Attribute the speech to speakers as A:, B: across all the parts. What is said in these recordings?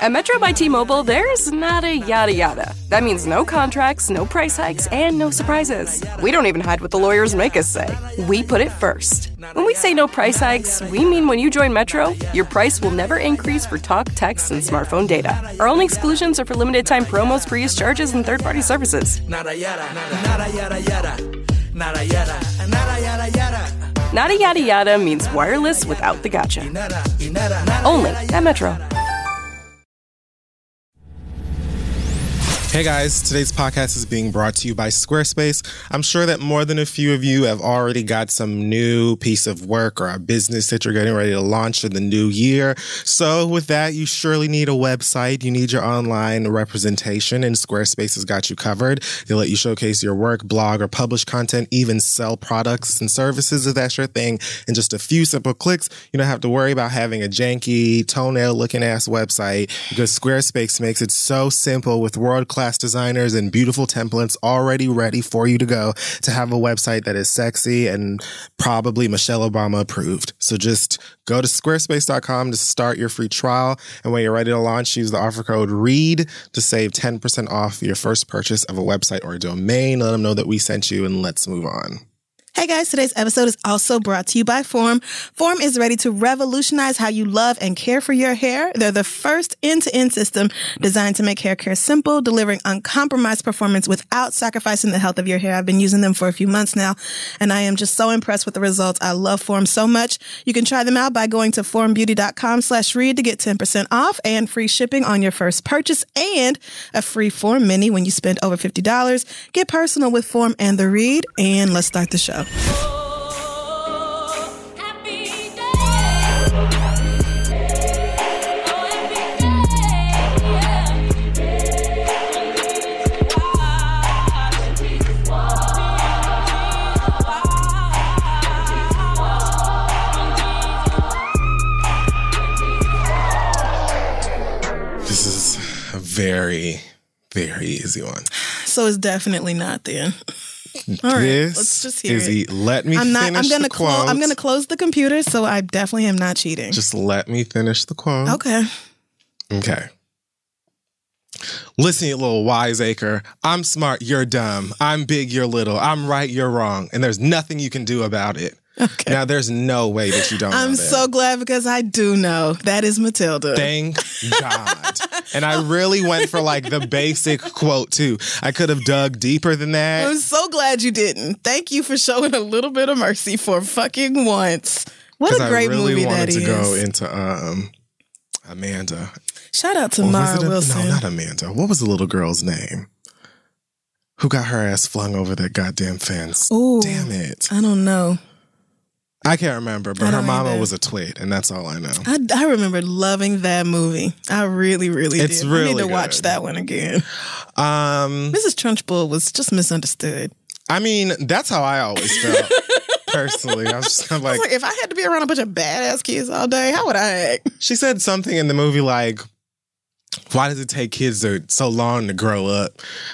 A: At Metro by T-Mobile, there's not a yada yada. That means no contracts, no price hikes, and no surprises. We don't even hide what the lawyers make us say. We put it first. When we say no price hikes, we mean when you join Metro, your price will never increase for talk, text, and smartphone data. Our only exclusions are for limited time promos, free use charges, and third-party services.
B: Nada yada, nada yada yada, nada yada, nada yada yada.
A: Nada yada yada means wireless without the gotcha. Only at Metro.
C: Hey guys, today's podcast is being brought to you by Squarespace. I'm sure that more than a few of you have already got some new piece of work or a business that you're getting ready to launch in the new year. So with that, you surely need a website. You need your online representation and Squarespace has got you covered. They let you showcase your work, blog, or publish content, even sell products and services if that's your thing in just a few simple clicks. You don't have to worry about having a janky toenail looking ass website because Squarespace makes it so simple with world class designers and beautiful templates already ready for you to go to have a website that is sexy and probably Michelle Obama approved. So just go to squarespace.com to start your free trial. And when you're ready to launch, use the offer code READ to save 10% off your first purchase of a website or a domain. Let them know that we sent you and let's move on.
D: Hey guys, today's episode is also brought to you by Form. Form is ready to revolutionize how you love and care for your hair. They're the first end-to-end system designed to make hair care simple, delivering uncompromised performance without sacrificing the health of your hair. I've been using them for a few months now, and I am just so impressed with the results. I love Form so much. You can try them out by going to formbeauty.com slash read to get 10% off and free shipping on your first purchase and a free Form mini when you spend over $50. Get personal with Form and the read, and let's start the show.
C: This is a very, very easy one.
D: So it's definitely not then. All right,
C: this
D: let's just hear
C: is
D: it.
C: e- let me
D: I'm not.
C: finish
D: I'm gonna
C: the
D: close. I'm gonna close the computer, so I definitely am not cheating.
C: Just let me finish the quote.
D: okay.
C: Okay. Listen, you little wiseacre. I'm smart, you're dumb. I'm big, you're little. I'm right, you're wrong. And there's nothing you can do about it.
D: Okay.
C: Now, there's no way that you don't
D: I'm
C: that.
D: so glad because I do know that is Matilda.
C: Thank God. and I really went for like the basic quote too. I could have dug deeper than that.
D: I'm so glad you didn't. Thank you for showing a little bit of mercy for fucking once. What a great movie that is.
C: I really
D: movie
C: wanted
D: that
C: to
D: is.
C: go into um Amanda.
D: Shout out to
C: Or
D: Mara
C: a-
D: Wilson.
C: No, not Amanda. What was the little girl's name? Who got her ass flung over that goddamn fence?
D: Ooh.
C: Damn it.
D: I don't know.
C: I can't remember, but her mama
D: either.
C: was a twit, and that's all I know.
D: I, I remember loving that movie. I really, really
C: It's
D: did. I
C: really
D: need to watch that one again.
C: Um,
D: Mrs. Trunchbull was just misunderstood.
C: I mean, that's how I always felt personally. I was just kind of like,
D: like, if I had to be around a bunch of badass kids all day, how would I act?
C: she said something in the movie like, why does it take kids to, so long to grow up?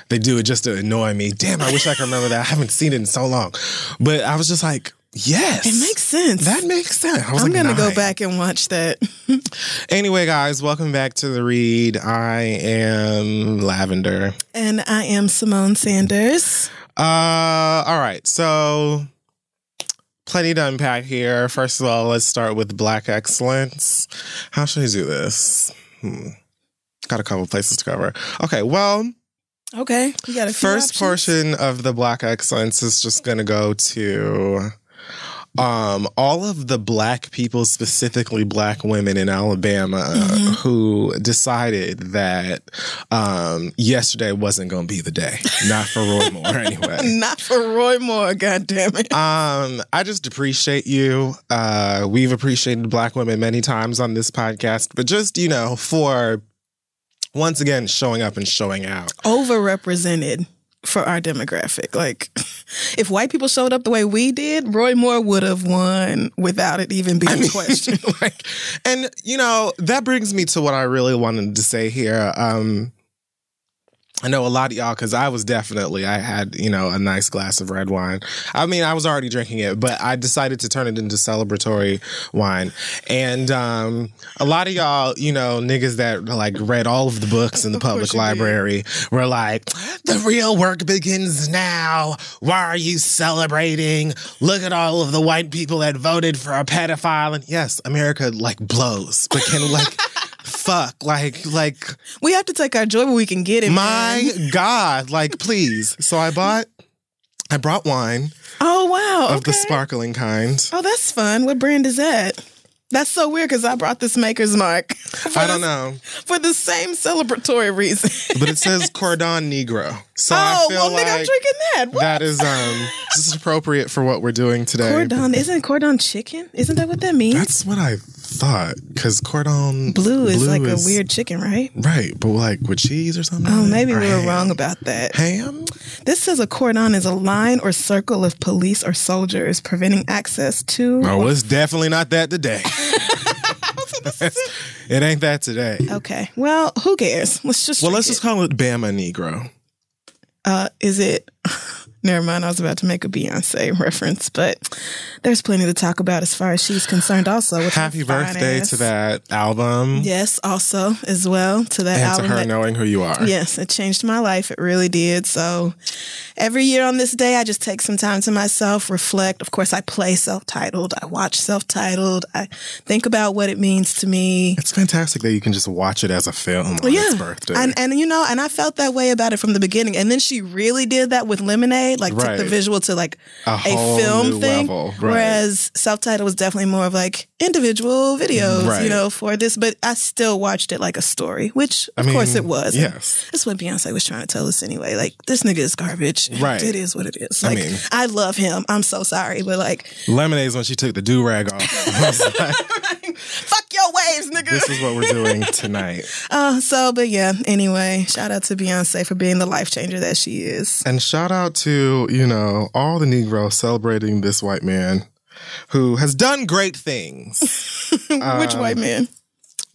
C: They do it just to annoy me. Damn, I wish I could remember that. I haven't seen it in so long. But I was just like, yes.
D: It makes sense.
C: That makes sense. I was
D: I'm
C: like,
D: gonna go back and watch that.
C: Anyway, guys, welcome back to the read. I am Lavender.
D: and I am Simone Sanders.
C: Uh, all right. So, plenty to unpack here. First of all, let's start with Black Excellence. How should I do this? Hmm. Got a couple places to cover. Okay. Well,
D: Okay, you got a few
C: first
D: options?
C: portion of the Black Excellence is just going to go to um, all of the black people, specifically black women in Alabama,
D: Mm-hmm.
C: who decided that um, yesterday wasn't going to be the day. Not for Roy Moore, anyway.
D: Not for Roy Moore, God damn it.
C: Um, I just appreciate you. Uh, we've appreciated black women many times on this podcast, but just, you know, for once again showing up and showing out.
D: Overrepresented for our demographic. Like, if white people showed up the way we did, Roy Moore would have won without it even being questioned.
C: like, and you know that brings me to what I really wanted to say here. Um, I know a lot of y'all because I was definitely I had you know a nice glass of red wine. I mean I was already drinking it, but I decided to turn it into celebratory wine. And um, a lot of y'all, you know, niggas that like read all of the books in the public library were like, "The real work begins now. Why are you celebrating? Look at all of the white people that voted for a pedophile." And yes, America like blows, but can like. Fuck, like, like,
D: we have to take our joy where we can get it.
C: my
D: man.
C: God, like, please. So I bought, I brought wine
D: Oh wow.
C: of the sparkling kind.
D: Oh, that's fun. What brand is that? That's so weird because I brought this Maker's Mark.
C: I don't know,
D: For the same celebratory reason.
C: but it says Cordon Negro. So
D: oh,
C: I feel
D: well,
C: like
D: I'm drinking that. What?
C: that is um just appropriate for what we're doing today.
D: Cordon, isn't cordon chicken? Isn't that what that means?
C: That's what I thought. Because cordon
D: bleu is like
C: is-
D: a weird chicken, right?
C: right, but like with cheese or something.
D: Oh, maybe we were
C: ham.
D: wrong about that.
C: Ham.
D: This says a cordon is a line or circle of police or soldiers preventing access to.
C: No, it's definitely not that today. it ain't that today.
D: Okay, well, who cares? Let's just.
C: Well, let's
D: it.
C: just call it Bama Negro.
D: Uh, is it? Never mind. I was about to make a Beyonce reference, but there's plenty to talk about as far as she's concerned. Also,
C: Happy birthday
D: ass.
C: to that album
D: Yes, also as well to that
C: and to
D: album.
C: her
D: that-
C: knowing who you are.
D: Yes, it changed my life. It really did. So every year on this day, I just take some time to myself, reflect. Of course, I play self titled, I watch self titled, I think about what it means to me.
C: It's fantastic that you can just watch it as a film on its birthday.
D: And and you know, and I felt that way about it from the beginning. And then she really did that with Lemonade, like took the visual to like
C: A
D: a, film thing.
C: level, right.
D: Whereas was definitely more of like individual videos,
C: Right.
D: you know, for this. But I still watched it like a story, which of
C: I
D: course it was.
C: yes.
D: That's what Beyonce was trying to tell us anyway. Like, this nigga is garbage.
C: Right.
D: It is what it is.
C: I mean-
D: I love him. I'm so sorry. But like,
C: Lemonade's when she took the do rag off. I was like,
D: fuck your waves, nigga.
C: this is what we're doing tonight.
D: Uh, so, but yeah, anyway, shout out to Beyonce for being the life changer that she is.
C: And shout out to, you know, all the Negroes celebrating this white man who has done great things.
D: Which
C: Um,
D: white man?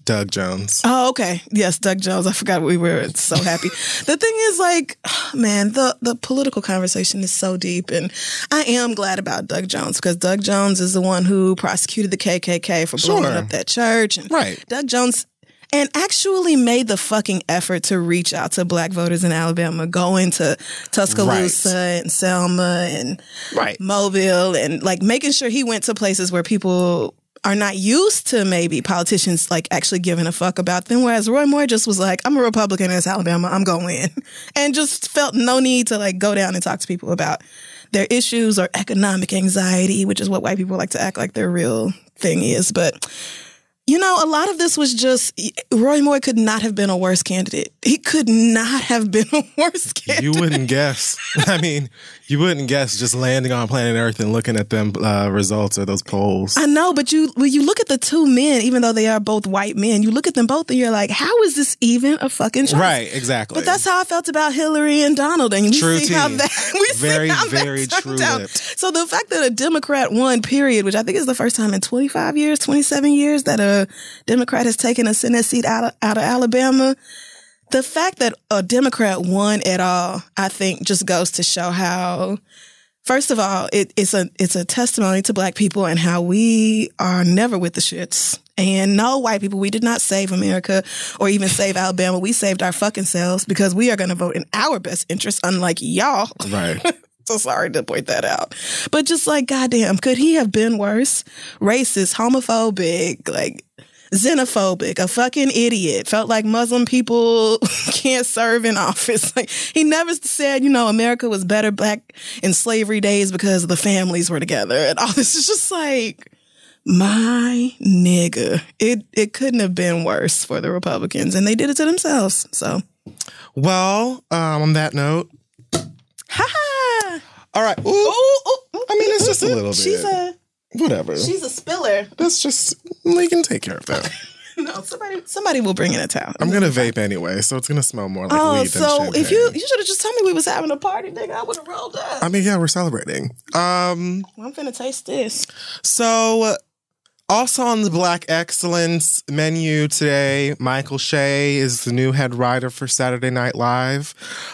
C: Doug Jones.
D: Oh, okay. Yes, Doug Jones. I forgot we were so happy. the thing is, like, man, the the political conversation is so deep, and I am glad about Doug Jones because Doug Jones is the one who prosecuted the KKK for blowing
C: Sure.
D: up that church, and
C: Right.
D: Doug Jones. And actually made the fucking effort to reach out to black voters in Alabama, going to Tuscaloosa and Selma and
C: Right.
D: Mobile and like making sure he went to places where people are not used to maybe politicians like actually giving a fuck about them. Whereas Roy Moore just was like, I'm a Republican in Alabama, I'm going in. And just felt no need to like go down and talk to people about their issues or economic anxiety, which is what white people like to act like their real thing is. But you know, a lot of this was just Roy Moore could not have been a worse candidate. He could not have been a worse candidate.
C: You wouldn't guess. I mean, you wouldn't guess just landing on planet Earth and looking at them uh, results of those polls.
D: I know, but you when you look at the two men, even though they are both white men, you look at them both and you're like, how is this even a fucking choice?
C: Right, exactly.
D: But that's how I felt about Hillary and Donald, and we
C: True
D: see
C: tea.
D: how that we
C: Very,
D: see how
C: very
D: that turned out. So the fact that a Democrat won, period, which I think is the first time in 25 years, 27 years that a Democrat has taken a Senate seat out of, out of Alabama. The fact that a Democrat won at all, I think, just goes to show how First of all, it, it's a it's a testimony to black people and how we are never with the shits. And no white people, we did not save America or even save Alabama. We saved our fucking selves because we are going to vote in our best interest, unlike y'all.
C: right.
D: so sorry to point that out. But just like, goddamn, could he have been worse? Racist, homophobic, like xenophobic, a fucking idiot. Felt like Muslim people can't serve in office. Like he never said, you know, America was better back in slavery days because the families were together. And all this is just like my nigga. It it couldn't have been worse for the Republicans, and they did it to themselves. So,
C: Well, um, on that note,
D: ha ha.
C: all right. Ooh, I mean, it's just a little bit.
D: She's a
C: Whatever.
D: she's a spiller.
C: That's just we can take care of that.
D: no, somebody somebody will bring in a towel.
C: I'm gonna vape anyway, so it's gonna smell more like
D: Oh,
C: weed than
D: so if you you should have just told me we was having a party, nigga, I would have rolled up.
C: I mean, yeah, we're celebrating. Um,
D: I'm finna taste this.
C: so also on the Black Excellence menu today, Michael Che is the new head writer for Saturday Night Live.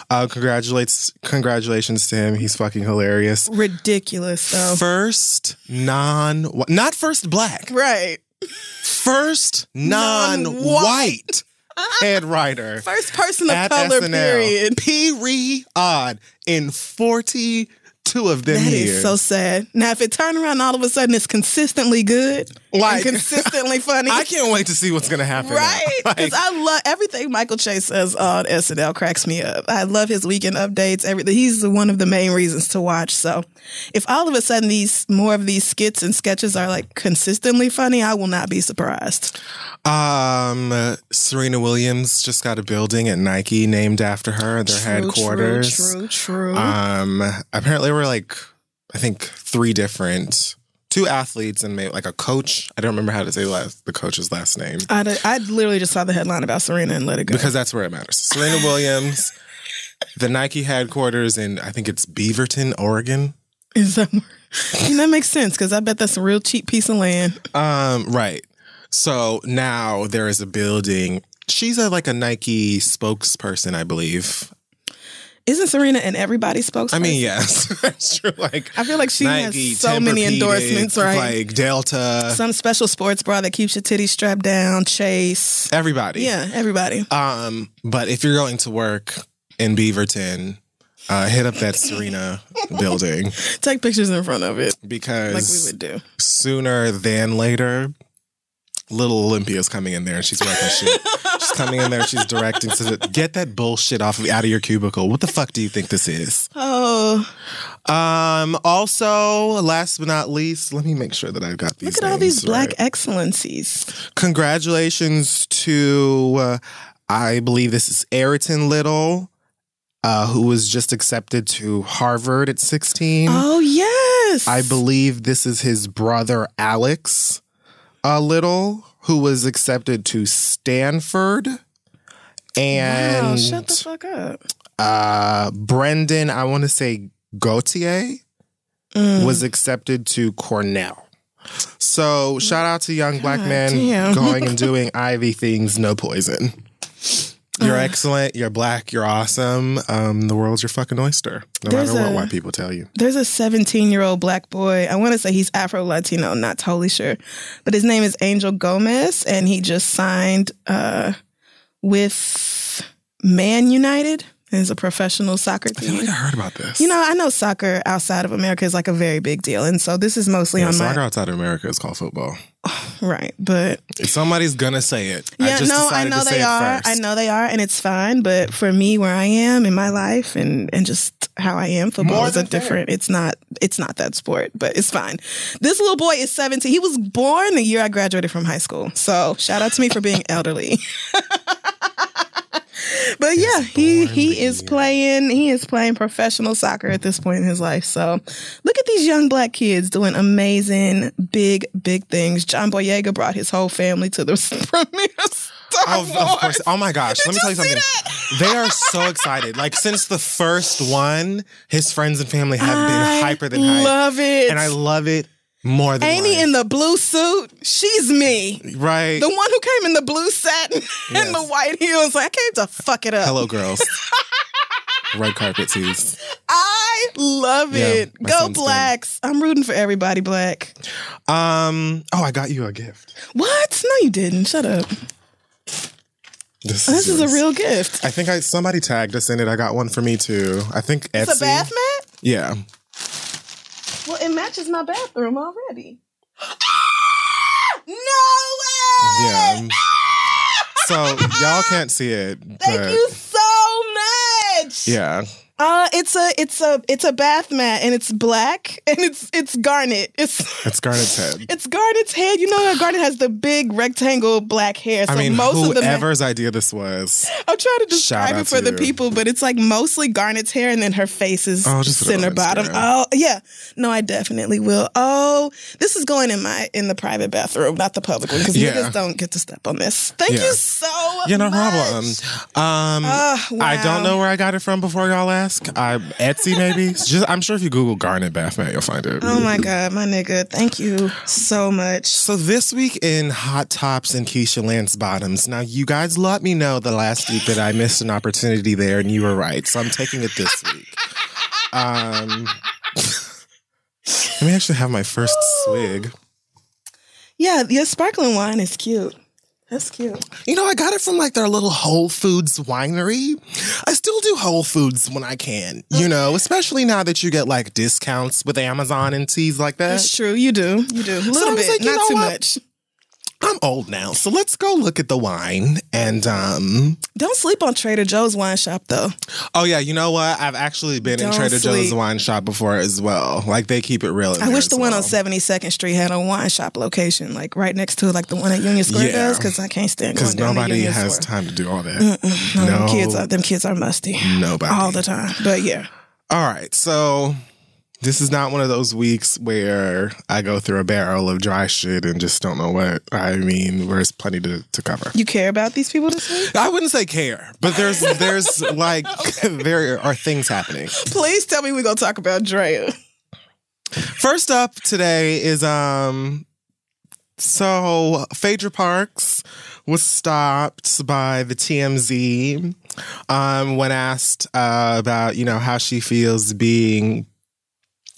C: Uh, congratulates, congratulations to him. He's fucking hilarious.
D: Ridiculous though.
C: First non, not first black,
D: right.
C: first non-white head writer.
D: First person of color,
C: SNL.
D: period.
C: Period. In 42 of them
D: That
C: years.
D: is so sad. Now, if it turned around all of a sudden it's consistently good,
C: Like-
D: consistently funny,
C: I can't wait to see what's going to happen.
D: right?
C: Like,
D: Because I love everything Michael Chase says on SNL cracks me up. I love his weekend updates. Everything. He's one of the main reasons to watch. So, if all of a sudden these more of these skits and sketches are like consistently funny, I will not be surprised.
C: um, Serena Williams just got a building at Nike named after her, their headquarters.
D: True, true, true.
C: Um, apparently, we're like, I think three different, two athletes and maybe like a coach. I don't remember how to say last, the coach's last name
D: I, I literally just saw the headline about Serena and let it go.
C: because that's where it matters. Serena Williams, the Nike headquarters in, I think it's Beaverton, Oregon.
D: Is that, mean, that makes sense because I bet that's a real cheap piece of land.
C: Um, right. So now there is a building. She's a like a Nike spokesperson, I believe.
D: Isn't Serena an everybody spokesperson?
C: I mean, yes, that's true. Like
D: I feel like she
C: Nike,
D: has so many endorsements, right?
C: Like Delta,
D: Some special sports bra that keeps your titties strapped down, Chase.
C: everybody.
D: Yeah, everybody.
C: Um, but if you're going to work in Beaverton, uh, hit up that Serena building
D: Take pictures in front of it
C: because
D: like we would do.
C: sooner than later, little Olympia's coming in there and she's wrecking shit. She's coming in there, she's directing. So get that bullshit off of out of your cubicle. What the fuck do you think this is?
D: Oh,
C: Um. Also, last but not least, let me make sure that I've got these.
D: look at all these black
C: right.
D: excellencies.
C: Congratulations to, uh, I believe this is Ayrton Little. Uh, who was just accepted to Harvard at 16.
D: Oh yes,
C: I believe this is his brother Alex uh, Little, who was accepted to Stanford. And
D: Wow, shut the fuck up.
C: uh, Brendan, I want to say Gautier,
D: Mm.
C: was accepted to Cornell. So shout out to young black
D: God
C: men
D: damn.
C: going and doing Ivy things, no poison. You're excellent. You're black. You're awesome. Um, the world's your fucking oyster. No
D: There's
C: matter what
D: a-
C: white people tell you.
D: There's a 17 year old black boy. I want to say he's Afro Latino. Not totally sure, but his name is Angel Gomes, and he just signed uh, with Man United. It's a professional soccer team.
C: I like I heard about this.
D: You know, I know soccer outside of America is like a very big deal, and so this is mostly
C: yeah,
D: on
C: soccer
D: my
C: outside of America is called football.
D: right. But
C: If somebody's gonna say it, I
D: yeah,
C: just
D: no, I know they are. I know they are, and it's fine. But for me, where I am in my life, and and just how I am, football
C: More
D: is a
C: than fair.
D: different. It's not. It's not that sport, but it's fine. This little boy is 17. He was born the year I graduated from high school. So shout out to me for being elderly. But yeah, he he is playing he is playing professional soccer at this point in his life. So look at these young black kids doing amazing big big things. John Boyega brought his whole family to the premiere of
C: Oh, course. Oh my gosh. Let me tell you something.
D: see
C: They are so excited. Like since the first one, his friends and family have
D: I
C: been hyper than hype.
D: Love it.
C: And I love it more than
D: Amy
C: life.
D: in the blue suit. She's me.
C: right.
D: The one who came in the blue satin
C: Yes.
D: and the white heels. Like, I came to fuck it up.
C: Hello, girls. Red carpet tees.
D: I love
C: Yeah,
D: it. Go blacks. I'm rooting for everybody black.
C: Um. Oh, I got you a gift.
D: What? No, you didn't. Shut up.
C: This,
D: This is a real gift.
C: I think I somebody tagged us in it. I got one for me too. I think Etsy.
D: It's a bath mat?
C: Yeah.
D: Well, it matches my bathroom already. no way!
C: Yeah. Um, so y'all can't see it,
D: Thank
C: but
D: you so much.
C: yeah.
D: Uh, it's a it's a it's a bath mat and it's black and it's it's garnet. It's
C: It's Garnet's head.
D: it's Garnet's head. You know that Garnet has the big rectangle black hair. So
C: I mean,
D: most of the
C: whoever's idea this was.
D: I'm trying to describe it for the
C: you.
D: people, but it's like mostly Garnet's hair and then her face is
C: Oh, just put it on
D: center bottom. Oh yeah. No, I definitely will. Oh, this is going in my in the private bathroom, not the public one, because
C: Yeah.
D: niggas don't get to step on this. Thank
C: Yeah.
D: you so much.
C: Yeah, no
D: much.
C: problem. Um,
D: Ah,
C: I don't know where I got it from before y'all ask. I Etsy maybe. Just I'm sure if you Google Garnet bath mat, you'll find it.
D: Oh my God, my nigga. Thank you so much.
C: So this week in Hot Tops and Keisha Lance Bottoms. Now you guys let me know the last week that I missed an opportunity there, and you were right. So I'm taking it this week. Um, let me actually have my first swig.
D: Yeah, your sparkling wine is cute. That's cute.
C: You know, I got it from like their little Whole Foods winery. I still do Whole Foods when I can, you know, especially now that you get like discounts with Amazon and teas like that.
D: That's true. You do. You do. A little
C: was
D: bit,
C: like,
D: not too
C: what?
D: much.
C: I'm old now, so let's go look at the wine. And um,
D: Don't sleep on Trader Joe's wine shop though.
C: oh yeah, you know what? I've actually been in
D: Don't
C: Trader Joe's wine shop before as well. Like they keep it real. in
D: I wish the one on
C: well.
D: 72nd Street had a wine shop location, like right next to like the one at Union Square
C: Yeah.
D: does, because I can't stand
C: because
D: going down to
C: nobody has
D: Square.
C: time to do all that.
D: No,
C: No.
D: them kids are them kids are musty
C: Nobody.
D: all the time. But yeah,
C: All right, so this is not one of those weeks where I go through a barrel of dry shit and just don't know what. I mean, there's plenty to, to cover.
D: you care about these people this week?
C: I wouldn't say care, but there's there's like there are things happening.
D: Please tell me we're gonna talk about Drea.
C: First up today is um so Phaedra Parks was stopped by the TMZ um when asked uh, about, you know, how she feels being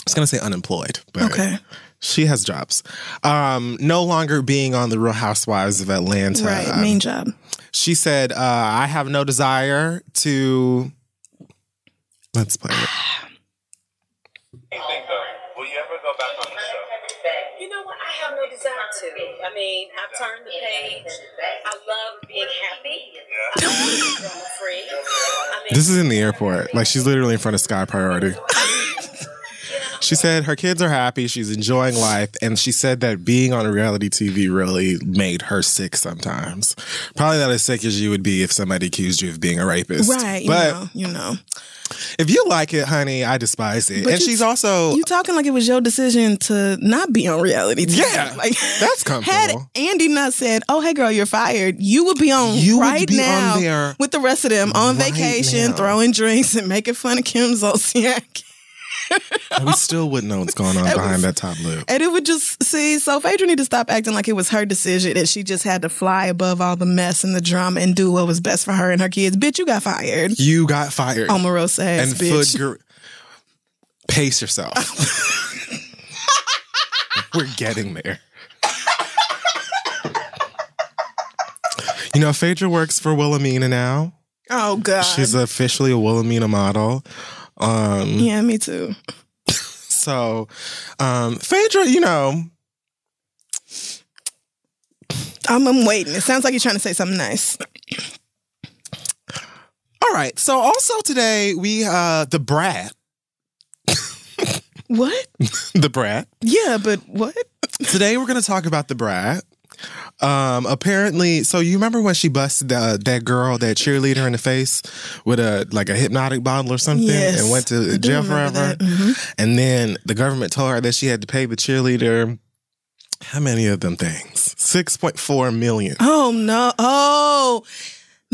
C: I was gonna say unemployed, but
D: Okay,
C: she has jobs. Um, no longer being on the Real Housewives of Atlanta.
D: right,
C: Um,
D: main job.
C: she said, uh, I have no desire to let's play it.
E: you? Will you ever go back on the show?
F: You know what? I have no desire to. I mean, I've turned the page. I love being happy. I love being free. I mean,
C: This is in the airport. Like she's literally in front of Sky Priority. She said her kids are happy, she's enjoying life, and she said that being on reality TV really made her sick sometimes. Probably not as sick as you would be if somebody accused you of being a rapist.
D: Right, you
C: But
D: know, you know.
C: if you like it, honey, I despise it.
D: But
C: and
D: you-
C: she's also
D: You talking like it was your decision to not be on reality TV.
C: Yeah,
D: like
C: that's comfortable. Had.
D: Andy not said, "Oh, hey girl, you're fired," you would be on
C: You
D: right
C: be on
D: now
C: there
D: with the rest of them on
C: right
D: vacation,
C: now.
D: throwing drinks and making fun of Kim Zolciak.
C: we still wouldn't know what's going on
D: It
C: behind
D: was-
C: that top lip.
D: And it would just see. So Phaedra need to stop acting like it was her decision and she just had to fly above all the mess and the drama and do what was best for her and her kids. Bitch, you got fired.
C: You got fired.
D: Omarosa ass
C: and
D: bitch.
C: foot gr- pace yourself. We're getting there. You know, Phaedra works for Wilhelmina now.
D: oh God.
C: She's officially a Wilhelmina model. Um,
D: yeah, me too.
C: So, um, Phaedra, you know,
D: I'm, I'm waiting. It sounds like you're trying to say something nice.
C: all right. So, also today, we, uh, Da Brat,
D: What?
C: Da Brat.
D: Yeah, but what?
C: Today we're going to talk about Da Brat. Um, apparently, so you remember when she busted uh, that girl, that cheerleader in the face with a like a Hpnotiq bottle or something,
D: Yes,
C: and went to jail forever.
D: Mhm.
C: And then the government told her that she had to pay the cheerleader. How many of them things? Six point four million.
D: Oh no! Oh,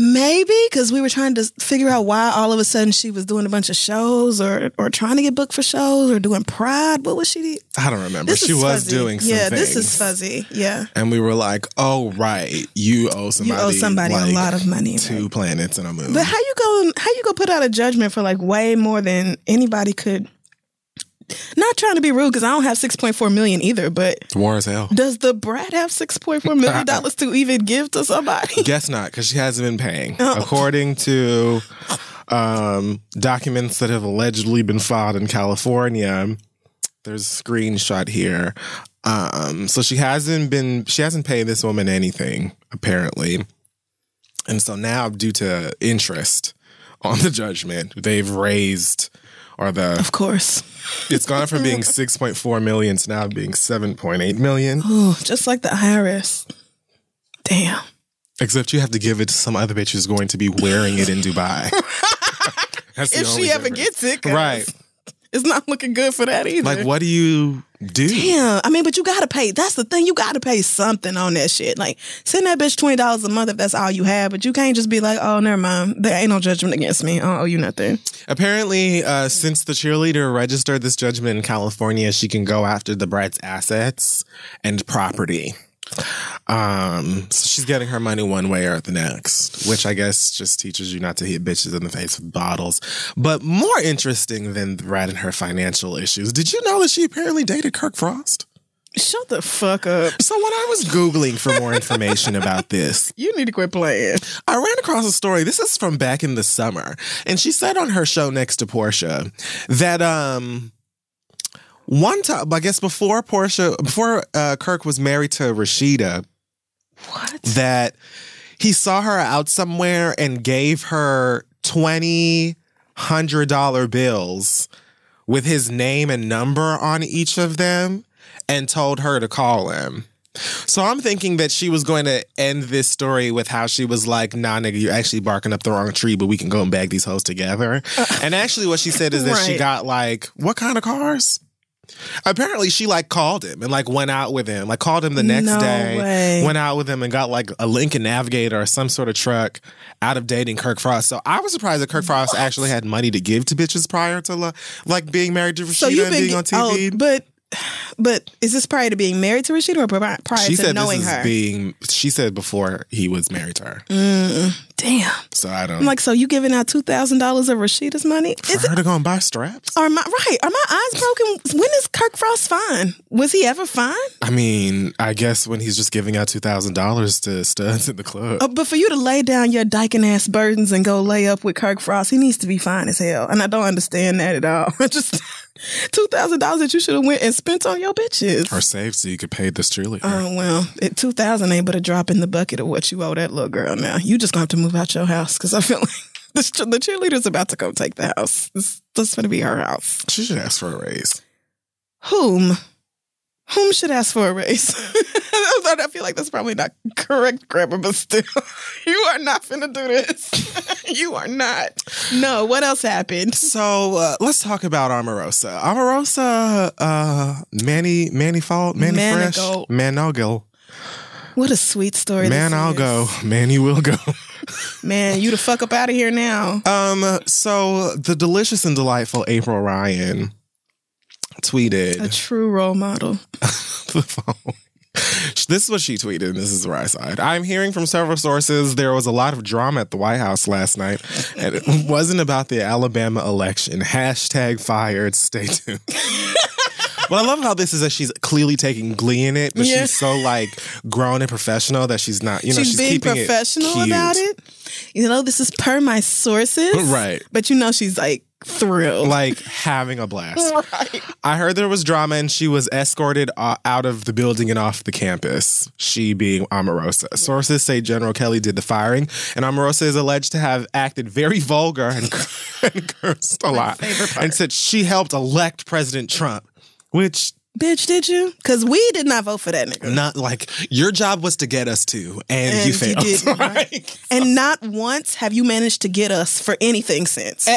D: maybe because we were trying to figure out why all of a sudden she was doing a bunch of shows or or trying to get booked for shows or doing Pride. What was she?
C: I don't remember.
D: This
C: she was
D: fuzzy.
C: doing some
D: Yeah, this is fuzzy. Yeah,
C: And we were like, "Oh right, you owe
D: you
C: somebody.
D: owe somebody
C: like,
D: a lot of money.
C: Two
D: right?
C: planets and a moon."
D: But how you go? How you go put out a judgment for like way more than anybody could? Not trying to be rude because I don't have six point four million either. But
C: War as hell.
D: does Da Brat have six point four million dollars to even give to somebody?
C: Guess not, because she hasn't been paying.
D: Oh.
C: According to um, documents that have allegedly been filed in California, there's a screenshot here. Um, so she hasn't been, she hasn't paid this woman anything, apparently. And so now, due to interest on the judgment. They've raised, or the
D: Of course.
C: it's gone from being 6.4 million to now being 7.8 million.
D: Oh, just like the IRS. Damn.
C: Except you have to give it to some other bitch who's going to be wearing it in Dubai.
D: If she ever gets it
C: Right.
D: It's not looking good for that either.
C: Like, what do you do?
D: Damn. I mean, but you gotta pay. That's the thing. You gotta pay something on that shit. Like, send that bitch twenty dollars a month if that's all you have. But you can't just be like, oh, never mind. There ain't no judgment against me. I don't owe you nothing.
C: Apparently, uh, since the cheerleader registered this judgment in California, she can go after Da Brat's assets and property. Um, so she's getting her money one way or the next, which I guess just teaches you not to hit bitches in the face with bottles. But more interesting than rat and her financial issues, did you know that she apparently dated Kirk Frost?
D: Shut the fuck up.
C: So when I was Googling for more information about this,
D: You need to quit playing.
C: I ran across a story. This is from back in the summer. And she said on her show next to Porsha that um one time, I guess before Porsha, before uh, Kirk was married to Rasheeda,
D: What?
C: that he saw her out somewhere and gave her twenty hundred dollar bills with his name and number on each of them and told her to call him. So I'm thinking that she was going to end this story with how she was like, nah, nigga, you're actually barking up the wrong tree, but we can go and bag these hoes together. and actually, what she said is that she got like, what kind of cars? Apparently, she like called him and like went out with him, like called him the next
D: No
C: day,
D: way.
C: went out with him and got like a Lincoln Navigator or some sort of truck out of dating Kirk Frost. So I was surprised that Kirk Frost actually had money to give to bitches prior to like being married to Rasheeda
D: So
C: and being on TV.
D: Oh, but but is this prior to being married to Rasheeda or prior prior
C: she
D: to
C: said
D: knowing
C: this is
D: her?
C: being. She said before he was married to her.
D: Damn.
C: So I don't.
D: I'm like, so you giving out two thousand dollars of Rasheeda's money?
C: for
D: Is it
C: her to go and buy straps.
D: are my right? Are my eyes broken? When is Kirk Frost fine? Was he ever fine?
C: I mean, I guess when he's just giving out two thousand dollars to studs in the club.
D: Uh, but for you to lay down your dyking ass burdens and go lay up with Kirk Frost, he needs to be fine as hell. And I don't understand that at all. just two thousand dollars that you should have went and spent on your bitches.
C: Or saved so you could pay this cheerleader.
D: Oh well, it, two thousand ain't but a drop in the bucket of what you owe that little girl. Now you just gonna have to move out your house because I feel like this, the cheerleader's about to come take the house. This, this is gonna be her house.
C: she should ask for a raise.
D: Whom? Whom should ask for a raise? I feel like that's probably not correct grammar, but still, you are not finna do this. you are not. No. What else happened?
C: So uh, let's talk about Omarosa. Omarosa, uh, Manny, Manny Fault, Manny Fresh,
D: Manigault.
C: Manogo.
D: What a sweet story.
C: Man,
D: this
C: I'll
D: is.
C: go. you will go.
D: Man, you the fuck up out of here now.
C: Um, so the delicious and delightful April Ryan tweeted
D: A true role model.
C: the. This is what she tweeted, and this is where I saw it. I'm hearing from several sources there was a lot of drama at the White House last night, and it wasn't about the Alabama election. Hashtag fired. Stay tuned. Well, I love how this is that she's clearly taking glee in it, but
D: Yeah.
C: she's so like grown and professional that she's not, you know,
D: she's,
C: she's,
D: being
C: keeping
D: professional
C: it
D: about it. You know, this is per my sources.
C: Right.
D: But you know she's like thrilled.
C: Like having a blast.
D: right.
C: I heard there was drama and she was escorted uh, out of the building and off the campus, she being Omarosa. Sources say General Kelly did the firing, and Omarosa is alleged to have acted very vulgar and, and cursed a lot. And said she helped elect President Trump, which
D: Bitch, did you? Because we did not vote for that nigga.
C: not like your job was to get us to, and,
D: And
C: you
D: you
C: failed.
D: didn't.
C: Like,
D: And not once have you managed to get us for anything since.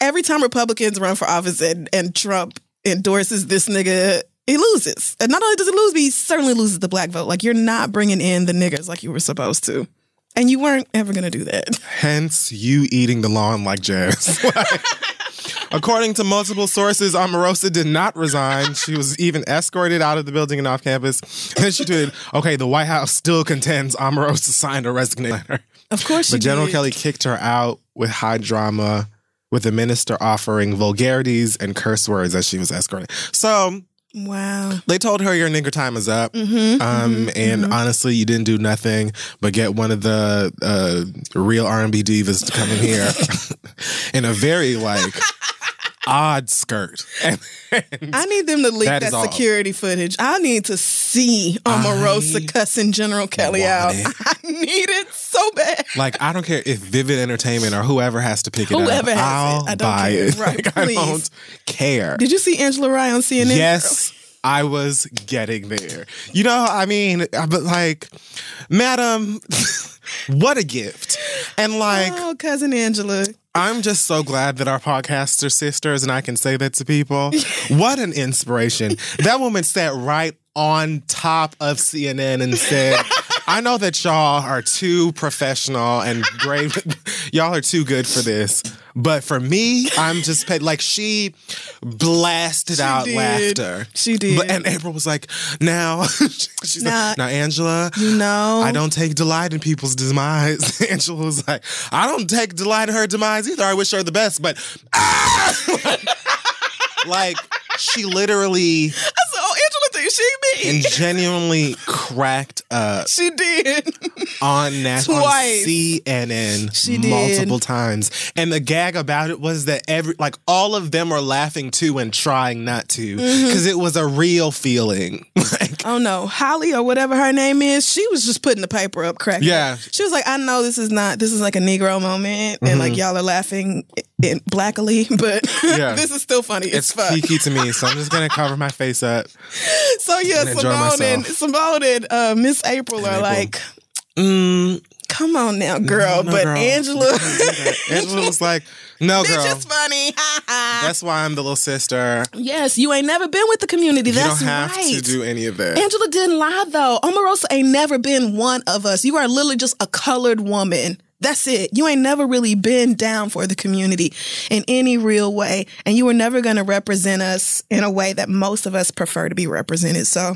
D: Every time Republicans run for office and, and Trump endorses this nigga, he loses. And not only does he lose, but he certainly loses the black vote. Like, you're not bringing in the niggers like you were supposed to. And you weren't ever going to do that.
C: Hence, you eating the lawn like jazz. Like, according to multiple sources, Omarosa did not resign. She was even escorted out of the building and off campus. And she tweeted, okay, the White House still contends Omarosa signed a resignation letter.
D: Of course she
C: But General
D: did.
C: Kelly kicked her out with high drama, with the minister offering vulgarities and curse words as she was escorted. So
D: Wow.
C: they told her your nigger time is up.
D: Mm-hmm.
C: Um, and honestly, you didn't do nothing but get one of the uh, real R and B divas to come in here in a very like odd skirt. And, and
D: I need them to leak
C: That
D: that, security footage. I need to see Omarosa cussing General Kelly out.
C: it.
D: I need it so bad.
C: Like I don't care if Vivid Entertainment or whoever has to pick it
D: Whoever
C: up.
D: has.
C: I'll
D: I don't
C: buy
D: care.
C: it.
D: Right,
C: Like, I don't care.
D: Did you see Angela Rye on CNN?
C: Yes, I was getting there. You know, I mean, I- but like, Madam, what a gift. And like,
D: Oh, cousin Angela.
C: I'm just so glad that our podcasts are sisters and I can say that to people. what an inspiration. That woman sat right on top of CNN and said, I know that y'all are too professional and great. y'all are too good for this. But for me, I'm just paid. Like she blasted out
D: did.
C: laughter.
D: She did.
C: But- and April was like, now, she's
D: Nah.
C: like, now, Angela,
D: You know.
C: I don't take delight in people's demise. Angela was like, I don't take delight in her demise either. I wish her the best, but ah! like she literally
D: I said, oh, Angela thinks she me.
C: and genuinely cracked up
D: she did.
C: on national
D: Twice.
C: CNN
D: She did.
C: multiple times. And the gag about it was that every like all of them are laughing too and trying not to
D: Mm-hmm.
C: because it was a real feeling. like
D: oh no, Holly or whatever her name is, she was just putting the paper up, cracking.
C: Yeah.
D: She was like, I know this is not, this is like a Negro moment, and like y'all are laughing in blackly, but.
C: Yeah.
D: this is still funny. It's,
C: it's
D: fun.
C: kiki to me, so I'm just gonna cover my face up.
D: So yeah,
C: and
D: Simone and. Simone and uh, Miss April are
C: April.
D: like,
C: Mm,
D: come on now, girl.
C: no,
D: but
C: girl.
D: Angela,
C: Angela was like, "No, girl,
D: it's funny.
C: that's why I'm the little sister.
D: yes, you ain't never been with the community.
C: You
D: That's
C: don't have
D: right.
C: to do any of that."
D: Angela didn't lie though. Omarosa ain't never been one of us. You are literally just a colored woman. That's it. You ain't never really been down for the community in any real way. And you were never going to represent us in a way that most of us prefer to be represented. So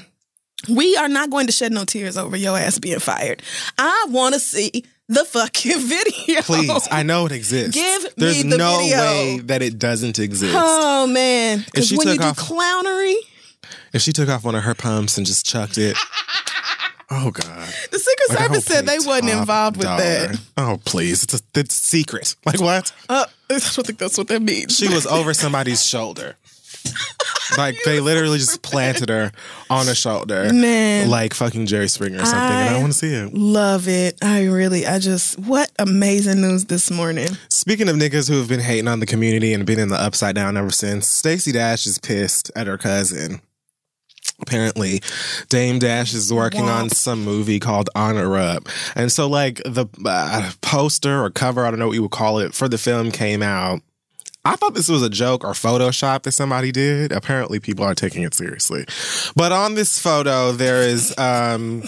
D: we are not going to shed no tears over your ass being fired. I want to see the fucking video.
C: Please, I know it exists.
D: Give me
C: There's
D: the
C: no
D: video.
C: way that it doesn't exist.
D: Oh man. Because when you
C: took
D: do clownery,
C: If she took off one of her pumps and just chucked it. Oh God!
D: the Secret
C: Like,
D: Service said they wasn't involved with
C: dollar.
D: that.
C: Oh please! It's a it's secret. Like what?
D: Uh, I don't think that's what that means.
C: She was over somebody's shoulder. Like they literally just planted her on a shoulder,
D: Man.
C: like fucking Jerry Springer or something. and I
D: I-
C: want to see it.
D: Love it. I really, I just, what amazing news this morning.
C: Speaking of niggas who have been hating on the community and been in the upside down ever since, Stacey Dash is pissed at her cousin. Apparently, Dame Dash is working on some movie called Honor Up. And so, like, the uh, poster or cover, I don't know what you would call it, for the film came out. I thought this was a joke or Photoshop that somebody did. Apparently, people are taking it seriously. But on this photo, there is um,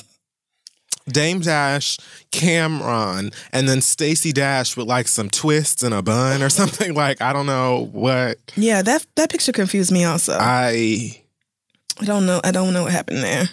C: Dame Dash, Cam'ron, and then Stacey Dash with like some twists and a bun or something. Like I don't know what
D: Yeah, that that picture confused me also. I,
C: I.
D: don't know. I don't know what happened there.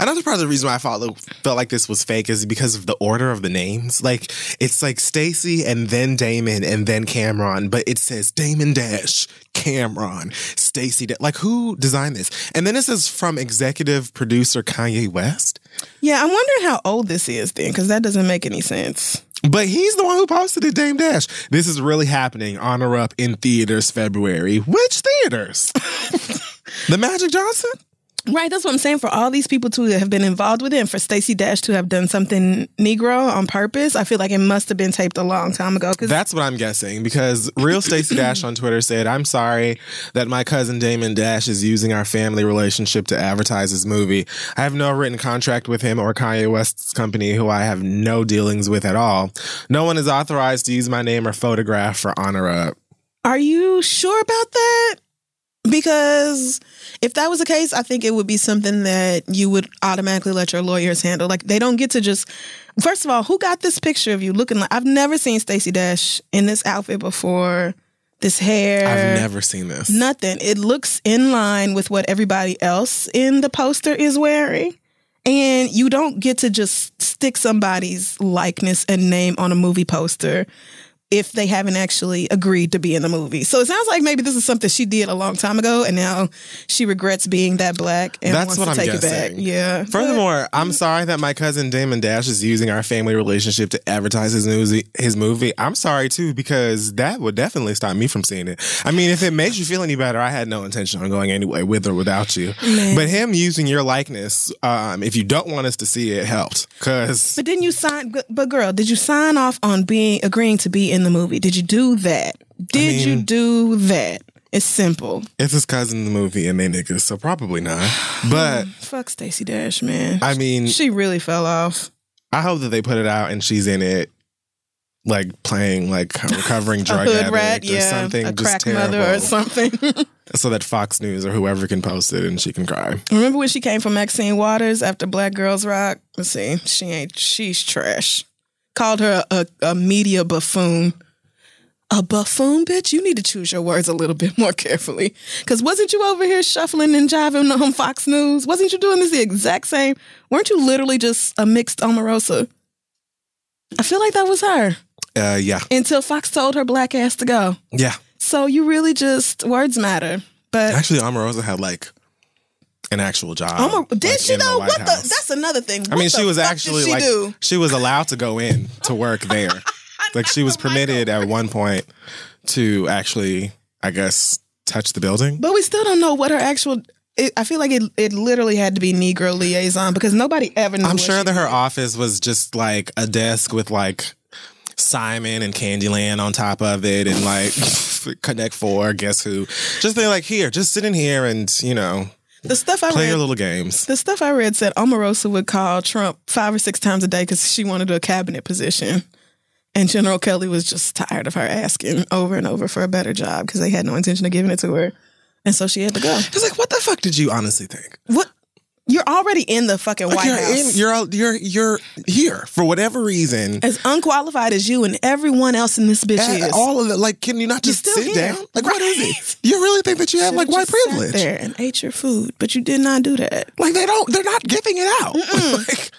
C: Another part of the reason why I felt felt like this was fake is because of the order of the names. Like it's like Stacey and then Damon and then Cam'ron, but it says Damon Dash, Cam'ron, Stacey. Da- like who designed this? And then it says from executive producer Kanye West.
D: Yeah, I'm wondering how old this is then, because that doesn't make any sense.
C: But he's the one who posted it, Dame Dash. This is really happening. Honor Up in theaters February. Which theaters? the Magic Johnson?
D: Right, that's what I'm saying. For all these people to have been involved with it, and for Stacey Dash to have done something Negro on purpose, I feel like it must have been taped a long time ago. Because
C: That's what I'm guessing because real Stacey Dash on Twitter said, I'm sorry that my cousin Damon Dash is using our family relationship to advertise his movie. I have no written contract with him or Kanye West's company, who I have no dealings with at all. No one is authorized to use my name or photograph for Honor Up.
D: Are you sure about that? Because if that was the case, I think it would be something that you would automatically let your lawyers handle. Like they don't get to just First of all, who got this picture of you looking like I've never seen Stacey Dash in this outfit before. This hair.
C: I've never seen this.
D: Nothing. It looks in line with what everybody else in the poster is wearing. And you don't get to just stick somebody's likeness and name on a movie poster if they haven't actually agreed to be in the movie. So it sounds like maybe this is something she did a long time ago, and now she regrets being that black and
C: That's
D: wants to
C: I'm
D: take it back. Yeah.
C: Furthermore, I'm sorry that my cousin Damon Dash is using our family relationship to advertise his movie. His movie. I'm sorry too because that would definitely stop me from seeing it. I mean, if it makes you feel any better, I had no intention on going anyway, with or without you. But him using your likeness, um, if you don't want us to see it, helped because
D: But didn't you sign? But girl, did you sign off on being agreeing to be in the movie? Did you do that? Did you
C: mean-
D: do that? It's simple.
C: it's his cousin in the movie and they niggas, so probably not. But
D: Fuck Stacey Dash, man.
C: I mean,
D: she really fell off.
C: I hope that they put it out and she's in it. Like playing like a recovering drug addict
D: rat,
C: or
D: yeah,
C: something
D: a
C: just
D: crack
C: terrible.
D: mother or something.
C: so that Fox News or whoever can post it and she can cry.
D: Remember when she came from Maxine Waters after Black Girls Rock? Let's see, she ain't. She's trash. Called her a, a media buffoon. A buffoon, bitch. You need to choose your words a little bit more carefully. Cause wasn't you over here shuffling and jiving on Fox News? Wasn't you doing this the exact same? Weren't you literally just a mixed Omarosa? I feel like that was her
C: Uh, yeah,
D: until Fox told her black ass to go.
C: yeah.
D: So you really just words matter. But
C: Actually, Omarosa had like an actual job.
D: Omar, did
C: like,
D: she
C: the
D: though?
C: White
D: what the? That's another thing.
C: I mean,
D: What
C: she was actually
D: she
C: like
D: do?
C: she was allowed to go in to work there. like she was permitted at one point to actually, I guess, touch the building.
D: But we still don't know what her actual. It, I feel like it. It literally had to be Negro liaison because nobody ever. Knew
C: I'm
D: what
C: sure that her
D: did.
C: office was just like a desk with like Simon and Candyland on top of it and like Connect Four, guess who? Just they're like here, just sit in here and, you know,
D: the stuff I
C: play
D: read.
C: your little games.
D: the stuff I read said Omarosa would call Trump five or six times a day because she wanted a cabinet position. And General Kelly was just tired of her asking over and over for a better job because they had no intention of giving it to her. And so she had to go.
C: It's like, what the fuck did you honestly think?
D: What? You're already in the fucking White
C: you're
D: House.
C: in, you're you're you're here for whatever reason.
D: as unqualified as you and everyone else in this bitch is.
C: all of it, like, can you not just sit
D: here.
C: down? Like, what is it? You really think that you have like white privilege?
D: there and ate your food, but you did not do that.
C: Like, they don't. They're not giving it out. like,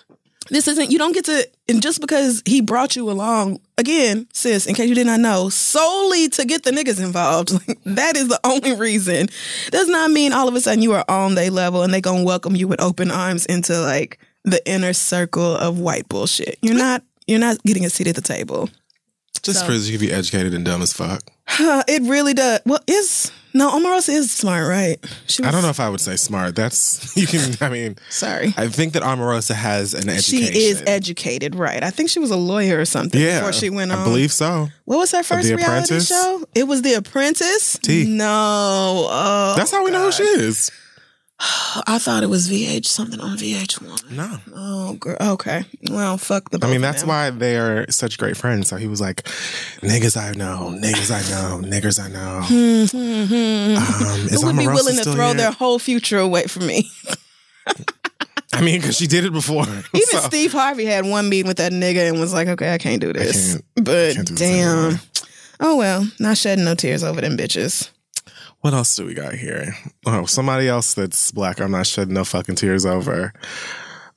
D: This isn't. You don't get to. And just because he brought you along, again, sis, in case you did not know, solely to get the niggas involved. Like, that is the only reason. Does not mean all of a sudden you are on their level and they gonna welcome you with open arms into like the inner circle of white bullshit. You're not. You're not getting a seat at the table.
C: Just
D: So-
C: proves you can be educated and dumb as fuck.
D: it really does. Well, is no Omarosa is smart, right? She was,
C: I don't know if I would say smart. That's you can. I mean,
D: Sorry.
C: I think that Omarosa has an
D: She is educated, right? I think she was a lawyer or something
C: Yeah,
D: before she went on.
C: I believe so.
D: What was her first
C: The
D: reality
C: Apprentice?
D: show? It was The Apprentice.
C: T.
D: No, oh,
C: That's how we know who she is.
D: I thought it was VH something on VH1.
C: No,
D: Oh, girl. Okay. Well, fuck the.
C: I mean that's why they are such great friends. So he was like, "Niggas I know, niggas I know, niggers I know." Um,
D: Who would be willing to throw
C: here?
D: their whole future away for me?
C: I mean, because she did it before.
D: Even
C: So-
D: Steve Harvey had one meeting with that nigga and was like, "Okay, I can't do this."
C: can't-
D: but
C: can't do
D: damn.
C: anymore.
D: Oh well, not shedding no tears over them bitches.
C: What else do we got here? Oh, somebody else that's black. I'm not shedding no fucking tears over.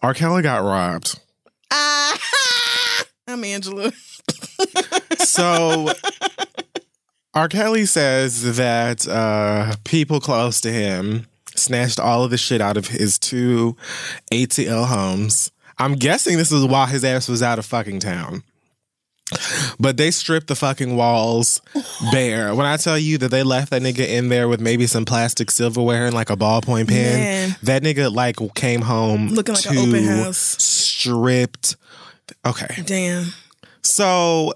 C: R. Kelly got robbed.
D: Ah, I'm Angela.
C: So R. Kelly says that uh, people close to him snatched all of the shit out of his two ATL homes. I'm guessing this is why his ass was out of fucking town. But they stripped the fucking walls bare. When I tell you that they left that nigga in there with maybe some plastic silverware and like a ballpoint pen,
D: Man.
C: that nigga like came home
D: Looking like an open house.
C: stripped. Okay.
D: Damn.
C: So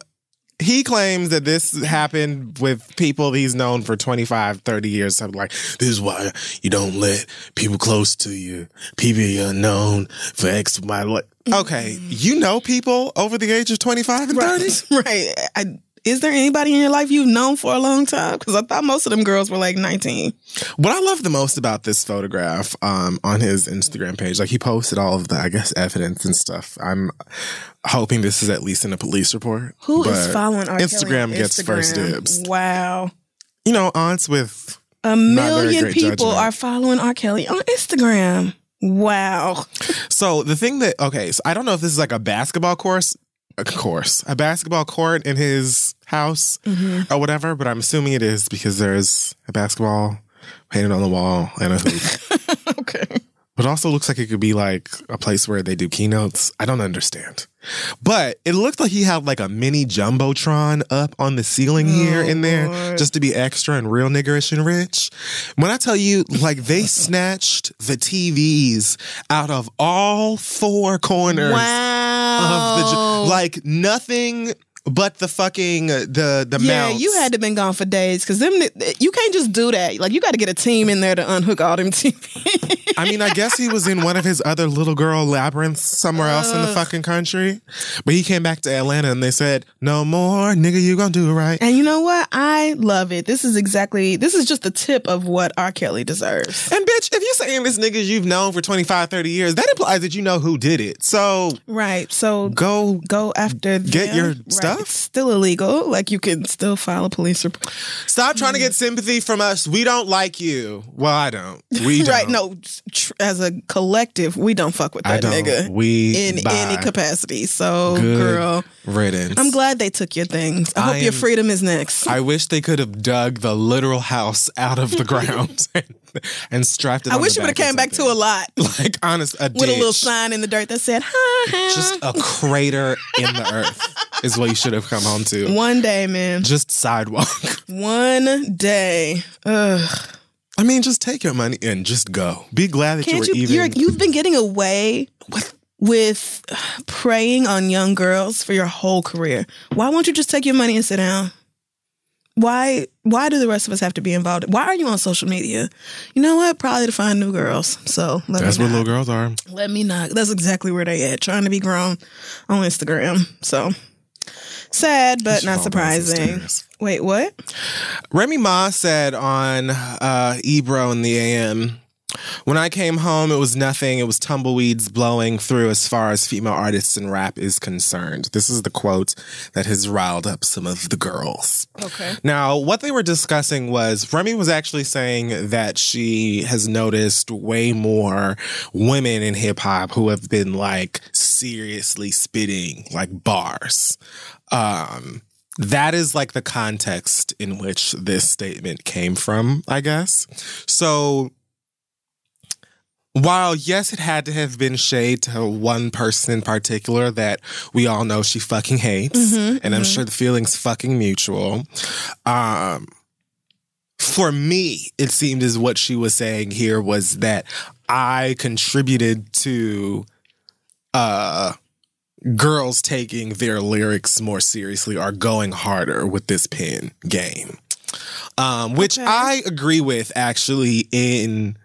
C: he claims that this happened with people he's known for 25, 30 years. Something like, this is why you don't let people close to you, people you're known for X, X, Y, like, mm-hmm. okay, you know people over the age of 25 and 30?
D: Right. I, is there anybody in your life you've known for a long time? Because I thought most of them girls were like 19.
C: What I love the most about this photograph um, on his Instagram page, like he posted all of the, I guess, evidence and stuff. I'm hoping this is at least in a police report.
D: Who is following R. Kelly
C: Instagram gets first dibs.
D: Wow.
C: You know, aunts with
D: A million people
C: judgment.
D: are following R. Kelly on Instagram. Wow.
C: So the thing that okay, so I don't know if this is like a basketball course, a course, a basketball court in his house
D: Mm-hmm.
C: or whatever, but I'm assuming it is because there's a basketball painted on the wall and a hoop.
D: Okay.
C: But also looks like it could be like a place where they do keynotes. I don't understand. But it looked like he had like a mini jumbotron up on the ceiling here oh, and there just to be extra and real niggerish and rich. When I tell you, like they snatched the TVs out of all four corners
D: Wow.
C: of the like nothing but the fucking uh, the the
D: yeah,
C: mounts.
D: you had to been gone for days because them you can't just do that. Like you got to get a team in there to unhook all them TVs.
C: I mean, I guess he was in one of his other little girl labyrinths somewhere else in the fucking country. But he came back to Atlanta and they said, No more, nigga, you gonna do it right.
D: and you know what? I love it. This is exactly this is just the tip of what R. Kelly deserves.
C: And bitch, if you're saying this niggas you've known for 25, 30 years, that implies that you know who did it. So
D: Right. So
C: go
D: go after
C: Get
D: them.
C: your
D: Right.
C: stuff?
D: It's still illegal. Like you can still file a police report.
C: stop trying to get sympathy from us. We don't like you. Well, I don't. We don't.
D: Right. No, tr- as a collective, we don't fuck with
C: I
D: that
C: don't.
D: nigga
C: We
D: in
C: bye.
D: any capacity. So,
C: Good
D: girl,
C: riddance.
D: I'm glad they took your things. I hope
C: I
D: your freedom is next.
C: I wish they could have dug the literal house out of the ground and, and strapped it.
D: I
C: on
D: wish
C: the
D: you would have came back to a lot
C: like honest a
D: with a little sign in the dirt that said, "Hi, hi."
C: Just a crater in the earth is what you should have come home to.
D: One day, man.
C: Just sidewalk.
D: One day. Ugh.
C: I mean, just take your money and just go. Be glad that
D: Can't
C: you
D: you?
C: were even.
D: You're, you've been getting away with with preying on young girls for your whole career. Why won't you just take your money and sit down? Why? Why do the rest of us have to be involved? Why are you on social media? You know what? Probably to find new girls. So let
C: That's
D: not.
C: little girls are.
D: Let me not. That's exactly where they at. Trying to be grown on Instagram. So sad, but not
C: fall down some
D: surprising. Wait, what?
C: Remy Ma said on uh, Ebro in the AM, when I came home, it was nothing. It was tumbleweeds blowing through as far as female artists in rap is concerned. This is the quote that has riled up some of the girls.
D: Okay.
C: Now, what they were discussing was Remy was actually saying that she has noticed way more women in hip hop who have been like seriously spitting like bars. Um, that is like the context in which this statement came from, I guess. So while yes, it had to have been shade to one person in particular that we all know she fucking hates, and I'm sure the feeling's fucking mutual. Um, for me, it seemed as what she was saying here was that I contributed to uh girls taking their lyrics more seriously or going harder with this pen game. Um, which I agree with actually in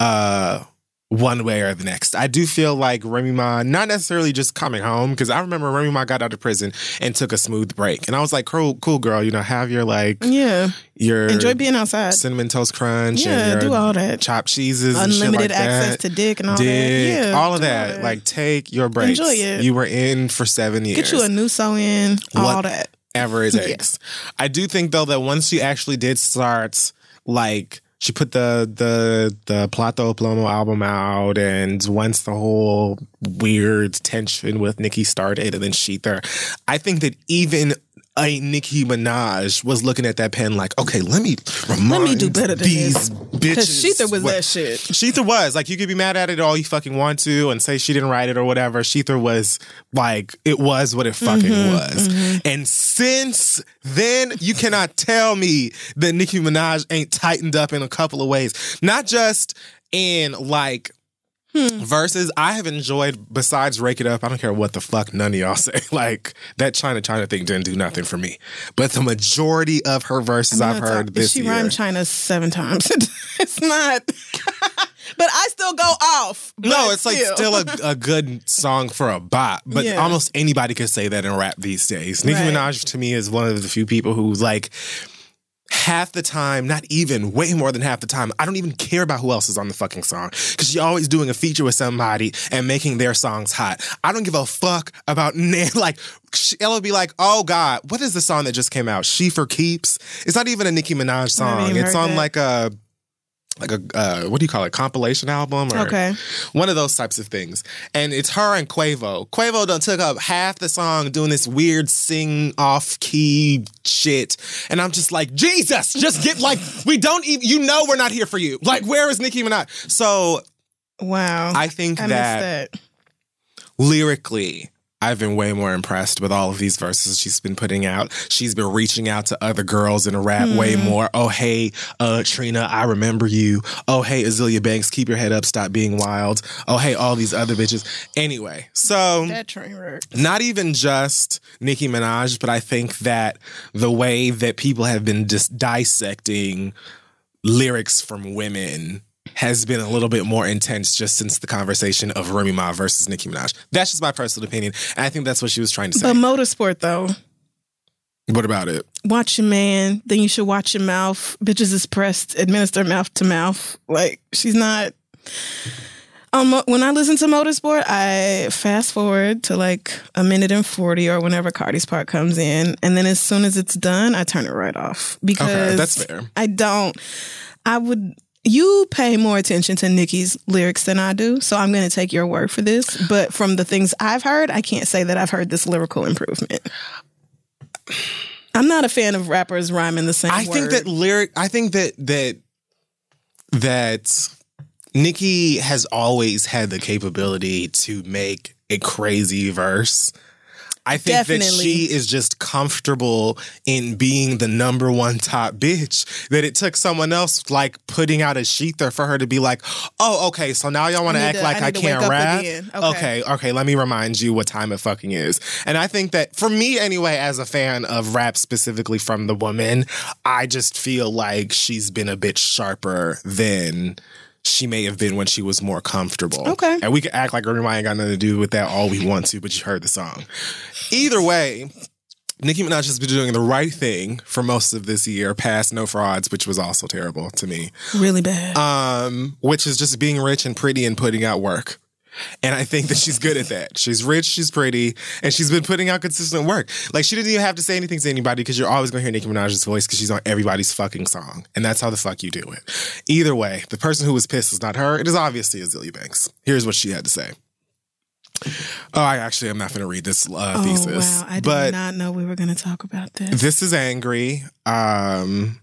C: uh one way or the next. I do feel like Remy Ma, not necessarily just coming home, because I remember Remy Ma got out of prison and took a smooth break. And I was like, cool, cool girl, you know, have your like
D: Yeah.
C: your
D: Enjoy being outside.
C: cinnamon toast crunch
D: Yeah, do all that.
C: chopped cheeses
D: Unlimited
C: like
D: access
C: that.
D: to dick and all
C: Dick,
D: that. Yeah.
C: all of that. Like take your break.
D: Enjoy it.
C: You were in for seven years.
D: get you a new sew in, all
C: What-
D: that.
C: Ever it takes. I do think though that once you actually did start like she put the the the Plata O Plomo album out and once the whole weird tension with Nicki started and then shETHER, I think that even a Nicki Minaj was looking at that pen like, okay, let me remind
D: Let me do better than
C: these
D: this.
C: bitches.
D: Because shETHER was
C: what-
D: that shit.
C: shETHER was like you could be mad at it all you fucking want to and say she didn't write it or whatever. shETHER was like it was what it fucking
D: Mm-hmm,
C: was. And since then, you cannot tell me that Nicki Minaj ain't tightened up in a couple of ways. Not just in like
D: Hmm.
C: verses. I have enjoyed besides Rake It Up, I don't care what the fuck none of y'all say. Like that China China thing didn't do nothing for me. But the majority of her verses I've heard
D: talk-
C: this
D: she
C: year.
D: rhymed China seven times. it's not. but I still go off.
C: No, it's like still a, a good song for a bop, but
D: Yeah.
C: almost anybody could say that in rap these days. Nicki
D: Right.
C: Minaj to me is one of the few people who like half the time, not even way more than half the time, I don't even care about who else is on the fucking song because she's always doing a feature with somebody and making their songs hot. I don't give a fuck about like she- Ella be like, "Oh God, what is the song that just came out? She for Keeps." It's not even a Nicki Minaj song. It's on
D: that.
C: like a like a uh, what do you call it compilation album or
D: Okay.
C: one of those types of things and it's her and Quavo Quavo done took up half the song doing this weird sing off key shit and I'm just like Jesus just get like we don't even you know we're not here for you like where is Nicki Minaj so
D: Wow.
C: I think
D: I
C: that,
D: that.
C: lyrically I've been way more impressed with all of these verses she's been putting out. She's been reaching out to other girls in a rap way
D: Hmm.
C: more. Oh, hey, uh, Trina, I remember you. Oh, hey, Azealia Banks, keep your head up, stop being wild. Oh, hey, all these other bitches. Anyway, so
D: That train wreck.
C: not even just Nicki Minaj, but I think that the way that people have been just dissecting lyrics from women has been a little bit more intense just since the conversation of Remy Ma versus Nicki Minaj. That's just my personal opinion. And I think that's what she was trying to say.
D: But motorsport though,
C: what about it?
D: watch your man, then you should watch your mouth. Bitches is pressed, administer mouth to mouth. Like she's not. Um, when I listen to motorsport, I fast forward to like a minute and forty or whenever Cardi's part comes in, and then as soon as it's done, I turn it right off because
C: that's fair.
D: I don't. I would. You pay more attention to Nicki's lyrics than I do, so I'm going to take your word for this. But from the things I've heard, I can't say that I've heard this lyrical improvement. I'm not a fan of rappers rhyming the same.
C: I think that lyric. I think that that that Nicki has always had the capability to make a crazy verse. I think that she is just comfortable in being the number one top bitch. That it took someone else like putting out a shETHER for her to be like, "Oh, okay, so now y'all want to act like
D: I
C: I, can't rap." Okay.
D: Okay.
C: okay, Let me remind you what time it fucking is. And I think that for me, anyway, as a fan of rap specifically from the woman, I just feel like she's been a bit sharper than she may have been when she was more comfortable.
D: Okay.
C: And we can act like everybody ain't got nothing to do with that all we want to, but you heard the song. Either way, Nicki Minaj has been doing the right thing for most of this year, past No Frauds, which was also terrible to me.
D: really bad.
C: Um, which is just being rich and pretty and putting out work. And I think that she's good at that. She's rich, she's pretty, and she's been putting out consistent work. Like she didn't even have to say anything to anybody because you're always gonna hear Nicki Minaj's voice because she's on everybody's fucking song. And that's how the fuck you do it. Either way, the person who was pissed is not her. It is obviously Azealia Banks. Here's what she had to say. Oh, I actually am not gonna read this uh,
D: oh
C: thesis.
D: wow! I did
C: but
D: not know we were going to talk about this.
C: this is angry. Um,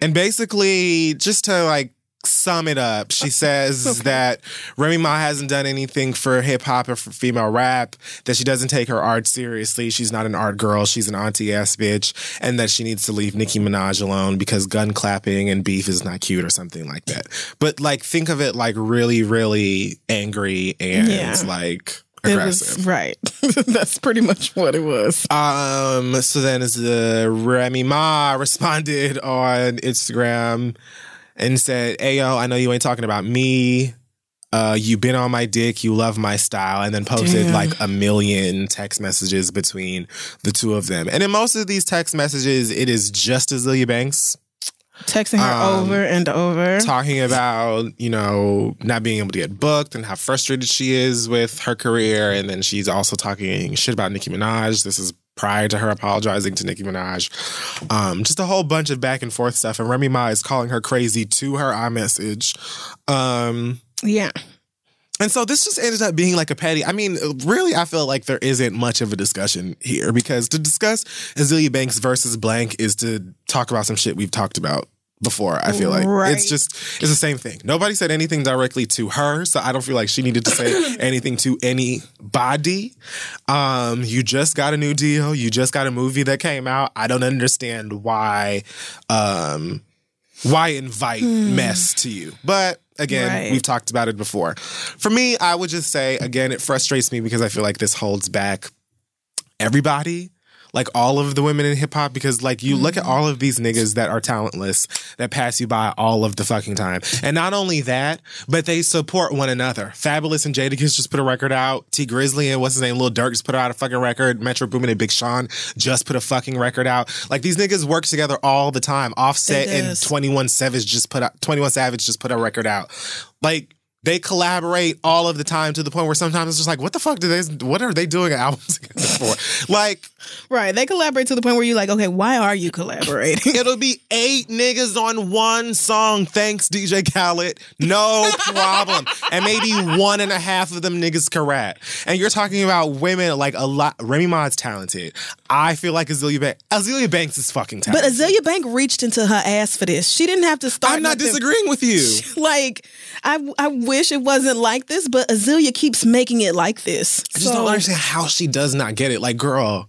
C: and basically, just to like sum it up, she says that Remy Ma hasn't done anything for hip hop or for female rap, that she doesn't take her art seriously. She's not an art girl. She's an auntie ass bitch. And that she needs to leave Nicki Minaj alone because gun clapping and beef is not cute or something like that. But like, think of it like really, really angry and
D: Yeah.
C: like
D: It
C: aggressive.
D: was right. That's pretty much what it was.
C: Um. So then, as the Remy Ma responded on Instagram and said, "Ayo, I know you ain't talking about me. Uh, you been on my dick. You love my style." And then posted
D: Damn.
C: like a million text messages between the two of them. And in most of these text messages, it is just Azealia Banks
D: Texting her
C: Um,
D: over and over.
C: talking about you know not being able to get booked and how frustrated she is with her career and then she's also talking shit about Nicki Minaj this is prior to her apologizing to Nicki Minaj um just a whole bunch of back and forth stuff and Remy Ma is calling her crazy to her iMessage um
D: yeah.
C: and so this just ended up being like a petty. I mean, really, I feel like there isn't much of a discussion here because to discuss Azealia Banks versus blank is to talk about some shit we've talked about before. I feel like
D: Right.
C: it's just it's the same thing. Nobody said anything directly to her, so I don't feel like she needed to say anything to anybody. Um, you just got a new deal. You just got a movie that came out. I don't understand why. Um, why invite mess to you? But again,
D: Right.
C: we've talked about it before. For me, I would just say again, it frustrates me because I feel like this holds back everybody. Like all of the women in hip hop, because like you look at mm-hmm. all of these niggas that are talentless that pass you by all of the fucking time. And not only that, but they support one another. Fabolous and Jadakiss just put a record out. Tee Grizzley and what's his name, Lil Durk just put out a fucking record. Metro Boomin and Big Sean just put a fucking record out. Like these niggas work together all the time. Offset and 21 Savage just put out 21 Savage just put a record out. Like they collaborate all of the time to the point where sometimes it's just like, what the fuck do they what are they doing an album together for? Like
D: Right. They collaborate to the point where you're like, okay, why are you collaborating?
C: It'll be eight niggas on one song. Thanks, DJ Khaled. No problem. and maybe one and a half of them niggas can rap. And you're talking about women like a lot. Remy Ma's talented. I feel like Azealia Banks. Azealia Banks is fucking talented. but.
D: Azealia Bank reached into her ass for this. She didn't have to start.
C: I'm not disagreeing with you.
D: Like, I, I wish it wasn't like this, but Azealia keeps making it like this.
C: I just don't understand how she does not get it. Like, girl.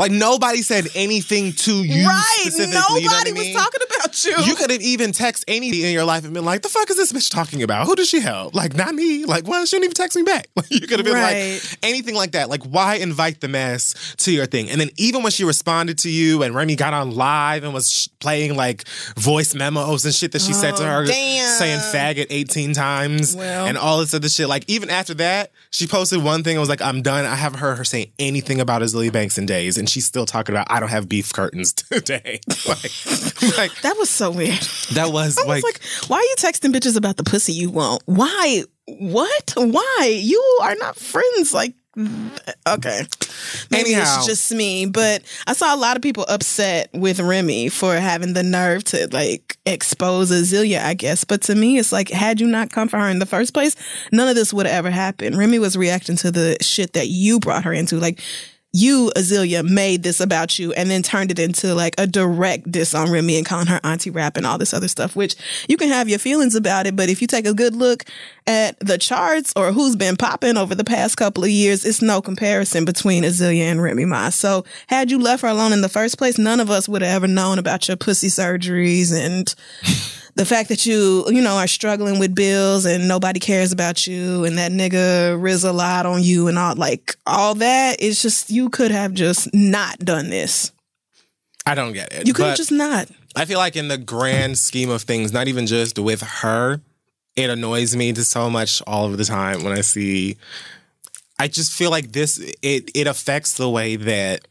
C: Like nobody said anything to you
D: Right.
C: specifically.
D: Nobody
C: you know what I
D: was
C: mean?
D: talking about you.
C: You could have even texted anything in your life and been like, "The fuck is this bitch talking about? Who does she help? Like, not me. Like, well, she didn't even text me back. Like, you could have been
D: Right.
C: like anything like that. Like, why invite the mess to your thing? And then even when she responded to you and Remy got on live and was sh- playing like voice memos and shit that she said to oh, her,
D: Oh, damn.
C: saying faggot eighteen times
D: Well.
C: and all this other shit. Like, even after that, she posted one thing and was like, "I'm done. I haven't heard her say anything about Azealia Banks in days, and she's still talking about I don't have beef curtains today." like, like
D: that was so weird.
C: that was
D: I was
C: like,
D: like, why are you texting bitches about the pussy you want? Why? What? Why? You are not friends. Like, okay. Maybe
C: Anyhow.
D: it's just me, but I saw a lot of people upset with Remy for having the nerve to like expose Azealia, I guess. But to me, it's like, had you not come for her in the first place, none of this would have ever happened. Remy was reacting to the shit that you brought her into. Like, you, Azealia, made this about you and then turned it into like a direct diss on Remy and calling her auntie rap and all this other stuff, which you can have your feelings about it. But if you take a good look at the charts or who's been popping over the past couple of years, it's no comparison between Azealia and Remy Ma. So had you left her alone in the first place, none of us would have ever known about your pussy surgeries and the fact that you, you know, are struggling with bills and nobody cares about you and that nigga riz a lot on you and all like all that is just you could have just not done this.
C: I don't get it.
D: You could have just not.
C: I feel like in the grand scheme of things, not even just with her, it annoys me to so much all of the time when I see. I just feel like this it it affects the way that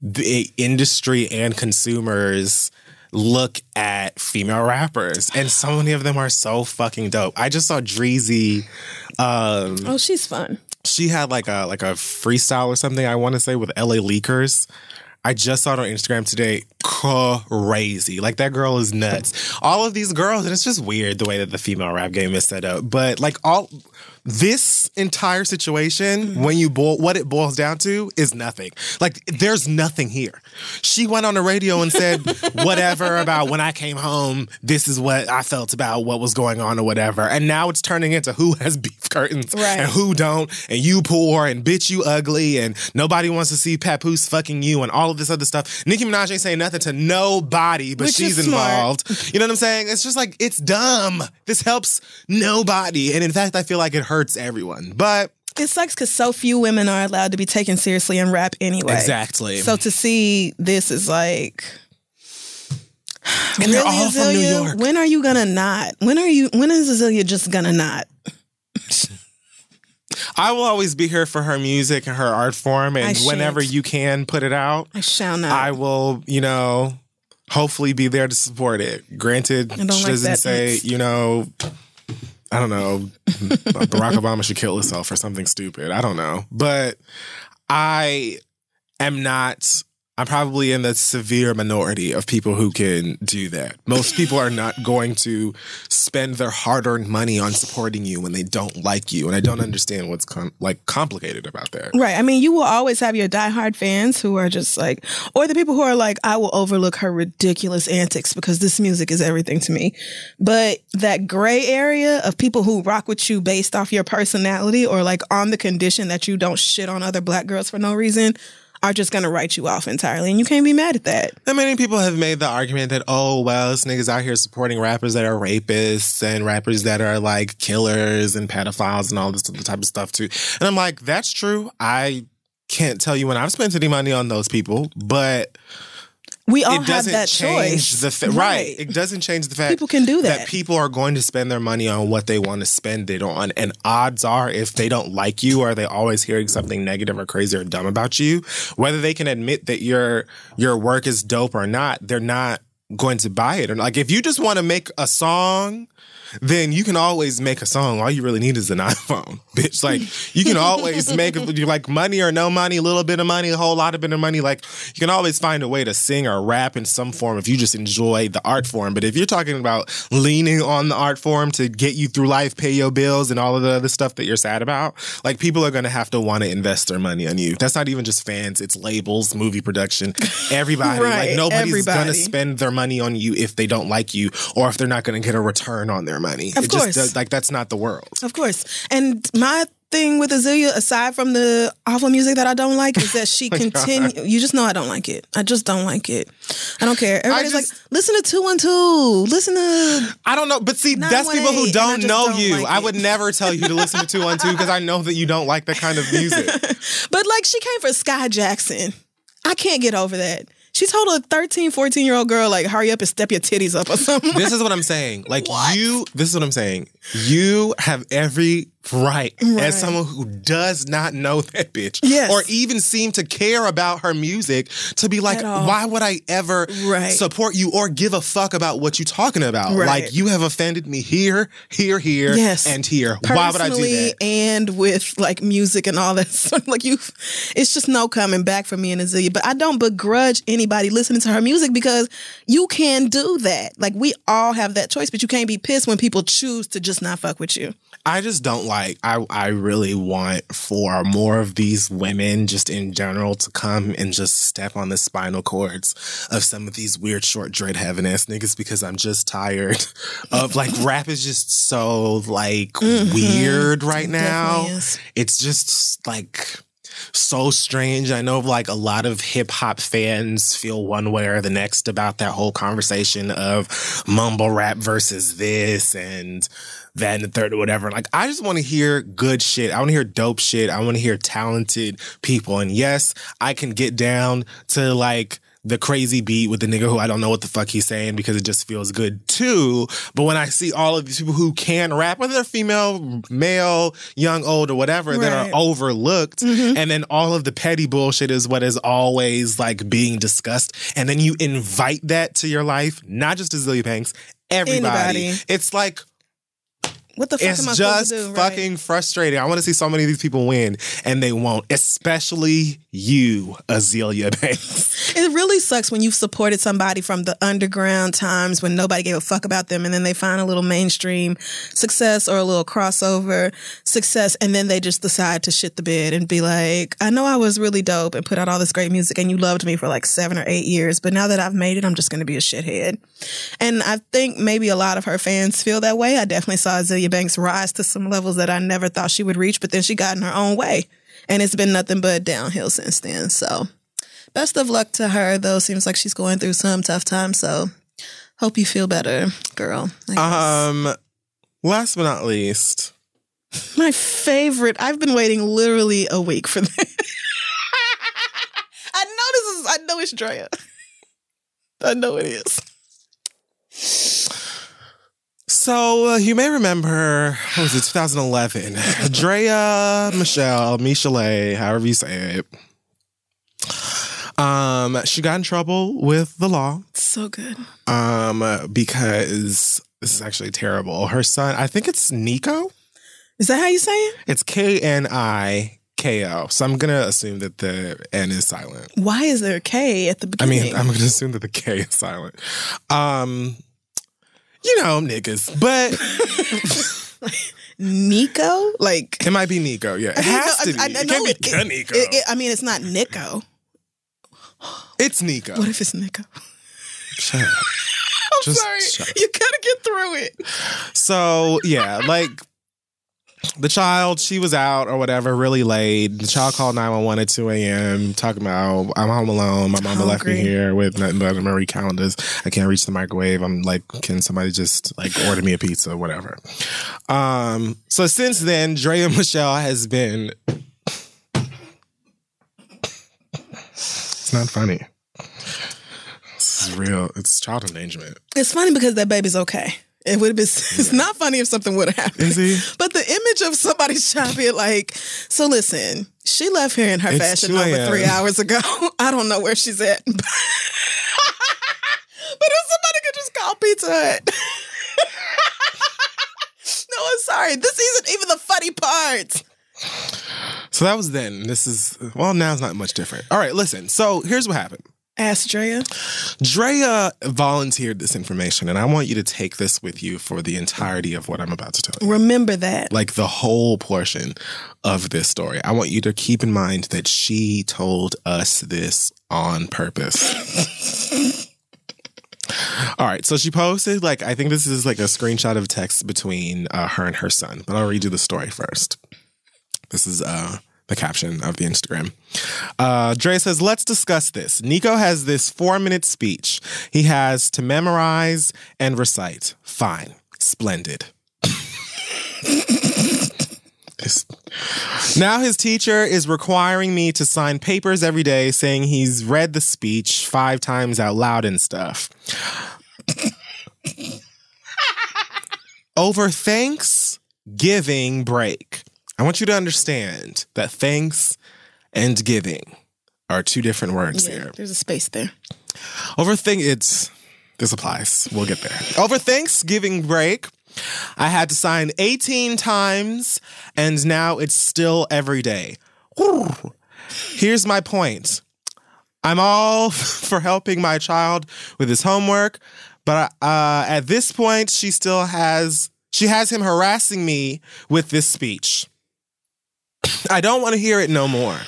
C: the industry and consumers look at female rappers, and so many of them are so fucking dope. I just saw Dreezy. Um,
D: Oh, she's fun.
C: she had like a like a freestyle or something I want to say with LA Leakers. I just saw it on Instagram today. Crazy. Like that girl is nuts. All of these girls, and it's just weird the way that the female rap game is set up. But like all this entire situation, when you boil what it boils down to is nothing. Like there's nothing here. She went on the radio and said whatever about when I came home, this is what I felt about what was going on or whatever. And now it's turning into who has beef curtains
D: Right.
C: and who don't, and you poor and bitch you ugly, and nobody wants to see Papoose fucking you and all of this other stuff. Nicki Minaj ain't saying nothing to nobody, but
D: Which
C: she's involved. You know what I'm saying? It's just like it's dumb. This helps nobody, and in fact, I feel like it hurts everyone. But
D: It sucks because so few women are allowed to be taken seriously in rap anyway.
C: exactly.
D: So to see this is like
C: and they're
D: Really,
C: all from New York.
D: When are you gonna not? When are you when is Azealia just gonna not?
C: I will always be here for her music and her art form, and whenever you can put it out,
D: I shall not.
C: I will, you know, hopefully be there to support it. Granted, she
D: like
C: doesn't say, you know, I don't know, Barack Obama should kill himself or something stupid. I don't know. But I am not, I'm probably in the severe minority of people who can do that. Most people are not going to spend their hard earned money on supporting you when they don't like you. And I don't understand what's com- like complicated about that.
D: Right. I mean, you will always have your die-hard fans who are just like, or the people who are like, I will overlook her ridiculous antics because this music is everything to me. But that gray area of people who rock with you based off your personality or like on the condition that you don't shit on other black girls for no reason are just going to write you off entirely. And you can't be mad at that.
C: And many people have made the argument that, oh, well, this nigga's out here supporting rappers that are rapists and rappers that are like killers and pedophiles and all this other type of stuff too. And I'm like, that's true. I can't tell you when I've spent any money on those people, but
D: We all
C: it
D: have that
C: change
D: choice.
C: the fa- right. It doesn't change the fact
D: People can do that. that.
C: people are going to spend their money on what they want to spend it on. And odds are, if they don't like you, or they always hearing something negative or crazy or dumb about you, whether they can admit that your your work is dope or not, they're not going to buy it or. Like if you just want to make a song, then you can always make a song. All you really need is an iPhone, bitch. Like you can always make you like money or no money, a little bit of money, a whole lot of bit of money. Like you can always find a way to sing or rap in some form if you just enjoy the art form. But if you're talking about leaning on the art form to get you through life, pay your bills, and all of the other stuff that you're sad about, like people are going to have to want to invest their money on you. That's not even just fans; it's labels, movie production, everybody.
D: Right,
C: like nobody's going to spend their money on you if they don't like you or if they're not going to get a return on their money.
D: Of
C: it
D: course.
C: just does, like that's not the world.
D: Of course. And my thing with Azealia, aside from the awful music that I don't like, is that she oh continue. You just know I don't like it. I just don't like it. I don't care. Everybody's
C: just-
D: like, listen to two one two. Listen to.
C: I don't know, but see, that's people who don't know
D: don't
C: you.
D: like
C: I would never tell you to listen to 212 because I know that you don't like that kind of music.
D: But like, she came for Skai Jackson. I can't get over that. She told a 13, 14 year old girl, like, hurry up and step your titties up or something.
C: this is what I'm saying. Like you, this is what I'm saying. You have every right,
D: Right.
C: as someone who does not know that bitch,
D: Yes.
C: or even seem to care about her music, to be like, why would I ever
D: Right.
C: support you or give a fuck about what you're talking about?
D: Right.
C: Like you have offended me here, here, here,
D: Yes.
C: and here. Why would I do that?
D: And with like music and all that stuff. Like you, it's just no coming back for me and Azealia. But I don't begrudge anybody listening to her music because you can do that. Like we all have that choice, but you can't be pissed when people choose to just not fuck with you.
C: I just don't like. I I really want for more of these women, just in general, to come and just step on the spinal cords of some of these weird short dread having ass niggas because I'm just tired of like rap is just so like mm-hmm. weird right now. It's just like so strange. I know like a lot of hip hop fans feel one way or the next about that whole conversation of mumble rap versus this and that and the third or whatever. Like I just want to hear good shit. I want to hear dope shit. I want to hear talented people. And yes, I can get down to like the crazy beat with the nigga who I don't know what the fuck he's saying because it just feels good too. But when I see all of these people who can rap, whether they're female, male, young, old, or whatever, that are overlooked, mm-hmm. and then all of the petty bullshit is what is always like being discussed, and then you invite that to your life, not just Azealia Banks, everybody.
D: Anybody.
C: It's like
D: What the fuck am I
C: it's
D: supposed
C: just
D: to do? Right.
C: fucking frustrating. I want to see so many of these people win, and they won't. Especially you, Azealia Banks.
D: It really sucks when you've supported somebody from the underground times when nobody gave a fuck about them and then they find a little mainstream success or a little crossover success and then they just decide to shit the bed and be like, I know I was really dope and put out all this great music and you loved me for like seven or eight years, but now that I've made it, I'm just going to be a shithead. And I think maybe a lot of her fans feel that way. I definitely saw Azealia Banks rise to some levels that I never thought she would reach, but then she got in her own way. And it's been nothing but downhill since then. So best of luck to her, though. Seems like she's going through some tough times. So hope you feel better, girl.
C: Um, last but not least,
D: My favorite. I've been waiting literally a week for this. I know this is. I know it's Drea. I know it is.
C: So uh, you may remember, what was it, 2011? Drea Michelle, Michelet, however you say it. Um, she got in trouble with the law.
D: So good.
C: Um, because this is actually terrible. Her son, I think it's Nico.
D: Is that how you say it?
C: It's K N I K O. So I'm gonna assume that the N is silent.
D: Why is there a K at the beginning?
C: I mean, I'm gonna assume that the K is silent. Um, you know, niggas, but
D: Nico. Like
C: it might be Nico. Yeah, it
D: I
C: has to be.
D: I- I
C: it can't be
D: it-
C: Nico.
D: it- I mean, it's not Nico.
C: it's Nico.
D: What if it's Nico?
C: Shut up.
D: I'm
C: Just
D: sorry.
C: shut up.
D: You gotta get through it.
C: So yeah, like the child, she was out or whatever, really late. The child called 911 at 2 a.m. talking about I'm home alone. My mama left me here with nothing but Marie Callender's. I can't reach the microwave. I'm like, can somebody just like order me a pizza, or whatever. Um, so since then, Drea Michelle has been It's not funny. This is real. It's child endangerment.
D: It's funny because that baby's okay. It would have been. It's not funny if something would have happened. But the image of somebody being like, so listen, she left here in her
C: It's
D: fashion
C: 2
D: over
C: a.m..
D: three hours ago. I don't know where she's at. but if somebody could just call Pizza Hut. no, I'm sorry. This isn't even the funny part.
C: So that was then. This is well, now it's not much different. All right, listen. So here's what happened.
D: Ask Drea.
C: Drea volunteered this information, and I want you to take this with you for the entirety of what I'm about to tell you.
D: Remember that.
C: Like the whole portion of this story. I want you to keep in mind that she told us this on purpose. All right, so she posted like I think this is like a screenshot of text between uh, her and her son, but I'll read you the story first. This is uh, the caption of the Instagram. Uh, Dre says, Let's discuss this. Nico has this four minute speech he has to memorize and recite. Fine. Splendid. Now his teacher is requiring me to sign papers every day saying he's read the speech five times out loud and stuff. Over Thanksgiving break. I want you to understand that thanks and giving are two different words
D: Yeah,
C: here.
D: there's a space there.
C: Over thing it's this applies. We'll get there. Over Thanksgiving break, I had to sign 18 times and now it's still every day. Here's my point. I'm all for helping my child with his homework, but uh, at this point she still has she has him harassing me with this speech. I don't want to hear it no more.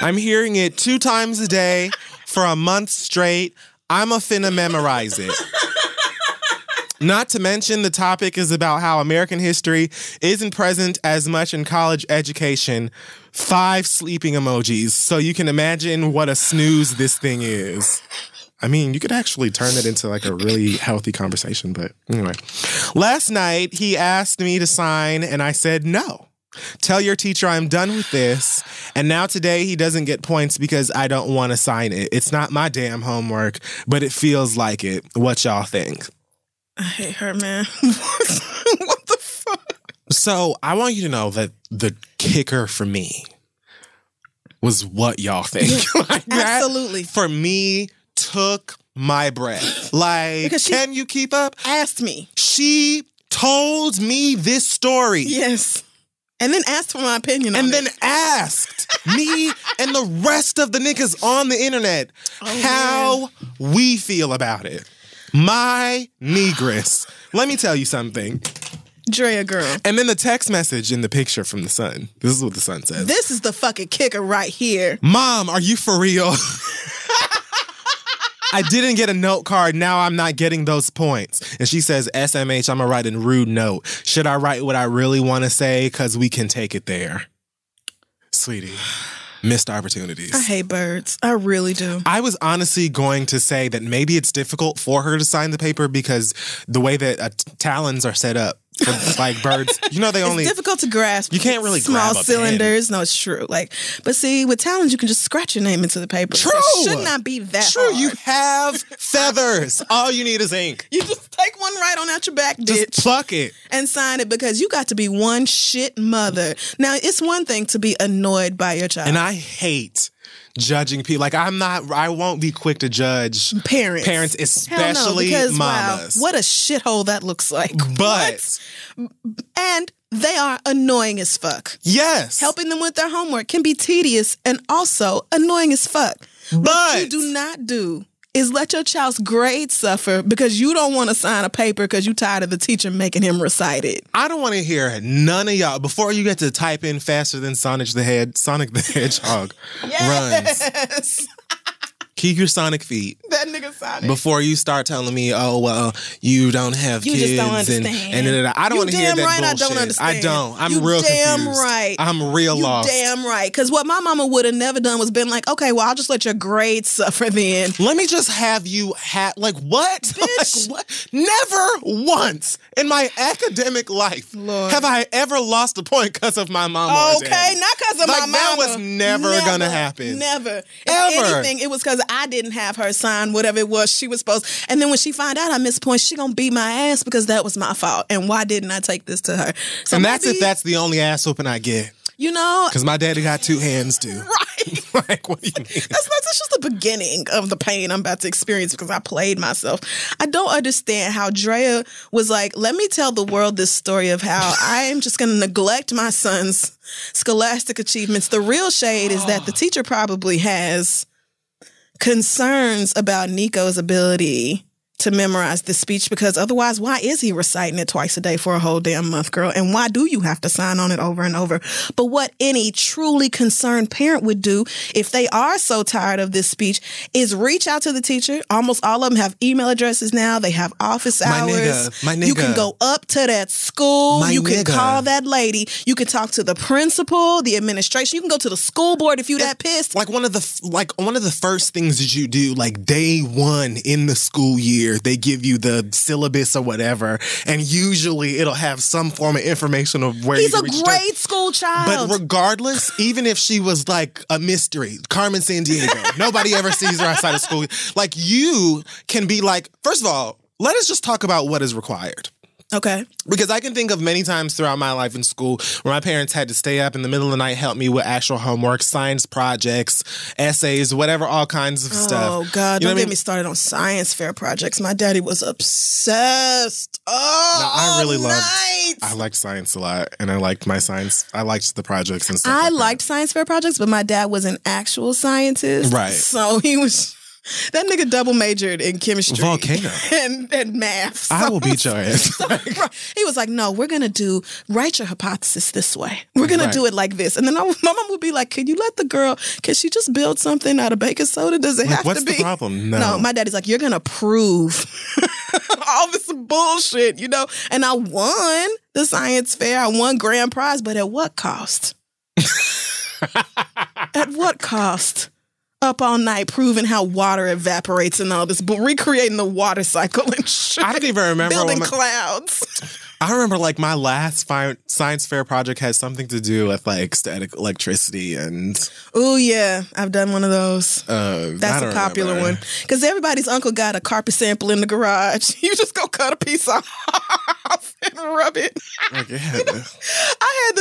C: I'm hearing it two times a day for a month straight. I'm a finna memorize it. Not to mention, the topic is about how American history isn't present as much in college education. Five sleeping emojis. So you can imagine what a snooze this thing is. I mean, you could actually turn it into like a really healthy conversation, but anyway. Last night, he asked me to sign, and I said no. Tell your teacher I'm done with this. And now today he doesn't get points because I don't want to sign it. It's not my damn homework, but it feels like it. What y'all think?
D: I hate her, man. what the fuck?
C: So I want you to know that the kicker for me was what y'all think. Like that,
D: Absolutely.
C: For me, took my breath. Like, can you keep up?
D: Asked me.
C: She told me this story.
D: Yes. And then asked for my opinion on
C: and then
D: it.
C: asked me and the rest of the niggas on the internet
D: Oh,
C: how we feel about it. My negress. Let me tell you something.
D: Drea girl.
C: And then the text message in the picture from the son. This is what the son says.
D: This is the fucking kicker right here.
C: Mom, are you for real? I didn't get a note card. Now I'm not getting those points. And she says, SMH, I'm going to write a rude note. Should I write what I really want to say? Because we can take it there. Sweetie, missed opportunities.
D: I hate birds. I really do.
C: I was honestly going to say that maybe it's difficult for her to sign the paper because the way that uh, talons are set up for like birds, you know, they only.
D: it's difficult to grasp.
C: You can't really
D: small cylinders. No, it's true. Like, but see, with talons, you can just scratch your name into the paper.
C: True.
D: It should not be that
C: True,
D: hard.
C: you have feathers. All you need is ink.
D: You just take one right on out your back,
C: Just
D: ditch,
C: pluck it.
D: and sign it because you got to be one shit mother. Now, it's one thing to be annoyed by your child.
C: And I hate judging people. Like I'm not. I won't be quick to judge
D: parents,
C: Parents,
D: Hell no,
C: especially
D: because, wow,
C: mamas.
D: what a shithole that looks like.
C: But
D: and they are annoying as fuck.
C: yes,
D: Helping them with their homework can be tedious and also annoying as fuck. What
C: But-
D: you do not do is let your child's grades suffer because you don't want to sign a paper because you're tired of the teacher making him recite it.
C: I don't want to hear none of y'all before you get to type in faster than Sonic the Head. Sonic the Hedgehog runs. Keep your Sonic feet.
D: that nigga Sonic.
C: Before you start telling me, oh well, you don't have
D: You
C: kids,
D: just don't understand.
C: and da. I don't want to hear
D: damn
C: that
D: right I
C: bullshit.
D: don't understand.
C: I don't. I'm
D: You
C: real
D: damn
C: confused.
D: right.
C: I'm real
D: you
C: lost.
D: damn right. Because what my mama would have never done was been like, okay, well, I'll just let your grades suffer then.
C: Let me just have you have like what?
D: Bitch.
C: like what? Never once in my academic life
D: Lord.
C: have I ever lost a point because of my mama.
D: Okay, not because of
C: Like,
D: my
C: that
D: mama.
C: was never gonna happen.
D: Never. If
C: Ever.
D: anything, it was because I didn't have her sign whatever it was she was supposed. And then when she find out I missed points, she gonna beat my ass because that was my fault. And why didn't I take this to her? So
C: And that's
D: maybe-
C: if that's the only ass whooping I get.
D: You know,
C: Because my daddy got two hands too.
D: right.
C: like, what do you mean?
D: That's, that's just the beginning of the pain I'm about to experience because I played myself. I don't understand how Drea was like, let me tell the world this story of how I am just going to neglect my son's scholastic achievements. The real shade is that the teacher probably has concerns about Nico's ability to memorize this speech because otherwise, why is he reciting it twice a day for a whole damn month, girl? And why do you have to sign on it over and over? But what any truly concerned parent would do if they are so tired of this speech is reach out to the teacher. Almost all of them have email addresses now. They have office
C: My
D: hours.
C: nigga, my nigga.
D: You can go up to that school.
C: My
D: you can
C: nigga.
D: call that lady. You can talk to the principal, the administration. You can go to the school board if you that pissed.
C: like one of the like one of the first things that you do like day one in the school year they give you the syllabus or whatever and usually it'll have some form of information of where
D: He's a grade school child.
C: but regardless, even if she was like a mystery, Carmen Sandiego, nobody ever sees her outside of school. Like you can be like, first of all, let us just talk about what is required.
D: Okay.
C: Because I can think of many times throughout my life in school where my parents had to stay up in the middle of the night, help me with actual homework, science projects, essays, whatever, all kinds of stuff.
D: Oh God!
C: You
D: Don't
C: what I
D: get
C: mean?
D: me started on science fair projects. My daddy was obsessed. Oh,
C: No, I really
D: all
C: loved.
D: night.
C: I liked science a lot, and I liked my science. I liked the projects and stuff.
D: I
C: like that.
D: liked science fair projects, but my dad was an actual scientist,
C: Right.
D: So he was that nigga double majored in chemistry,
C: Volcano.
D: and and math.
C: I will beat your ass.
D: He was like, "No, we're gonna do write your hypothesis this way. We're gonna
C: Right.
D: do it like this." And then I, my mom would be like, "Can you let the girl? Can she just build something out of baking soda? Does it
C: Like,
D: have
C: what's
D: to
C: the
D: be?"
C: problem? No.
D: my daddy's like, "You're gonna prove all this bullshit, you know." And I won the science fair. I won grand prize, but at what cost? at what cost? Up all night proving how water evaporates and all this, but recreating the water cycle and shit.
C: I don't even remember
D: building
C: my-
D: clouds.
C: I remember like my last fi- science fair project had something to do with like static electricity and
D: Oh yeah, I've done one of those.
C: uh,
D: That's a popular
C: remember.
D: one because everybody's uncle got a carpet sample in the garage. You just go cut a piece off and rub it.
C: Had to-
D: I had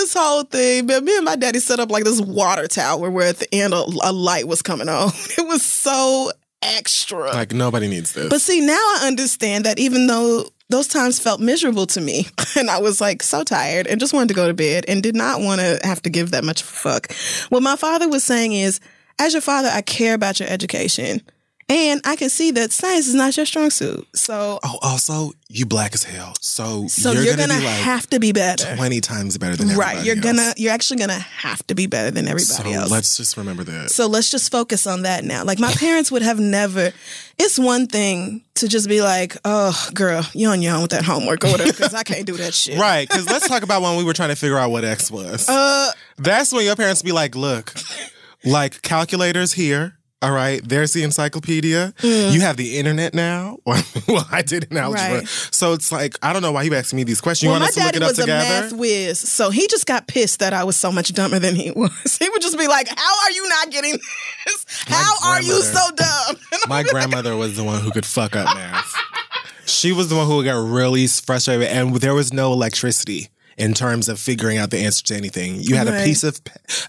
D: this whole thing, but me and my daddy set up like this water tower where at the end a, a light was coming on. It was so extra.
C: like nobody needs this.
D: But see, now I understand that even though those times felt miserable to me, and I was like so tired and just wanted to go to bed and did not want to have to give that much fuck. What my father was saying is, as your father, I care about your education. And I can see that science is not your strong suit. So,
C: oh, also you black as hell, so,
D: so
C: you're,
D: you're,
C: gonna,
D: gonna,
C: be like
D: have to be better.
C: twenty times better than everybody
D: Right. You're
C: else.
D: gonna you're actually gonna have to be better than everybody
C: So
D: else.
C: let's just remember that.
D: So let's just focus on that now. Like my parents would have never. It's one thing to just be like, "Oh, girl, you on your own with that homework or whatever," because I can't do that shit.
C: Right, because let's talk about when we were trying to figure out what X was.
D: Uh,
C: That's when your parents be like, look, like calculators here. All right, there's the encyclopedia. You have the internet now. well, I did in algebra.
D: Mm. Right.
C: So it's like, I don't know why you asking me these questions. You
D: well,
C: want
D: my
C: us to look
D: daddy
C: it up
D: was a math whiz, so he just got pissed that I was so much dumber than he was. He would just be like, "How are you not getting this? How are you so dumb?"
C: My
D: like,
C: grandmother was the one who could fuck up math. She was the one who got really frustrated, and there was no electricity in terms of figuring out the answer to anything. You had
D: Right.
C: a piece of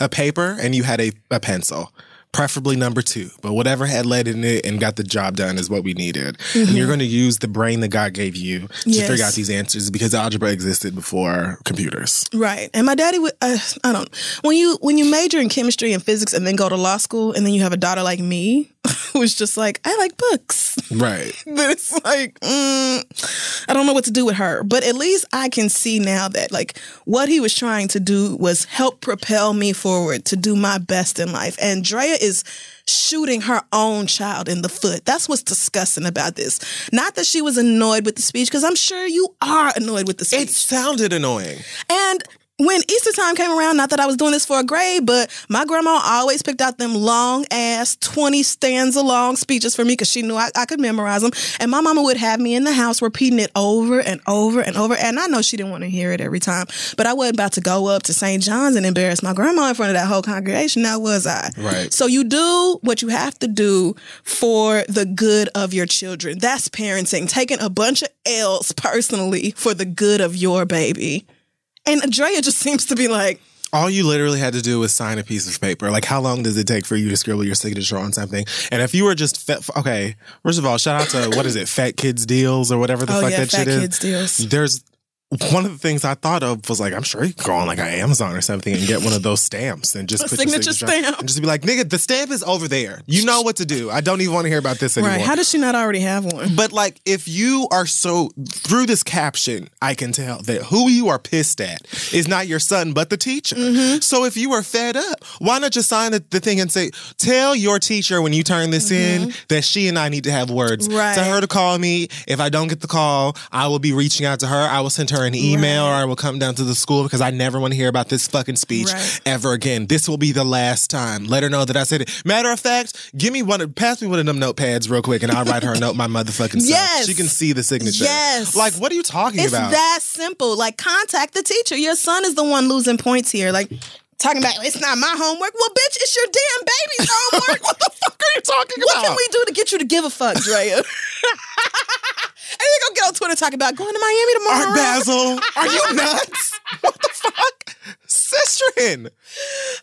C: a paper and you had a, a pencil. Preferably number two, but whatever had lead in it and got the job done is what we needed. And you're going to use the brain that God gave you to
D: Mm-hmm. Yes.
C: figure out these answers because algebra existed before computers.
D: Right. And my daddy would uh, I don't when you when you major in chemistry and physics and then go to law school and then you have a daughter like me who's just like I like books.
C: Right.
D: But it's like mm, I don't know what to do with her. But at least I can see now that like what he was trying to do was help propel me forward to do my best in life. And Drea is shooting her own child in the foot. That's what's disgusting about this. Not that she was annoyed with the speech because I'm sure you are annoyed with the speech.
C: It sounded annoying.
D: And when Easter time came around, not that I was doing this for a grade, but my grandma always picked out them long ass 20 stanza long speeches for me because she knew I, I could memorize them. And my mama would have me in the house repeating it over and over and over. And I know she didn't want to hear it every time, but I wasn't about to go up to St. John's and embarrass my grandma in front of that whole congregation. Now was I?
C: Right.
D: So you do what you have to do for the good of your children. That's parenting, taking a bunch of L's personally for the good of your baby. And Drea just seems to be like,
C: All you literally had to do was sign a piece of paper. Like, how long does it take for you to scribble your signature on something? And if you were just fat, okay, first of all, shout out to what is it, Fat Kids Deals or whatever the
D: Oh,
C: fuck
D: yeah,
C: that
D: Fat
C: shit is.
D: Deals.
C: There's one of the things I thought of was like, I'm sure you can go on like an Amazon or something and get one of those stamps and just
D: A
C: put your
D: signature
C: signature
D: stamp.
C: and just be like, nigga, the stamp is over there. You know what to do. I don't even want to hear about this anymore.
D: Right. How does she not already have one?
C: But like, if you are so through this caption, I can tell that who you are pissed at is not your son, but the teacher.
D: Mm-hmm.
C: So if you are fed up, why not just sign the, the thing and say, tell your teacher when you turn this in that she and I need to have words.
D: Mm-hmm. Right.
C: Tell her to call me. If I don't get the call, I will be reaching out to her. I will send her an email
D: Right.
C: or I will come down to the school because I never want to hear about this fucking speech
D: Right.
C: ever again. This will be the last time. Let her know that I said it. Matter of fact, give me one. of- Pass me one of them notepads real quick, and I'll write her a note. My motherfucking self.
D: Yes.
C: She can see the signature.
D: Yes.
C: Like, what are you talking
D: It's
C: about?
D: It's that simple. Like, contact the teacher. Your son is the one losing points here. Like, talking about it's not my homework. Well, bitch, it's your damn baby's homework.
C: what the fuck are you talking about?
D: what can we do to get you to give a fuck, Drea? and then go get on Twitter talking about going to Miami tomorrow.
C: Art Basel, are you nuts? what the fuck, Sistrin?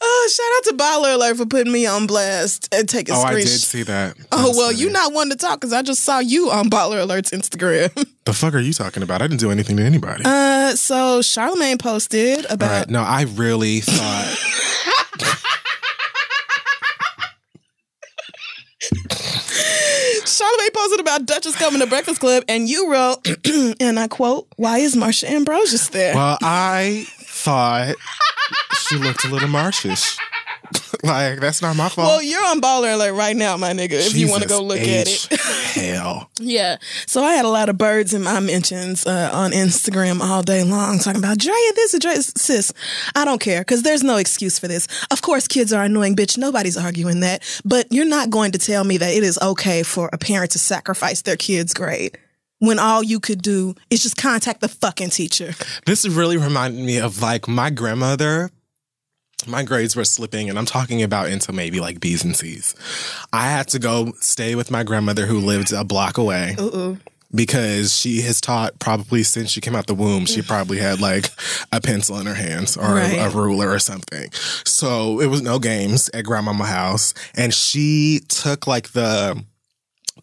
D: Oh, shout out to Baller Alert for putting me on blast and taking
C: Oh, I did see that.
D: Oh well,
C: funny.
D: you not one to talk because I just saw you on Baller Alert's Instagram.
C: The fuck are you talking about? I didn't do anything to anybody.
D: Uh, so Charlemagne posted about
C: right. No, I really thought.
D: Charlemagne posted about Duchess coming to Breakfast Club, and you wrote, and I quote, "Why is Marsha Ambrosius there?"
C: well, I thought she looked a little marshish. like that's not my fault.
D: well, you're on Baller Alert right now, my nigga. If you want to go look
C: H.
D: at it.
C: Hell.
D: Yeah. So I had a lot of birds in my mentions uh, on Instagram all day long talking about Drea this, is Drea sis. I don't care because there's no excuse for this. Of course, kids are annoying, bitch. Nobody's arguing that. But you're not going to tell me that it is okay for a parent to sacrifice their kid's grade when all you could do is just contact the fucking teacher.
C: This really reminded me of like my grandmother. My grades were slipping, and I'm talking about into maybe like B's and C's. I had to go stay with my grandmother who lived a block away. Because she has taught probably since she came out the womb, she probably had like a pencil in her hands or
D: Right.
C: a, a ruler or something. So it was no games at grandmama house. And she took like the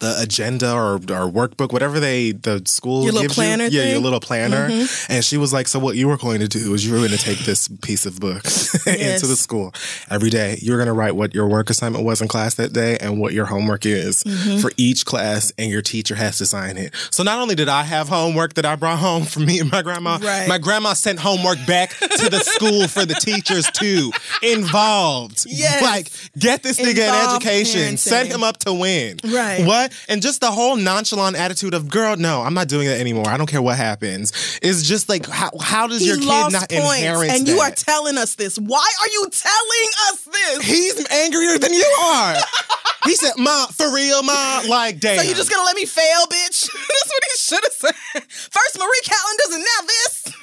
C: the agenda or, or workbake, whatever they the school
D: Your little
C: gives
D: planner
C: you. Yeah, your little planner. And she was like, "So what you were going to do is you were going to take this piece of book
D: Yes.
C: into the school every day. You were going to write what your work assignment was in class that day and what your homework is
D: Mm-hmm.
C: for each class, and your teacher has to sign it. So not only did I have homework that I brought home from me and my grandma,
D: Right.
C: my grandma sent homework back to the school for the teachers too. Involved,
D: Yes.
C: like get this nigga an education, set
D: parenting.
C: him up to win.
D: Right.
C: What? And just the whole nonchalant attitude of, girl, no, I'm not doing that anymore. I don't care what happens. It's just like, how, how does
D: He
C: your kid not inherit
D: and you are telling us this. Why are you telling us this?
C: He's angrier than you are. he said, Ma, for real, Ma? Like, damn.
D: So you just gonna let me fail, bitch? That's what he should have said. First Marie Callender's and now this.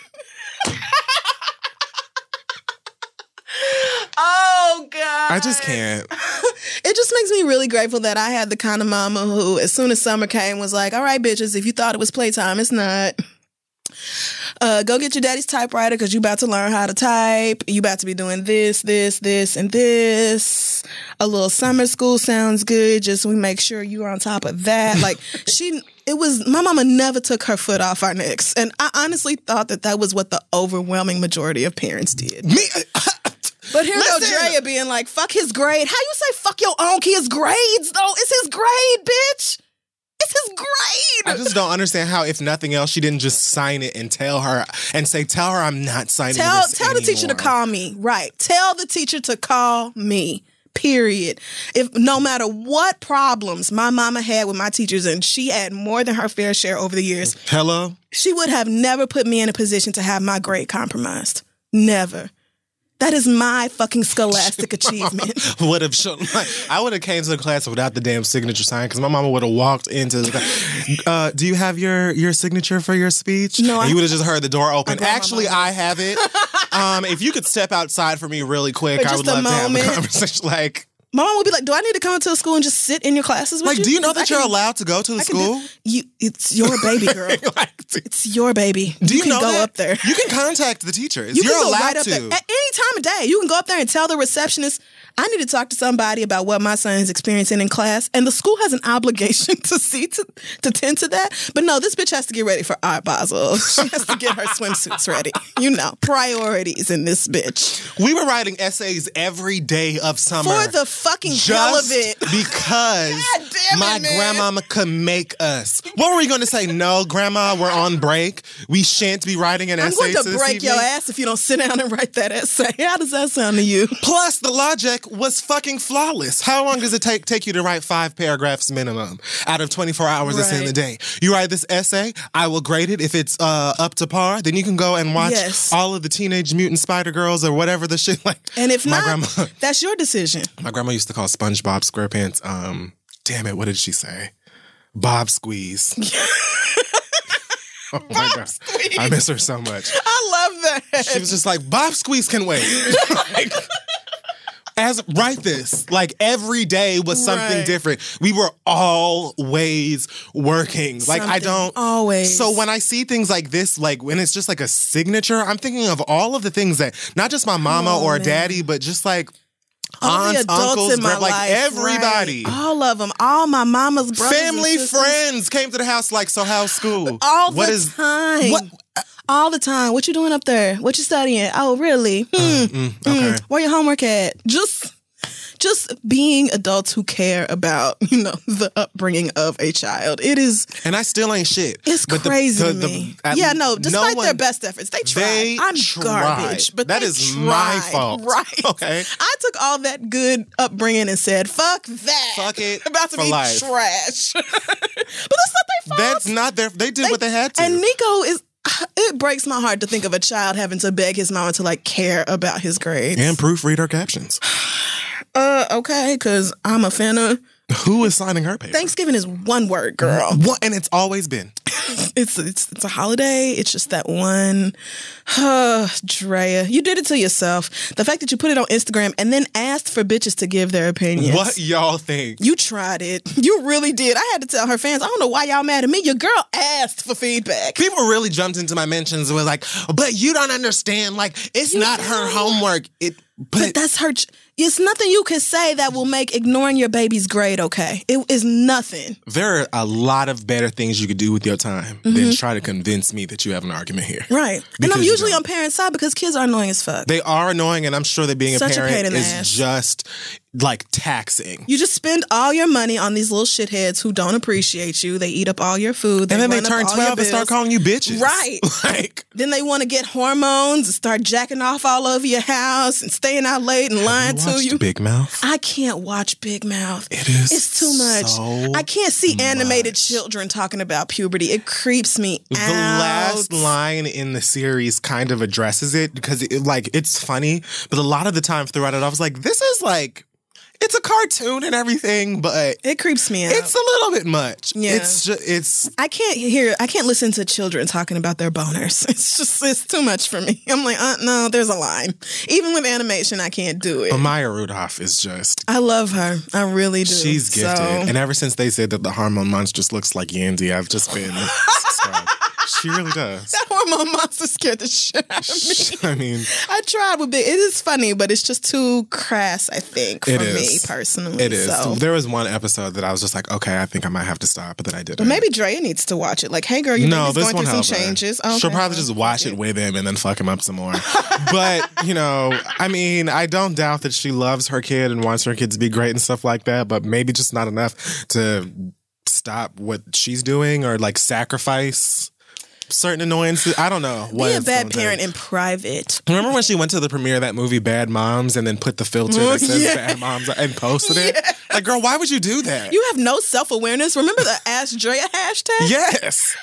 D: oh God.
C: I just can't.
D: It just makes me really grateful that I had the kind of mama who, as soon as summer came, was like, all right, bitches, if you thought it was playtime, it's not. Uh, go get your daddy's typewriter because you about to learn how to type. You about to be doing this, this, this, and this. A little summer school sounds good. Just we make sure you are on top of that. Like she, it was my mama never took her foot off our necks, and I honestly thought that that was what the overwhelming majority of parents did.
C: Me,
D: But here's
C: Listen.
D: Drea being like, "Fuck his grade." How you say "fuck your own kid's grades"? Though it's his grade, bitch. It's his grade.
C: I just don't understand how, if nothing else, she didn't just sign it and tell her and say, "Tell her I'm not signing
D: tell
C: this
D: tell the teacher to call me. Right. Tell the teacher to call me. Period. If no matter what problems my mama had with my teachers, and she had more than her fair share over the years,
C: Hello.
D: she would have never put me in a position to have my grade compromised. Never. That is my fucking scholastic achievement.
C: would have shown like I would have came to the class without the damn signature sign because my mama would have walked into the class. Uh, do you have your your signature for your speech?
D: No, I-
C: you would have just heard the door open.
D: grandma
C: Actually. I have it. um, if you could step outside for me really quick,
D: For
C: I
D: just
C: would
D: a
C: love to have
D: moment.
C: a conversation. Like
D: My mom would be like, "Do I need to come into a school and just sit in your classes with
C: Like,
D: you?"
C: do you know
D: 'Cause I
C: that you're
D: can-
C: allowed to go to the
D: I can do-
C: school?
D: you, it's your baby, girl.
C: Like,
D: it's your baby.
C: do you,
D: can
C: know
D: go
C: that?
D: up there.
C: You can contact the teachers.
D: You go
C: allowed
D: right up
C: to.
D: there at any time of day. You can go up there and tell the receptionist, "I need to talk to somebody about what my son is experiencing in class." And the school has an obligation to see to to tend to that. But no, this bitch has to get ready for Art Basel. She has to get her swimsuits ready. You know, priorities in this bitch
C: We were writing essays every day of summer.
D: for the fucking hell of it.
C: because
D: it,
C: my
D: man.
C: grandmama could make us. What were we going to say? No, grandma, we're on break. We shan't be writing an essay.
D: I'm going to break your ass if you don't sit down and write that essay. How does that sound to you?
C: Plus, the logic was fucking flawless. How long does it take take you to write five paragraphs minimum out of 24 hours that's in
D: Right.
C: the day? You write this essay, I will grade it. If it's uh, up to par, then you can go and watch
D: Yes.
C: all of the Teenage Mutant Spider Girls or whatever the shit like.
D: And if
C: my
D: not,
C: grandma,
D: that's your decision.
C: my grandma used to call SpongeBob SquarePants. Um, damn it, what did she say? Bob Squeeze. oh my god, Squeeze. I miss her so much.
D: I love that.
C: She was just like, Bob Squeeze can wait. like, as write this. Like every day was something
D: Right.
C: different. We were always working. Like I don't
D: always.
C: So when I see things like this, like when it's just like a signature, I'm thinking of all of the things that not just my mama
D: Oh,
C: or
D: man.
C: daddy, but just like
D: all
C: aunts,
D: the
C: uncles,
D: in my
C: gra- like
D: life,
C: everybody.
D: right. all of them, all my mama's brothers,
C: Family, friends came to the house like, so how's school?
D: all
C: What
D: the
C: is-
D: time.
C: What?
D: All the time. What you doing up there? What you studying? Oh, really? Hmm.
C: Mm, okay.
D: Hmm. Where your homework at? Just, just being adults who care about you know the upbringing of a child. It is.
C: And I still ain't shit.
D: It's
C: But the-
D: crazy
C: the-
D: to
C: the-
D: me. yeah, no. Despite their
C: one-
D: best efforts, they tried.
C: They
D: I'm
C: tried.
D: garbage, but
C: That
D: they
C: is my fault.
D: Right?
C: Okay.
D: I took all that good upbringing and said, "Fuck that.
C: Fuck it
D: About to be
C: life.
D: trash." but that's not their fault.
C: That's not their. They did what they had to.
D: And Nico is. It breaks my heart to think of a child having to beg his mama to like care about his grades.
C: and proofread her captions.
D: uh, okay, because I'm a fan of
C: Who is signing her paper?
D: Thanksgiving is one word, girl.
C: What? And it's always been.
D: It's it's it's a holiday. It's just that one. Drea, you did it to yourself. The fact that you put it on Instagram and then asked for bitches to give their opinions.
C: What y'all think?
D: You tried it. You really did. I had to tell her fans, I don't know why y'all mad at me. Your girl asked for feedback.
C: People really jumped into my mentions and was like, "But you don't understand. Like, it's not her homework. It, but,
D: But that's her. ch- It's nothing you can say that will make ignoring your baby's grade okay. It is nothing.
C: there are a lot of better things you could do with your time than mm-hmm. try to convince me that you have an argument here.
D: Right. and I'm usually on parents' side because kids are annoying as fuck.
C: They are annoying, and I'm sure that being
D: Such a
C: a parent
D: the
C: is
D: ass.
C: just like taxing.
D: you just spend all your money on these little shitheads who don't appreciate you. They eat up all your food.
C: and then they turn 12 and start calling you bitches.
D: Right.
C: Like,
D: Then they want to get hormones and start jacking off all over your house and staying out late and lying
C: you
D: to you.
C: Big Mouth.
D: I can't watch Big Mouth.
C: It is
D: It's too much.
C: so
D: I can't see animated
C: much.
D: children talking about puberty. It creeps me
C: The
D: out.
C: last line in the series kind of addresses it because it, like it's funny, but a lot of the time throughout it, I was like, "This is like, it's a cartoon and everything, but
D: It creeps me out.
C: it's a little bit much.
D: Yeah.
C: It's just it's
D: I can't hear. I can't listen to children talking about their boners. It's just it's too much for me. I'm like, uh, no, there's a line. Even with animation, I can't do it.
C: but Maya Rudolph is just
D: I love her. I really do.
C: she's gifted,
D: So-
C: and ever since they said that the hormone monster just looks like Yandy, I've just been. she really does.
D: that hormone monster scared the shit out of me.
C: I mean,
D: I tried with big. It is funny, but it's just too crass. I think for
C: It
D: me personally.
C: it is.
D: So.
C: There was one episode that I was just like, okay, I think I might have to stop, but then I didn't.
D: But maybe Drea needs to watch it. Like, hey, girl, you
C: no,
D: know
C: this
D: going through some changes. Oh,
C: She'll
D: okay,
C: probably just watch
D: fuck
C: it with him and then fuck him up some more. but you know, I mean, I don't doubt that she loves her kid and wants her kid to be great and stuff like that. But maybe just not enough to stop what she's doing or like sacrifice certain annoyances. I don't know. what
D: Be a bad parent in private.
C: Remember when she went to the premiere of that movie Bad Moms and then put the filter that mm-hmm. says
D: Yeah.
C: Bad Moms and posted it? Like, girl, why would you do that?
D: You have no self awareness. Remember the Ask Drea hashtag?
C: yes.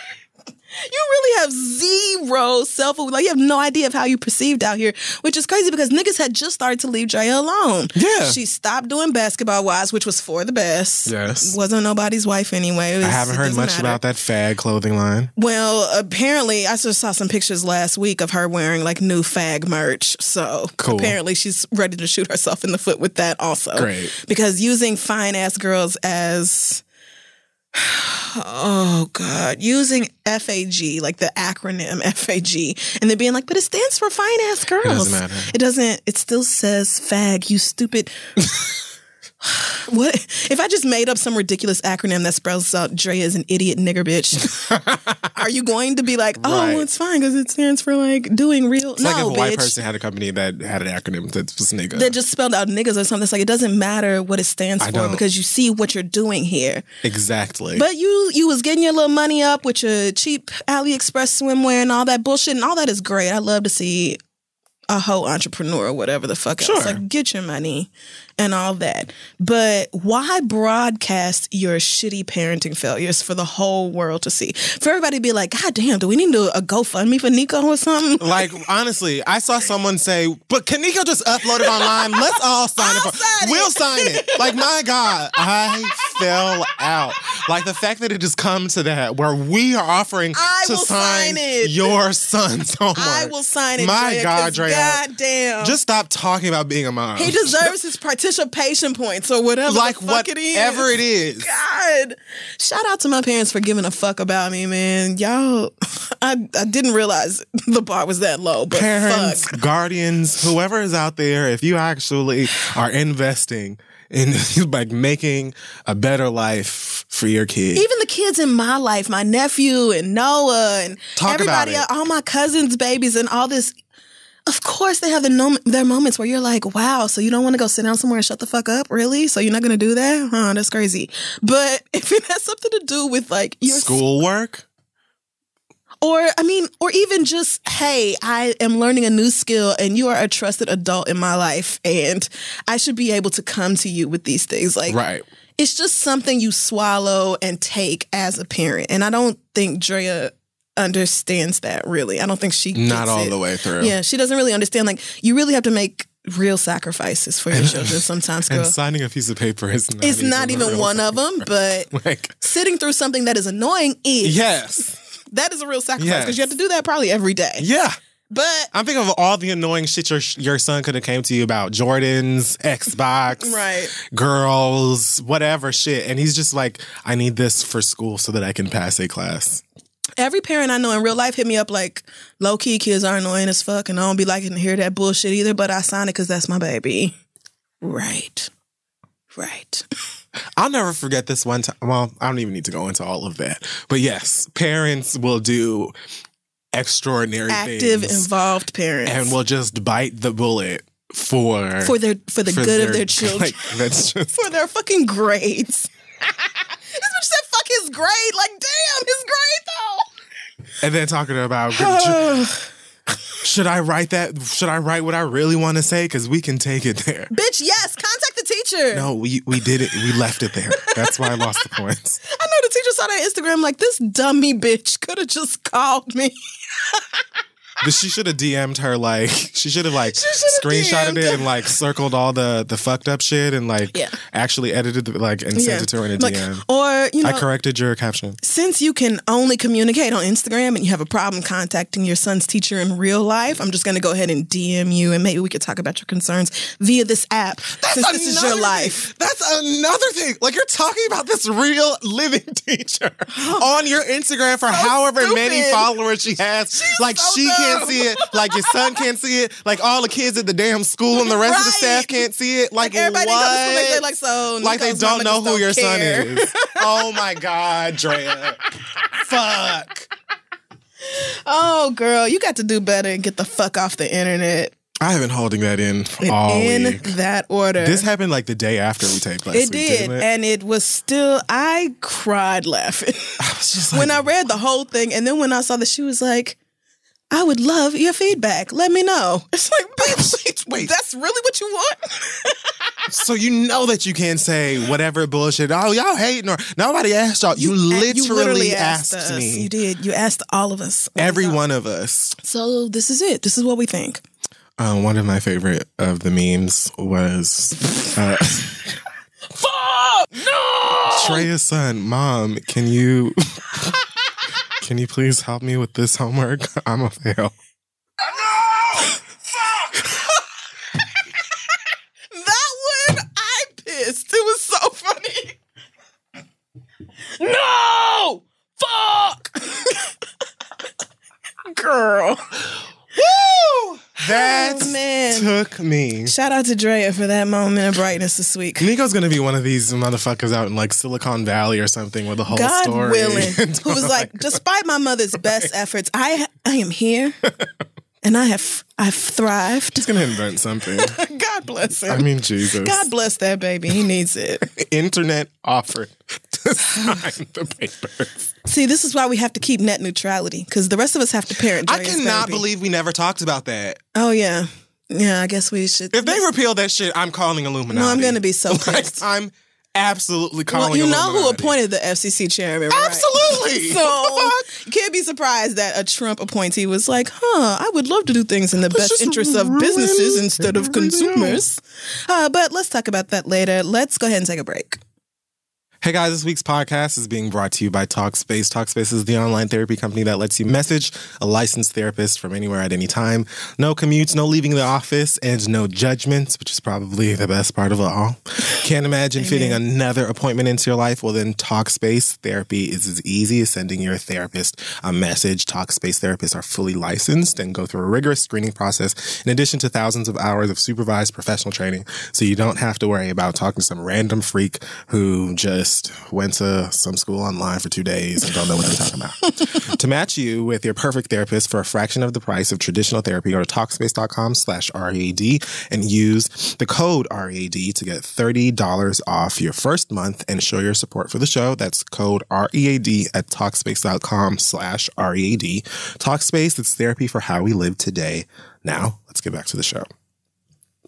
D: You really have zero self like you have no idea of how you perceived out here, which is crazy because niggas had just started to leave Drea alone.
C: Yeah.
D: she stopped doing Basketball Wives, which was for the best.
C: Yes.
D: wasn't nobody's wife anyway. Was-
C: I haven't heard much
D: matter.
C: about that fag clothing line.
D: Well, apparently, I just saw some pictures last week of her wearing like new fag merch. So
C: Cool.
D: apparently, she's ready to shoot herself in the foot with that also.
C: Great.
D: Because using fine ass girls as Oh God! Using FAG like the acronym FAG, and then being like, "But it stands for fine ass girls."
C: doesn't matter.
D: It doesn't. It still says fag. You stupid. What if I just made up some ridiculous acronym that spells out Dre is an idiot nigger bitch? Are you going to be like, oh,
C: Right.
D: well, it's fine because it stands for like doing real?
C: It's
D: no,
C: like if a white person had a company that had an acronym that was nigga.
D: that just spelled out niggas or something. It's like it doesn't matter what it stands
C: I
D: for
C: don't.
D: because you see what you're doing here.
C: exactly.
D: But you you was getting your little money up with your cheap AliExpress swimwear and all that bullshit, and all that is great. I love to see a whole entrepreneur or whatever the fuck else.
C: Sure.
D: Like get your money and all that. But why broadcast your shitty parenting failures for the whole world to see? For everybody to be like, God damn, do we need to a GoFundMe for Nico or something?
C: like honestly, I saw someone say, "But can Nico just upload it online? Let's all sign
D: I'll
C: it. For,
D: sign it."
C: we'll sign it." Like my God, I fell out. Like the fact that it has come to that where we are offering
D: I
C: to
D: will sign it.
C: your son's homework.
D: I will sign it.
C: My
D: Drea,
C: God, Drea.
D: God damn.
C: Just stop talking about being a mom.
D: he deserves his participation points or whatever
C: like
D: the fuck it is.
C: whatever it is.
D: God. Shout out to my parents for giving a fuck about me, man. Y'all, I, I didn't realize the bar was that low, but
C: parents,
D: fuck.
C: guardians, whoever is out there, if you actually are investing in like making a better life for your kids.
D: Even the kids in my life, my nephew and Noah and
C: Talk about
D: everybody, all my cousins' babies and all this. Of course, they have the nom- their moments where you're like, wow, so you don't want to go sit down somewhere and shut the fuck up? Really? So you're not going to do that? Huh, that's crazy. But if it has something to do with like your
C: schoolwork.
D: Or, I mean, or even just, hey, I am learning a new skill and you are a trusted adult in my life and I should be able to come to you with these things. Like,
C: Right.
D: it's just something you swallow and take as a parent. And I don't think Drea understands that really. I don't think she
C: Not all
D: it.
C: the way through.
D: Yeah, she doesn't really understand. Like, you really have to make real sacrifices for your children sometimes, girl.
C: And signing a piece of paper is not
D: it's
C: even
D: not even one of them, but
C: Like,
D: sitting through something that is annoying is.
C: yes.
D: That is a real sacrifice
C: Yes.
D: because you have to do that probably every day.
C: Yeah.
D: But
C: I'm thinking of all the annoying shit your your son could have came to you about Jordans, Xbox,
D: Right.
C: girls, whatever shit, and he's just like, I need this for school so that I can pass a class.
D: every parent I know in real life hit me up like, low key kids are annoying as fuck, and I don't be liking to hear that bullshit either. But I sign it because that's my baby. Right. Right.
C: I'll never forget this one time. Well, I don't even need to go into all of that, but yes, parents will do extraordinary
D: Active,
C: things
D: involved parents.
C: and will just bite the bullet for
D: for their for the
C: for
D: good of their children.
C: Like, that's just
D: for their fucking grades. this bitch said fuck his grade. Like, damn, his grade though.
C: and then talking about should I write that? Should I write what I really want to say? Because we can take it there.
D: Bitch, yes, contact teacher.
C: No, we we did it. We left it there. That's why I lost the points.
D: I know the teacher saw that Instagram like this dummy bitch could have just called me.
C: But she should have DM'd her like she should have like screenshotted
D: DM'd
C: it and like circled all the the fucked up shit and like
D: Yeah.
C: actually edited the, like and sent it to her in a
D: Like,
C: DM.
D: or you know,
C: I corrected your caption.
D: since you can only communicate on Instagram and you have a problem contacting your son's teacher in real life, I'm just going to go ahead and DM you and maybe we could talk about your concerns via this app since this is your life.
C: thing. That's another thing. Like you're talking about this real living teacher on your Instagram for however many followers she has. like
D: so
C: she can't see it. Like your son can't see it. Like all the kids at the damn school and the rest of the staff can't see it. Like,
D: Like, everybody
C: what?
D: comes to school, they like, so
C: Like they don't know who
D: don't
C: your son is. Oh my God, Drea. Fuck.
D: Oh, girl, you got to do better and get the fuck off the internet
C: I have been holding that in all
D: in
C: week.
D: that order.
C: This happened like the day after we taped last
D: it
C: week,
D: did,
C: it?
D: and it was still. I cried laughing
C: I was just
D: when I read the whole thing, and then when I saw that she was like, I would love your feedback. Let me know. It's like, bitch,
C: Wait.
D: that's really what you want?
C: So you know that you can't say whatever bullshit. Oh, y'all hating or nobody asked y'all. You, literally, asked,
D: us.
C: me.
D: You did. You asked all of us.
C: Every one of us.
D: So this is it. This is what we think.
C: Uh, one of my favorite of the memes was uh,
D: No!
C: Drea's son. Mom, can you can you please help me with this homework? I'm a fail. No! Fuck!
D: that one, I pissed. It was so funny. No! Fuck! Girl.
C: That
D: Oh, man.
C: took me.
D: Shout out to Drea for that moment of brightness this week.
C: Nico's gonna be one of these motherfuckers out in like Silicon Valley or something with a whole
D: God
C: story.
D: willing. Who was like, despite my mother's best efforts, I I am here and I have I've thrived.
C: He's gonna invent something.
D: God bless him.
C: I mean, Jesus.
D: God bless that baby. He needs it.
C: Internet offered to sign the papers.
D: See, this is why we have to keep net neutrality because the rest of us have to parent.
C: I cannot
D: baby.
C: believe we never talked about that.
D: Oh yeah, yeah. I guess we should.
C: If they repeal that shit, I'm calling Illuminati.
D: no, I'm going to be so
C: Like,
D: pissed.
C: I'm absolutely calling.
D: well, you know who appointed the FCC chairman, right?
C: Absolutely.
D: So you can't be surprised that a Trump appointee was like, "Huh, I would love to do things in the best interests of businesses instead of consumers." Uh, but let's talk about that later. Let's go ahead and take a break.
C: Hey guys, this week's podcast is being brought to you by Talkspace. Talkspace is the online therapy company that lets you message a licensed therapist from anywhere at any time. No commutes, no leaving the office, and no judgments, which is probably the best part of it all. Can't imagine fitting another appointment into your life? Well, then Talkspace therapy is as easy as sending your therapist a message. Talkspace therapists are fully licensed and go through a rigorous screening process in addition to thousands of hours of supervised professional training. So you don't have to worry about talking to some random freak who just went to some school online for two days and don't know what they're talking about. to match you with your perfect therapist for a fraction of the price of traditional therapy, go to Talkspace.com slash READ and use the code READ to get $30 off your first month and show your support for the show. That's code READ at Talkspace.com slash READ. Talkspace, it's therapy for how we live today. Now, let's get back to the show.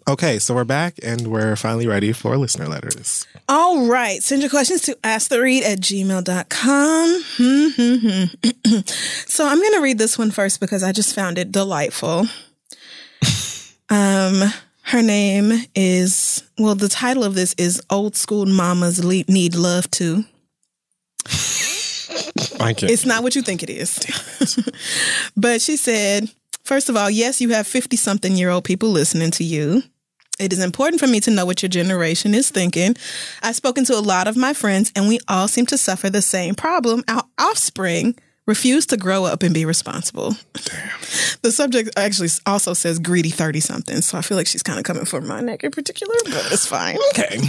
C: Okay, so we're back and we're finally ready for listener letters.
D: All right. Send your questions to asktheread at gmail.com. Hmm, so I'm going to read this one first because I just found it delightful. Um, her name is, well, the title of this is Old School Mamas Le- Need Love Too. It's not what you think it is. but she said, first of all, yes, you have 50 something year old people listening to you. It is important for me to know what your generation is thinking. I've spoken to a lot of my friends, and we all seem to suffer the same problem. Our offspring refuse to grow up and be responsible. Damn. The subject actually also says greedy 30 something, so I feel like she's kind of coming for my neck in particular, but it's fine.
C: okay.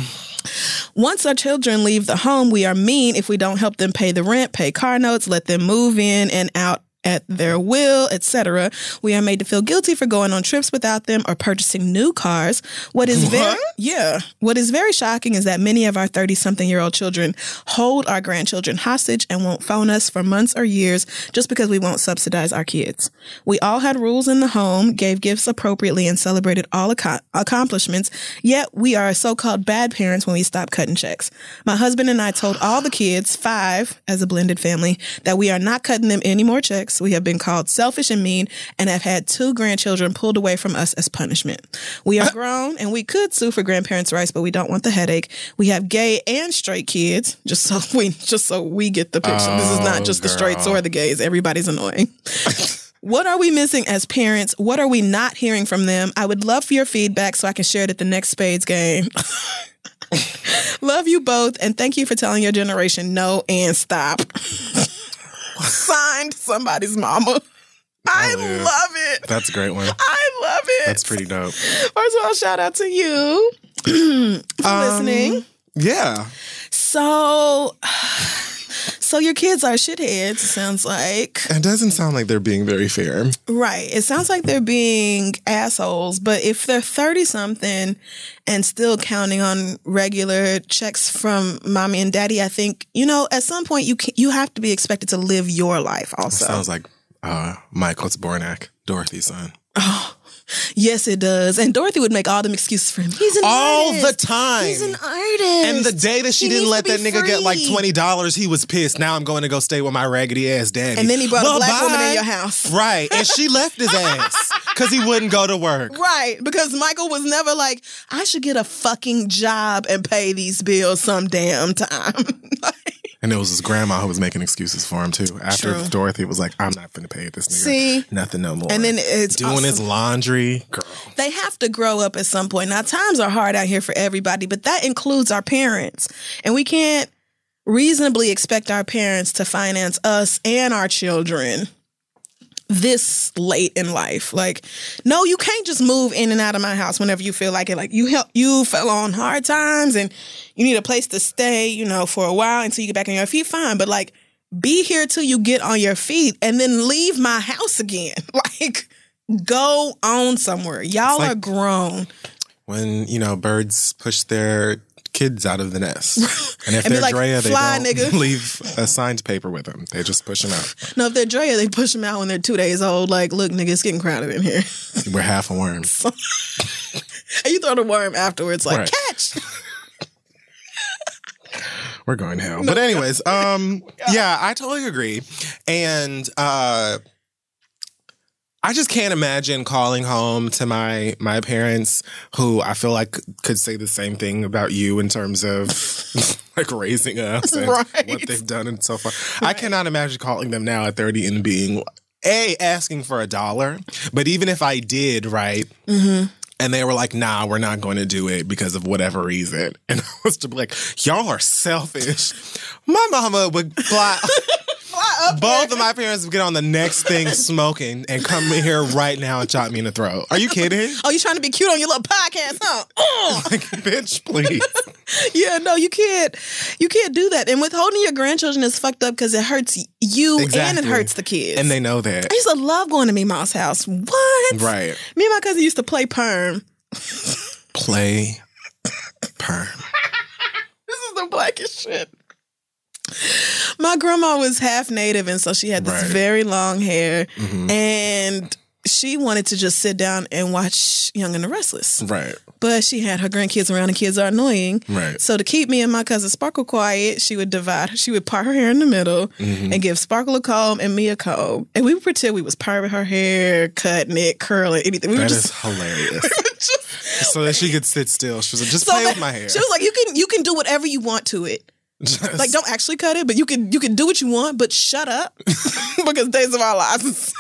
D: Once our children leave the home, we are mean if we don't help them pay the rent, pay car notes, let them move in and out at their will, etc. We are made to feel guilty for going on trips without them or purchasing new cars. What is very yeah, what is very shocking is that many of our 30-something-year-old children hold our grandchildren hostage and won't phone us for months or years just because we won't subsidize our kids. We all had rules in the home, gave gifts appropriately and celebrated all aco- accomplishments, yet we are so-called bad parents when we stop cutting checks. My husband and I told all the kids, five as a blended family, that we are not cutting them any more checks. We have been called selfish and mean and have had two grandchildren pulled away from us as punishment. We are uh. grown and we could sue for grandparents' rights, but we don't want the headache. We have gay and straight kids, just so we just so we get the picture. this is not
C: Oh,
D: just the straights or the gays. Everybody's annoying. What are we missing as parents? What are we not hearing from them? I would love for your feedback so I can share it at the next Spades game. love you both and thank you for telling your generation no and stop. Signed somebody's mama. I
C: yeah.
D: love it.
C: That's a great one.
D: I love it.
C: That's pretty dope.
D: First of all, shout out to you for
C: Um,
D: listening.
C: Yeah.
D: So, so your kids are shitheads. Sounds like
C: It doesn't sound like they're being very fair.
D: right. It sounds like they're being assholes. But if they're thirty something and still counting on regular checks from mommy and daddy, I think you know at some point you can, you have to be expected to live your life. Also,
C: Sounds like uh, Michael Zbornak, Dorothy's son.
D: Yes, it does. And Dorothy would make all them excuses for him. He's an
C: All
D: artist.
C: the time.
D: He's an artist.
C: And the day that she
D: He
C: didn't let that
D: be
C: nigga get like twenty dollars, he was pissed. Now I'm going to go stay with my raggedy ass daddy.
D: And then he brought a
C: Well,
D: black woman in your house.
C: Right. And she left his ass because he wouldn't go to work.
D: Right, because Michael was never like, I should get a fucking job and pay these bills some damn time.
C: And it was his grandma who was making excuses for him too. After
D: True.
C: Dorothy was like, I'm not gonna pay this nigga.
D: See?
C: nothing no more.
D: And then it's
C: doing his laundry. Girl.
D: they have to grow up at some point. Now, times are hard out here for everybody, but that includes our parents. And we can't reasonably expect our parents to finance us and our children this late in life. Like, no, you can't just move in and out of my house whenever you feel like it. Like, you help, you fell on hard times and you need a place to stay, you know, for a while until you get back on your feet. Fine, but like, be here till you get on your feet and then leave my house again. Like, go on somewhere. Y'all
C: like-
D: are grown.
C: When, you know, birds push their kids out of the nest. And if
D: And
C: they're
D: like,
C: Drea, they
D: "Fly,
C: don't
D: nigga."
C: leave a signed paper with them. They just push them out.
D: No, if they're Drea, they push them out when they're two days old. Like, look, nigga, it's getting crowded in here.
C: We're half a worm.
D: and you throw the worm afterwards, like,
C: Right.
D: catch.
C: We're going to hell. But anyways, um, yeah, I totally agree. And uh I just can't imagine calling home to my my parents who I feel like could say the same thing about you in terms of like raising us and
D: Right.
C: what they've done and so far. I cannot imagine calling them now at 30 and being a asking for a dollar. But even if I did, right? Mm-hmm. And they were like, nah, we're not going to do it because of whatever reason. And I was to be like, y'all are selfish. My mama would fly. Both of my parents get on the next thing smoking and come in here right now and chop me in the throat. Are you kidding?
D: Oh, you trying to be cute on your little podcast, huh?
C: Like, bitch, please.
D: yeah, no, you can't. You can't do that. And withholding your grandchildren is fucked up because it hurts you and it hurts the kids.
C: And they know that.
D: I used to love going to Meemaw's house. What?
C: Right.
D: Me and my cousin used to play perm.
C: Play perm.
D: This is the blackest shit. My grandma was half native, and so she had this
C: Right.
D: very long hair,
C: Mhm.
D: and she wanted to just sit down and watch Young and the Restless.
C: Right.
D: But she had her grandkids around, and kids are annoying.
C: Right.
D: So to keep me and my cousin Sparkle quiet, she would divide. She would part her hair in the middle
C: Mm-hmm.
D: and give Sparkle a comb and me a comb, and we would pretend we was parting her hair, cutting it, curling, anything. We
C: That
D: were
C: is
D: just.
C: hilarious.
D: just
C: so that she could sit still. She was like, just
D: so
C: play
D: that-
C: with my hair.
D: She was like, "You can, you can do whatever you want to it." Like, don't actually cut it, but you can you can do what you want, but shut up because days of our lives.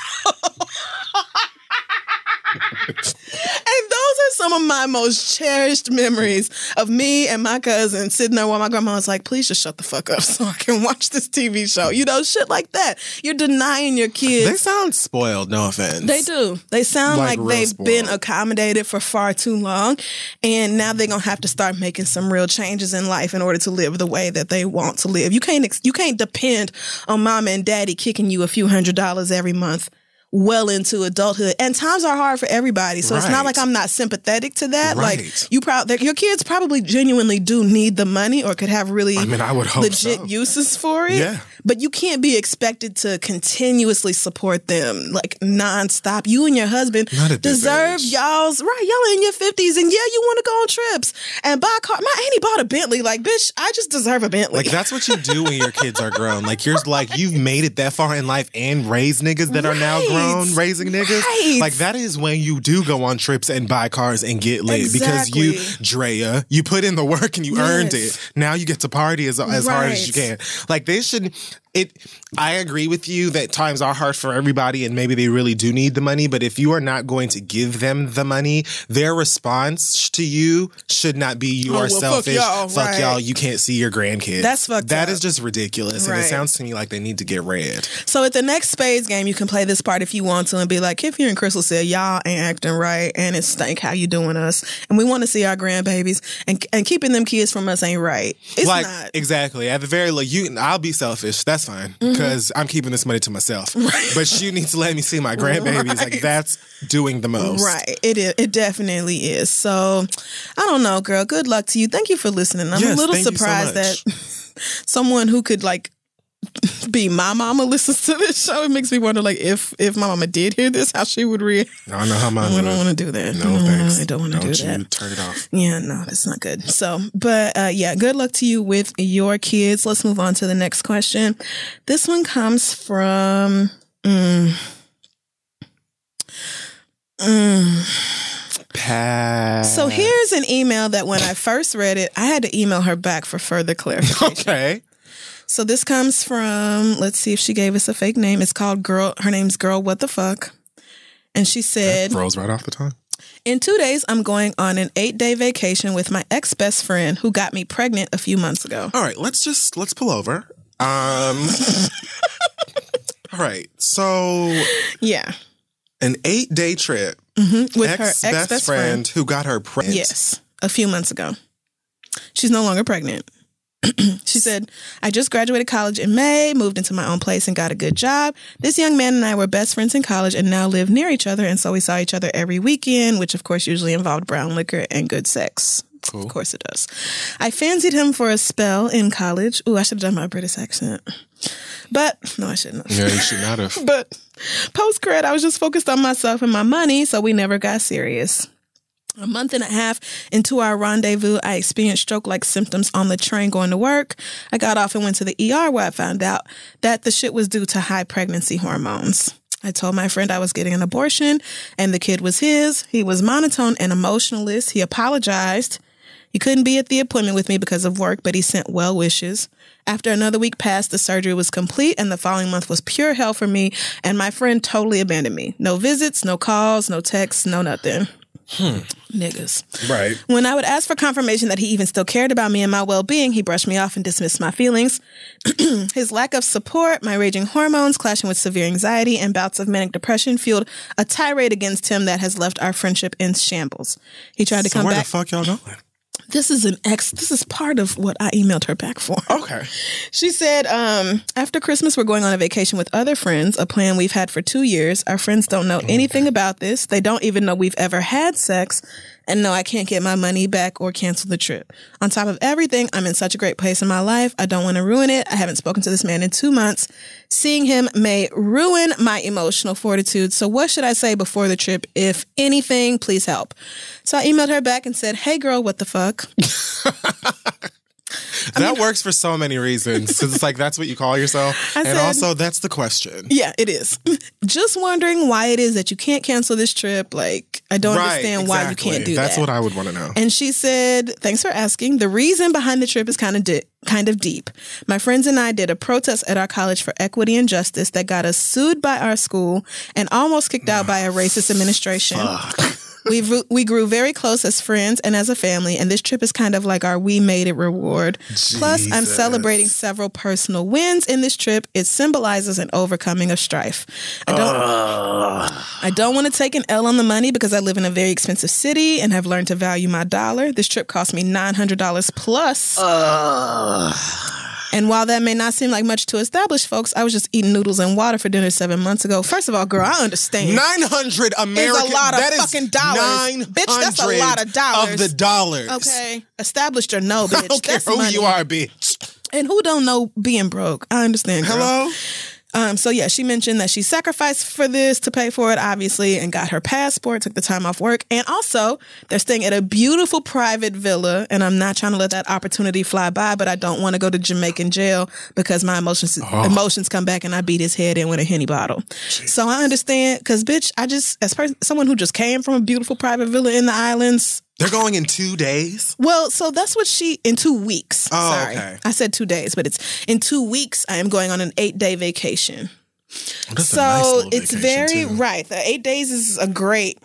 D: and those are some of my most cherished memories of me and my cousin sitting there while my grandma was like, "Please just shut the fuck up so I can watch this TV show." You know, shit like that. You're denying your kids.
C: they sound spoiled, no offense.
D: They do. They sound
C: Like
D: like, they've
C: spoiled.
D: been accommodated for far too long. And now they're gonna have to start making some real changes in life in order to live the way that they want to live. You can't ex- you can't depend on mama and daddy kicking you a few hundred dollars every month well into adulthood. And times are hard for everybody. So it's not like I'm not sympathetic to that.
C: Right.
D: Like you probably your kids probably genuinely do need the money or could have really
C: I mean, I would hope
D: legit
C: so.
D: uses for it.
C: Yeah.
D: But you can't be expected to continuously support them like nonstop. You and your husband
C: Not at this
D: deserve y'all's right. Y'all in your fifties, and yeah, you want to go on trips and buy a car. My auntie bought a Bentley. Like, bitch, I just deserve a Bentley.
C: Like that's what you do when your kids are grown. Like you're like you've made it that far in life and raised niggas that are now grown raising niggas.
D: Right.
C: Like that is when you do go on trips and buy cars and get lit because you, Drea, you put in the work and you earned it. Now you get to party as as hard as you can. Like they should. It. I agree with you that times are hard for everybody and maybe they really do need the money. But if you are not going to give them the money, their response to you should not be you
D: Oh,
C: are
D: well, fuck
C: selfish.
D: y'all,
C: fuck
D: right.
C: y'all. You can't see your grandkids.
D: That's fucked
C: That
D: up.
C: is just ridiculous. And it sounds to me like they need to get red.
D: So at the next spades game, you can play this part if you want to and be like, Kid Fury and Crissle said, y'all ain't acting right and it stank how you doing us. And we want to see our grandbabies and, and keeping them kids from us ain't right. It's
C: like
D: not.
C: exactly at the very least, you. I'll be selfish. That's fine
D: Mm-hmm.
C: Because I'm keeping this money to myself. But you need to let me see my grandbabies. Like that's doing the most.
D: Right. It is. It definitely is. So I don't know, girl. Good luck to you. Thank you for listening. I'm
C: Yes,
D: a little
C: you so
D: surprised that someone who could like be my mama listens to this show, it makes me wonder, like, if if my mama did hear this, how she would react.
C: I don't know how mine
D: I don't want to do that.
C: No, thanks.
D: I don't want to do that.
C: turn it off.
D: Yeah, no, that's not good. So, but uh, yeah, good luck to you with your kids. Let's move on to the next question. This one comes from. Mm, mm.
C: Pass.
D: So here's an email that when I first read it, I had to email her back for further clarification.
C: Okay.
D: So this comes from, let's see if she gave us a fake name. It's called Girl, her name's Girl What the Fuck. And she said,
C: Rolls right off the tongue.
D: In two days, I'm going on an eight day vacation with my ex best friend who got me pregnant a few months ago.
C: All right, let's just let's pull over. Um All right. So
D: Yeah.
C: an eight day trip.
D: With her
C: Ex best
D: best
C: friend
D: friend.
C: who got her pregnant.
D: Yes. A few months ago. She's no longer pregnant. she said, I just graduated college in May, moved into my own place, and got a good job. This young man and I were best friends in college and now live near each other. And so we saw each other every weekend, which of course usually involved brown liquor and good sex. Of course it does. I fancied him for a spell in college. Ooh, I should have done my British accent. But no, I shouldn't have.
C: Yeah, you should not have.
D: But post grad, I was just focused on myself and my money, so we never got serious. A month and a half into our rendezvous, I experienced stroke like symptoms on the train going to work. I got off and went to the ER where I found out that the shit was due to high pregnancy hormones. I told my friend I was getting an abortion and the kid was his. He was monotone and emotionless. He apologized. He couldn't be at the appointment with me because of work, but he sent well wishes. After another week passed, the surgery was complete, and the following month was pure hell for me. And my friend totally abandoned me. No visits, no calls, no texts, no nothing. Hmm. Niggas.
C: Right.
D: When I would ask for confirmation that he even still cared about me and my well being, he brushed me off and dismissed my feelings. His lack of support, my raging hormones, clashing with severe anxiety, and bouts of manic depression fueled a tirade against him that has left our friendship in shambles. He tried to
C: So
D: come
C: where
D: back.
C: the fuck y'all going?
D: This is an ex. This is part of what I emailed her back for.
C: Okay.
D: She said, um, after Christmas, we're going on a vacation with other friends, a plan we've had for two years. Our friends don't know anything about this. They don't even know we've ever had sex. And no, I can't get my money back or cancel the trip. On top of everything, I'm in such a great place in my life. I don't want to ruin it. I haven't spoken to this man in two months. Seeing him may ruin my emotional fortitude. So what should I say before the trip? If anything, please help. So I emailed her back and said, Hey girl, what the fuck?
C: that works for so many reasons. Because it's like that's what you call yourself.
D: I
C: and
D: said-
C: also that's the question.
D: Yeah, it is. Just wondering why it is that you can't cancel this trip. Like, I don't understand why you can't do
C: That's
D: that.
C: That's what I would want to know.
D: and she said, "Thanks for asking. The reason behind the trip is kind of di- kind of deep. My friends and I did a protest at our college for equity and justice that got us sued by our school and almost kicked out ah, by a racist administration." We grew, we grew very close as friends and as a family, and this trip is kind of like our we made it reward. Plus, I'm celebrating several personal wins in this trip. It symbolizes an overcoming of strife. I don't I don't want to take an L on the money because I live in a very expensive city and have learned to value my dollar. This trip cost me $900 plus. And while that may not seem like much to established folks, I was just eating noodles and water for dinner seven months ago. First of all, girl, I understand.
C: Nine hundred American.
D: It's a lot of
C: is
D: fucking dollars. Bitch, that's a lot of dollars.
C: of the dollars.
D: Okay, established or no, bitch.
C: I don't care
D: that's
C: who
D: money.
C: you are, bitch.
D: And who don't know being broke? I understand. girl.
C: Hello.
D: Um, so yeah, she mentioned that she sacrificed for this to pay for it, obviously, and got her passport, took the time off work, and also they're staying at a beautiful private villa. And I'm not trying to let that opportunity fly by, but I don't want to go to Jamaican jail because my emotions emotions come back and I beat his head in with a henny bottle. So I understand, because bitch, I just as per- someone who just came from a beautiful private villa in the islands.
C: They're going in two days.
D: Well, so that's what she in two weeks.
C: Oh,
D: sorry,
C: okay.
D: I said two days, but it's in two weeks. I am going on an eight day vacation.
C: Oh, a
D: So
C: nice
D: it's very
C: too.
D: right. The eight days is a great,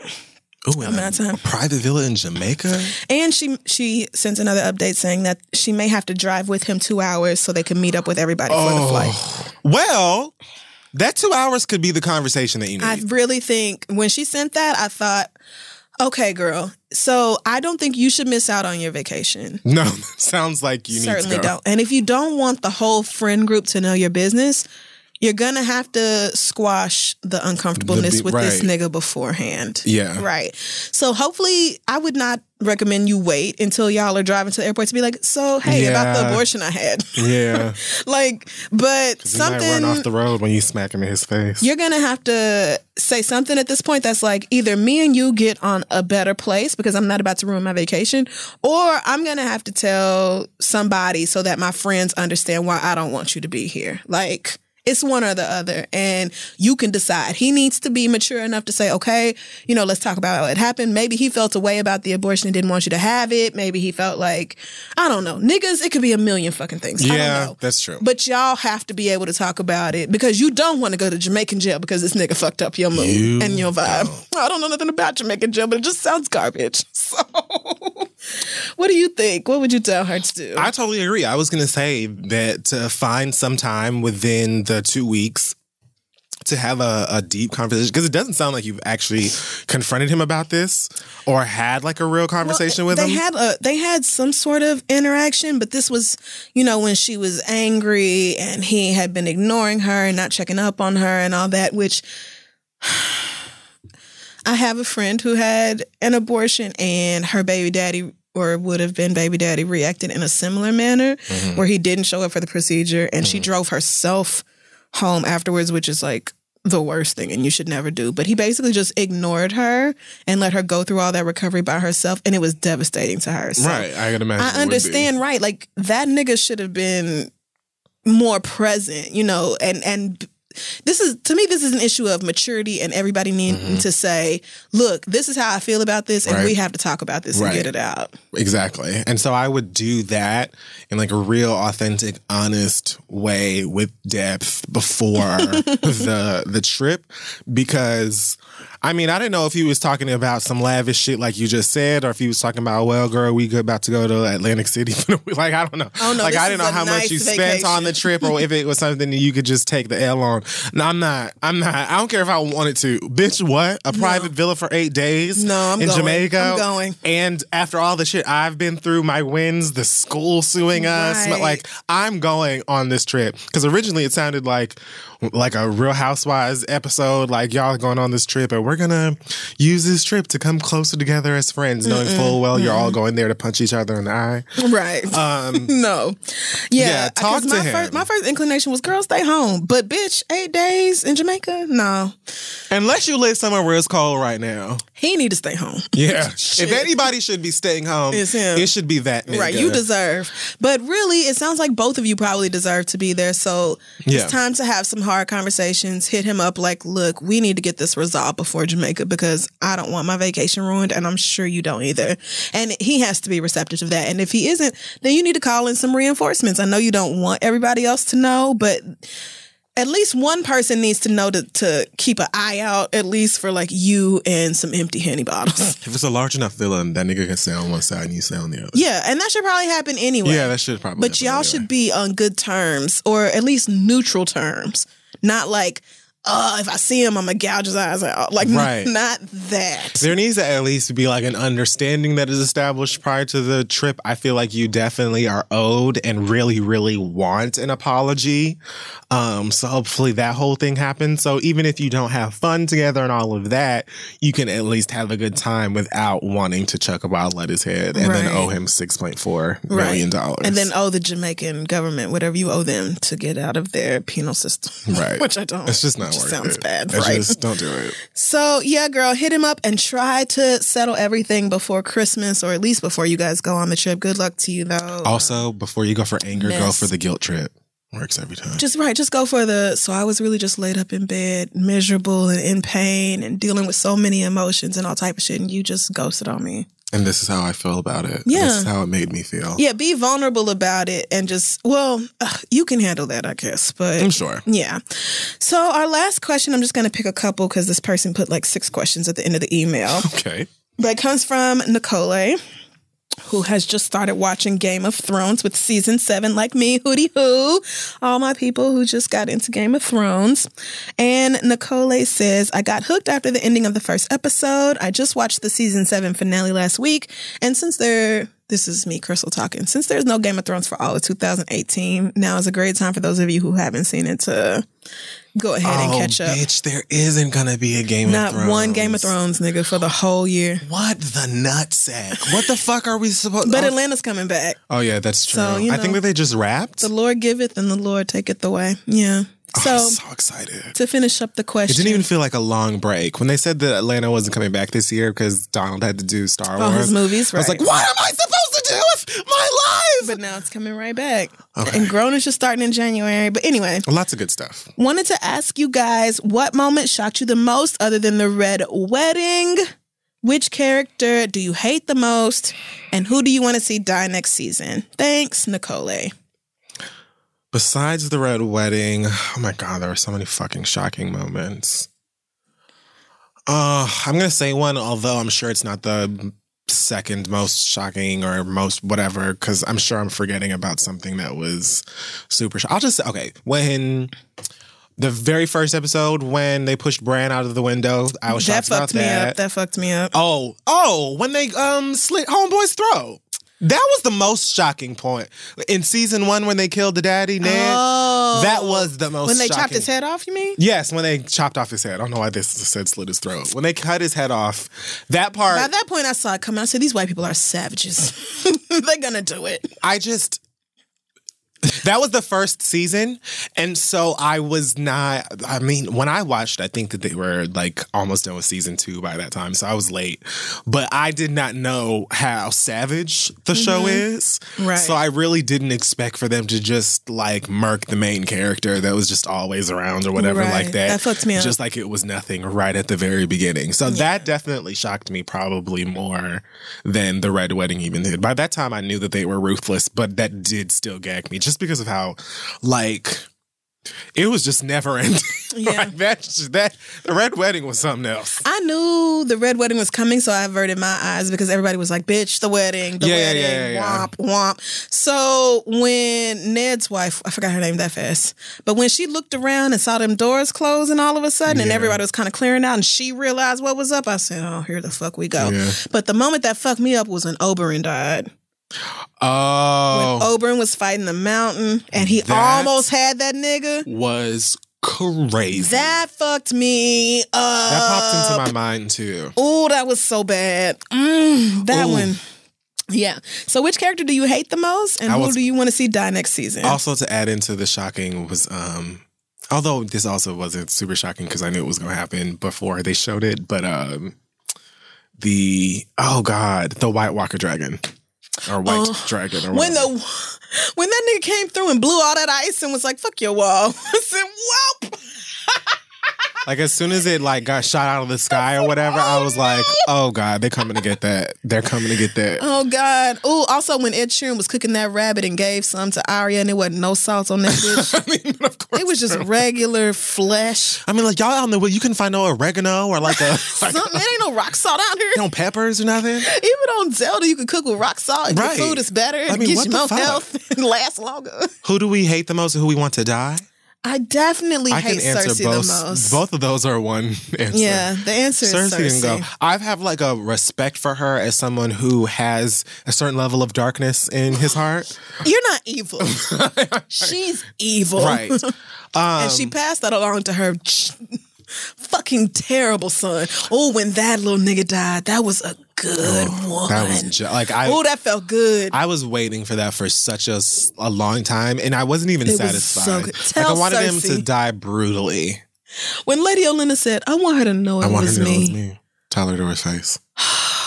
D: amount
C: a,
D: of time.
C: a private villa in Jamaica.
D: and she she sends another update saying that she may have to drive with him two hours so they can meet up with everybody for the oh. flight.
C: Well, that two hours could be the conversation that you need.
D: I really think when she sent that, I thought, okay, girl. So I don't think you should miss out on your vacation.
C: no, sounds like you
D: Certainly
C: need to go.
D: don't. And if you don't want the whole friend group to know your business, you're gonna have to squash the uncomfortableness
C: The
D: with this nigga beforehand.
C: Yeah.
D: Right. So hopefully I would not recommend you wait until y'all are driving to the airport to be like, so hey, about the abortion I had.
C: Yeah.
D: like, but
C: might run
D: something
C: off the road when you smack him in his face.
D: you're gonna have to say something at this point that's like either me and you get on a better place because I'm not about to ruin my vacation, or I'm gonna have to tell somebody so that my friends understand why I don't want you to be here. Like it's one or the other, and you can decide. He needs to be mature enough to say, okay, you know, let's talk about what happened. Maybe he felt a way about the abortion and didn't want you to have it. Maybe he felt like, I don't know, niggas. It could be a million fucking things. I
C: Yeah,
D: don't know.
C: that's true.
D: But y'all have to be able to talk about it because you don't want to go to Jamaican jail because this nigga fucked up your mood
C: You
D: and your vibe. I don't know nothing about Jamaican jail, but it just sounds garbage. So, what do you think? What would you tell her to do?
C: I totally agree. I was going to say that to find some time within the two weeks to have a, a deep conversation because it doesn't sound like you've actually confronted him about this or had like a real conversation with
D: they
C: him.
D: had a they had some sort of interaction, but this was, you know, when she was angry and he had been ignoring her and not checking up on her and all that, which I have a friend who had an abortion and her baby daddy or would have been baby daddy reacted in a similar manner
C: Mm-hmm.
D: where he didn't show up for the procedure and she drove herself home afterwards, which is like the worst thing and you should never do. But he basically just ignored her and let her go through all that recovery by herself and it was devastating to her. So
C: right. I can imagine.
D: I understand, right? Like that nigga should have been more present, you know, and and this is to me this is an issue of maturity and everybody needing to say, look, this is how I feel about this and
C: Mm-hmm. Right.
D: we have to talk about this
C: Right.
D: and get it out.
C: Exactly. And so I would do that in like a real authentic, honest way with depth before the the trip because I mean, I didn't know if he was talking about some lavish shit like you just said, or if he was talking about, well, girl, we good about to go to Atlantic City. like, I don't know.
D: Oh, no,
C: like, I didn't know how
D: nice
C: much you spent on the trip, or if it was something that you could just take the L on. No, I'm not. I'm not. I don't care if I wanted to. Bitch, what? A private villa for eight days?
D: No, I'm
C: in
D: going.
C: Jamaica.
D: I'm going.
C: And after all the shit I've been through, my wins, the school suing us,
D: Right.
C: like I'm going on this trip because originally it sounded like like a Real Housewives episode, like y'all going on this trip and we're gonna use this trip to come closer together as friends, knowing full well you're all going there to punch each other in the eye.
D: Right.
C: Um,
D: no. Yeah.
C: Yeah, talk to
D: my
C: him.
D: First, my first inclination was, girl, stay home. But bitch, eight days in Jamaica? No.
C: unless you live somewhere where it's cold right now.
D: He need to stay home.
C: Yeah. If anybody should be staying home,
D: It's him.
C: it should be that nigga.
D: Right, you deserve. But really, it sounds like both of you probably deserve to be there. So
C: Yeah.
D: it's time to have some hard conversations. Hit him up like, look, we need to get this resolved before Jamaica because I don't want my vacation ruined, and I'm sure you don't either. And he has to be receptive to that. And if he isn't, then you need to call in some reinforcements. I know you don't want everybody else to know, but at least one person needs to know to, to keep an eye out, at least for like you and some empty Henny bottles.
C: If it's a large enough villa, that nigga can stay on one side and you stay on the other.
D: yeah, and that should probably happen anyway.
C: Yeah, that should probably.
D: But y'all
C: anyway.
D: should be on good terms or at least neutral terms. Not like, uh, if I see him, I'm gonna gouge his eyes out. Like,
C: Right.
D: not that.
C: There needs to at least be like an understanding that is established prior to the trip. I feel like you definitely are owed and really, really want an apology. Um, so hopefully that whole thing happens. So even if you don't have fun together and all of that, you can at least have a good time without wanting to chuck a bottle at his head and then owe him six point four million dollars.
D: And then owe the Jamaican government whatever you owe them to get out of their penal system.
C: Right.
D: Which I don't.
C: it's just not
D: Which
C: worth
D: sounds
C: it.
D: bad, right?
C: just don't do it.
D: So yeah, girl, hit him up and try to settle everything before Christmas or at least before you guys go on the trip. Good luck to you though.
C: Also, before you go for anger, go for the guilt trip. Works every time.
D: Just right, just go for the. So I was really just laid up in bed, miserable and in pain, and dealing with so many emotions and all type of shit, and you just ghosted on me.
C: And this is how I feel about it.
D: Yeah.
C: This is how it made me feel.
D: Yeah, be vulnerable about it, and just well, ugh, you can handle that, I guess. But
C: I'm sure.
D: yeah. So our last question, I'm just going to pick a couple because this person put like six questions at the end of the email.
C: Okay.
D: But it comes from Nicole, who has just started watching Game of Thrones with season seven, like me, hootie hoo. All my people who just got into Game of Thrones. And Nicole says, I got hooked after the ending of the first episode. I just watched the season seven finale last week. And since there, this is me, Crissle talking. Since there's no Game of Thrones for all of 2018, now is a great time for those of you who haven't seen it to go ahead and
C: oh,
D: catch up.
C: bitch, there isn't gonna be a Game
D: Not
C: of Thrones.
D: Not one Game of Thrones, nigga, for the whole year.
C: What the nutsack? What the fuck are we supposed? To do?
D: But
C: oh,
D: Atlanta's coming back.
C: oh yeah, that's true.
D: So, you
C: I think that they just wrapped.
D: The Lord giveth and the Lord taketh away. Yeah.
C: Oh,
D: So
C: I'm so excited.
D: to finish up the question.
C: It didn't even feel like a long break when they said that Atlanta wasn't coming back this year because Donald had to do Star
D: All
C: Wars.
D: his movies,
C: I was like, what am I supposed to do with my life?
D: but now it's coming right back.
C: Okay.
D: And Grown-ish just starting in January. But anyway,
C: Lots of good stuff.
D: wanted to ask you guys what moment shocked you the most other than the red wedding? Which character do you hate the most? And who do you want to see die next season? Thanks, Nicole.
C: Besides the red wedding, oh my god, there were so many fucking shocking moments. Uh, I'm gonna say one, although I'm sure it's not the second most shocking or most whatever, because I'm sure I'm forgetting about something that was super. Sh- I'll just say, okay, when the very first episode when they pushed Bran out of the window, I was
D: That
C: shocked about
D: fucked me
C: that.
D: up. That fucked me up.
C: Oh, oh, when they um slit homeboy's throat. That was the most shocking point. In season one when they killed the daddy, Ned.
D: Oh.
C: That was the most
D: when they
C: shocking.
D: chopped his head off, you mean?
C: Yes, when they chopped off his head. I don't know why this said slit his throat. When they cut his head off, that part
D: By that point, I saw it coming. I said, "These white people are savages. They're gonna do it."
C: I just that was the first season, and so I was not. I mean, when I watched, I think that they were like almost done with season two by that time, so I was late. But I did not know how savage the show is,
D: Mm-hmm. Right.
C: So I really didn't expect for them to just like murk the main character that was just always around or whatever
D: Right.
C: like that.
D: That fucked me up.
C: Just like it was nothing right at the very beginning. So that definitely shocked me probably more than the Red Wedding even did. By that time, I knew that they were ruthless, but that did still gag me just because of how, like, it was just never ending.
D: Yeah.
C: Like, that, that, the Red Wedding was something else.
D: I knew the red wedding was coming, so I averted my eyes because everybody was like, "Bitch, the wedding, the
C: Yeah,
D: wedding,
C: yeah, yeah,
D: womp womp." So when Ned's wife, I forgot her name that fast, but when she looked around and saw them doors closing all of a sudden, and everybody was kind of clearing out, and she realized what was up, I said, "Oh, here the fuck we go." But the moment that fucked me up was when Oberyn died.
C: Oh,
D: When Oberyn was fighting the mountain, and he
C: That-
D: almost had that nigga.
C: was crazy.
D: That fucked me up.
C: that popped into my mind too.
D: Oh, that was so bad. Mm, that
C: Ooh.
D: one. Yeah. So, which character do you hate the most, and
C: I
D: who do you want to see die next season?
C: Also, to add into the shocking was, um, although this also wasn't super shocking because I knew it was going to happen before they showed it, but um, the oh god, the White Walker Dragon or White
D: Oh,
C: Dragon or
D: when
C: whatever.
D: the when that nigga came through and blew all that ice and was like, "Fuck your wall," I said, "Welp."
C: Like as soon as it like got shot out of the sky or whatever, I was like, oh god, they're coming to get that. They're coming to get that.
D: Oh God. Oh, also when Ed Sheeran was cooking that rabbit and gave some to Arya and there wasn't no salt on that bitch.
C: I mean, of course,
D: it was just regular flesh.
C: I mean, like y'all don't know you can find no oregano or like a like,
D: Something. It ain't no rock salt out here.
C: no peppers or nothing.
D: Even on Zelda, you can cook with rock salt. and
C: Right.
D: Your food is better.
C: I
D: It
C: mean, what
D: you
C: the
D: more
C: fuck?
D: health and lasts longer.
C: Who do we hate the most and who we want to die?
D: I definitely
C: I
D: hate Cersei
C: both.
D: the most.
C: Both of those are one answer.
D: Yeah, the answer is
C: Cersei
D: Cersei.
C: can go. I have like a respect for her as someone who has a certain level of darkness in his heart.
D: You're not evil. She's evil.
C: right. Um,
D: and she passed that along to her fucking terrible son. Oh, when that little nigga died, that was a good one.
C: that was ju- like I.
D: oh, that felt good.
C: I was waiting for that for such a, a long time, and I wasn't even
D: It was
C: satisfied.
D: so good.
C: like I wanted him to die brutally.
D: when Lady Olenna said, I want her to know it
C: I want
D: was
C: her to know
D: me.
C: it was me. Tyler face.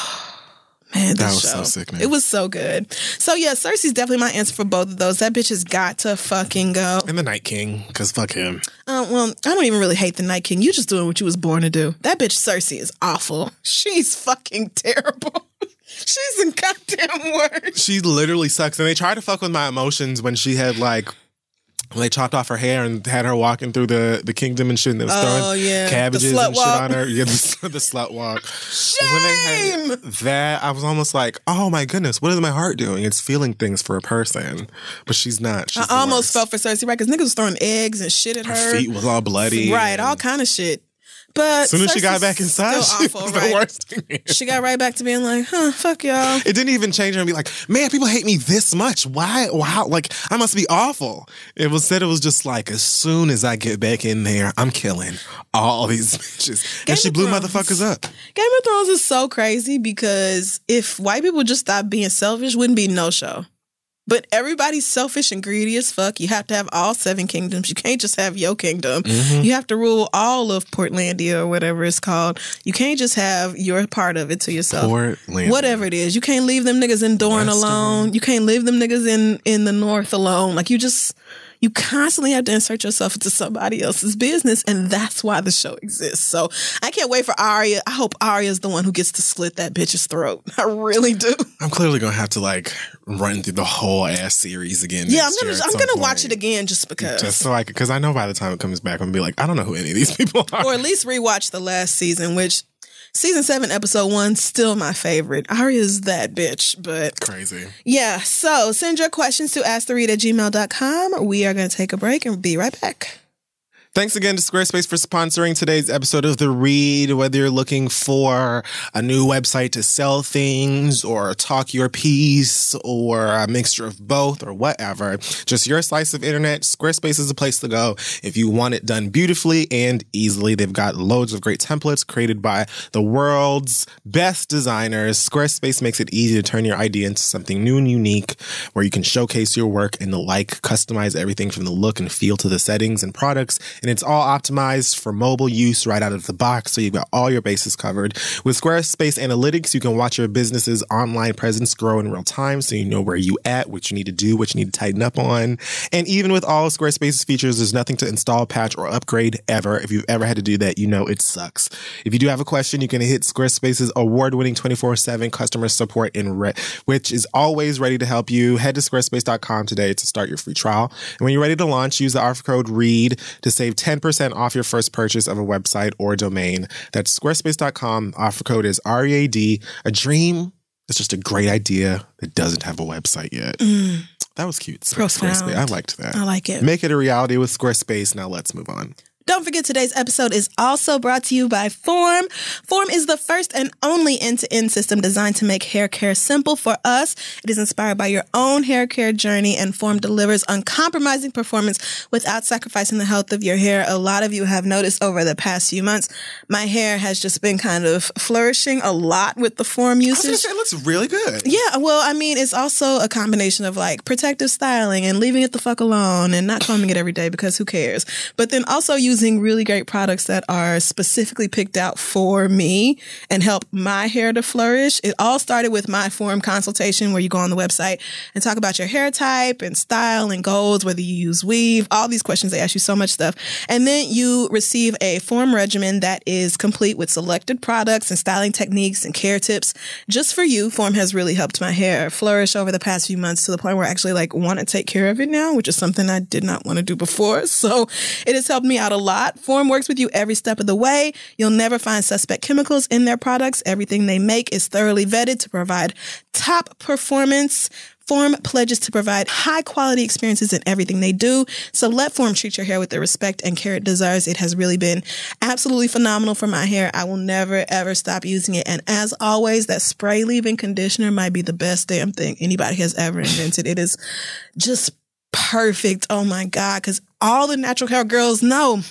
D: Man,
C: That was so
D: sick,
C: man.
D: It was so good. So yeah, Cersei's definitely my answer for both of those. That bitch has got to fucking go.
C: And the Night King, because fuck him.
D: Uh, well, I don't even really hate the Night King. You just doing what you was born to do. That bitch Cersei is awful. She's fucking terrible. She's in goddamn words.
C: She literally sucks. And they tried to fuck with my emotions when she had like when they chopped off her hair and had her walking through the, the kingdom and shit, and they was
D: Oh,
C: throwing
D: yeah.
C: Cabbages and shit on her. Yeah, the, the slut walk. When they had that, I was almost like, oh my goodness, what is my heart doing? It's feeling things for a person, but she's not. She's
D: I almost
C: worst.
D: felt for Cersei, right? Because niggas was throwing eggs and shit at her.
C: her feet was all bloody.
D: Right,
C: and
D: all kind of shit. But
C: As soon as she got back inside, she
D: awful,
C: was
D: right?
C: the worst thing.
D: She got right back to being like, huh, fuck y'all.
C: It didn't even change her and be like, man, people hate me this much. Why? Wow, like I must be awful. It was said it was just like as soon as I get back in there, I'm killing all these bitches.
D: Game
C: and she blew
D: Thrones.
C: motherfuckers up.
D: Game of Thrones is so crazy because if white people just stopped being selfish, wouldn't be no show. But everybody's selfish and greedy as fuck. You have to have all seven kingdoms. You can't just have your kingdom.
C: Mm-hmm.
D: You have to rule all of Portlandia or whatever it's called. You can't just have your part of it to yourself.
C: Portlandia.
D: Whatever it is. You can't leave them niggas in Dorne alone. You can't leave them niggas in in the north alone. Like you just you constantly have to insert yourself into somebody else's business, and that's why the show exists. So I can't wait for Arya. I hope Arya's the one who gets to slit that bitch's throat. I really do.
C: I'm clearly gonna have to like run through the whole ass series again.
D: Yeah, I'm gonna I'm gonna watch it again just because.
C: Just so I because I know by the time it comes back, I'm gonna be like, I don't know who any of these people are.
D: or at least rewatch the last season, which season seven, episode one, still my favorite. Arya's that bitch, but
C: Crazy.
D: yeah. So send your questions to asktheread at gmail.com. We are going to take a break and be right back.
C: Thanks again to Squarespace for sponsoring today's episode of The Read. Whether you're looking for a new website to sell things or talk your piece or a mixture of both or whatever, just your slice of internet, Squarespace is a place to go if you want it done beautifully and easily. They've got loads of great templates created by the world's best designers. Squarespace makes it easy to turn your idea into something new and unique where you can showcase your work and the like customize everything from the look and feel to the settings and products and it's all optimized for mobile use right out of the box. So you've got all your bases covered. With Squarespace Analytics, you can watch your business's online presence grow in real time. So you know where you at, what you need to do, what you need to tighten up on. And even with all Squarespace's features, there's nothing to install, patch, or upgrade ever. If you've ever had to do that, you know it sucks. If you do have a question, you can hit Squarespace's award-winning 24-7 customer support in re- which is always ready to help you. Head to squarespace.com today to start your free trial. And when you're ready to launch, use the offer code READ to save 10% off your first purchase of a website or domain. That's squarespace.com. Offer code is READ. A dream is just a great idea that doesn't have a website yet. Mm. That was cute.
D: Profound.
C: Squarespace. I liked that.
D: I like it.
C: Make it a reality with Squarespace. Now let's move on.
D: Don't forget today's episode is also brought to you by Form. Form is the first and only end-to-end system designed to make hair care simple for us. It is inspired by your own hair care journey and Form delivers uncompromising performance without sacrificing the health of your hair. A lot of you have noticed over the past few months, my hair has just been kind of flourishing a lot with the Form
C: I was
D: usage.
C: say, it looks really good.
D: Yeah, well, I mean, it's also a combination of like protective styling and leaving it the fuck alone and not combing it every day because who cares? But then also using really great products that are specifically picked out for me and help my hair to flourish. It all started with my form consultation where you go on the website and talk about your hair type and style and goals, whether you use weave, all these questions. They ask you so much stuff. And then you receive a form regimen that is complete with selected products and styling techniques and care tips just for you. Form has really helped my hair flourish over the past few months to the point where I actually like want to take care of it now, which is something I did not want to do before. So it has helped me out a lot. Form works with you every step of the way. You'll never find suspect chemicals in their products. Everything they make is thoroughly vetted to provide top performance. Form pledges to provide high quality experiences in everything they do. So let Form treat your hair with the respect and care it deserves. It has really been absolutely phenomenal for my hair. I will never ever stop using it. And as always, that spray leave-in conditioner might be the best damn thing anybody has ever invented. It is just perfect. Oh my God. Cause all the natural hair girls know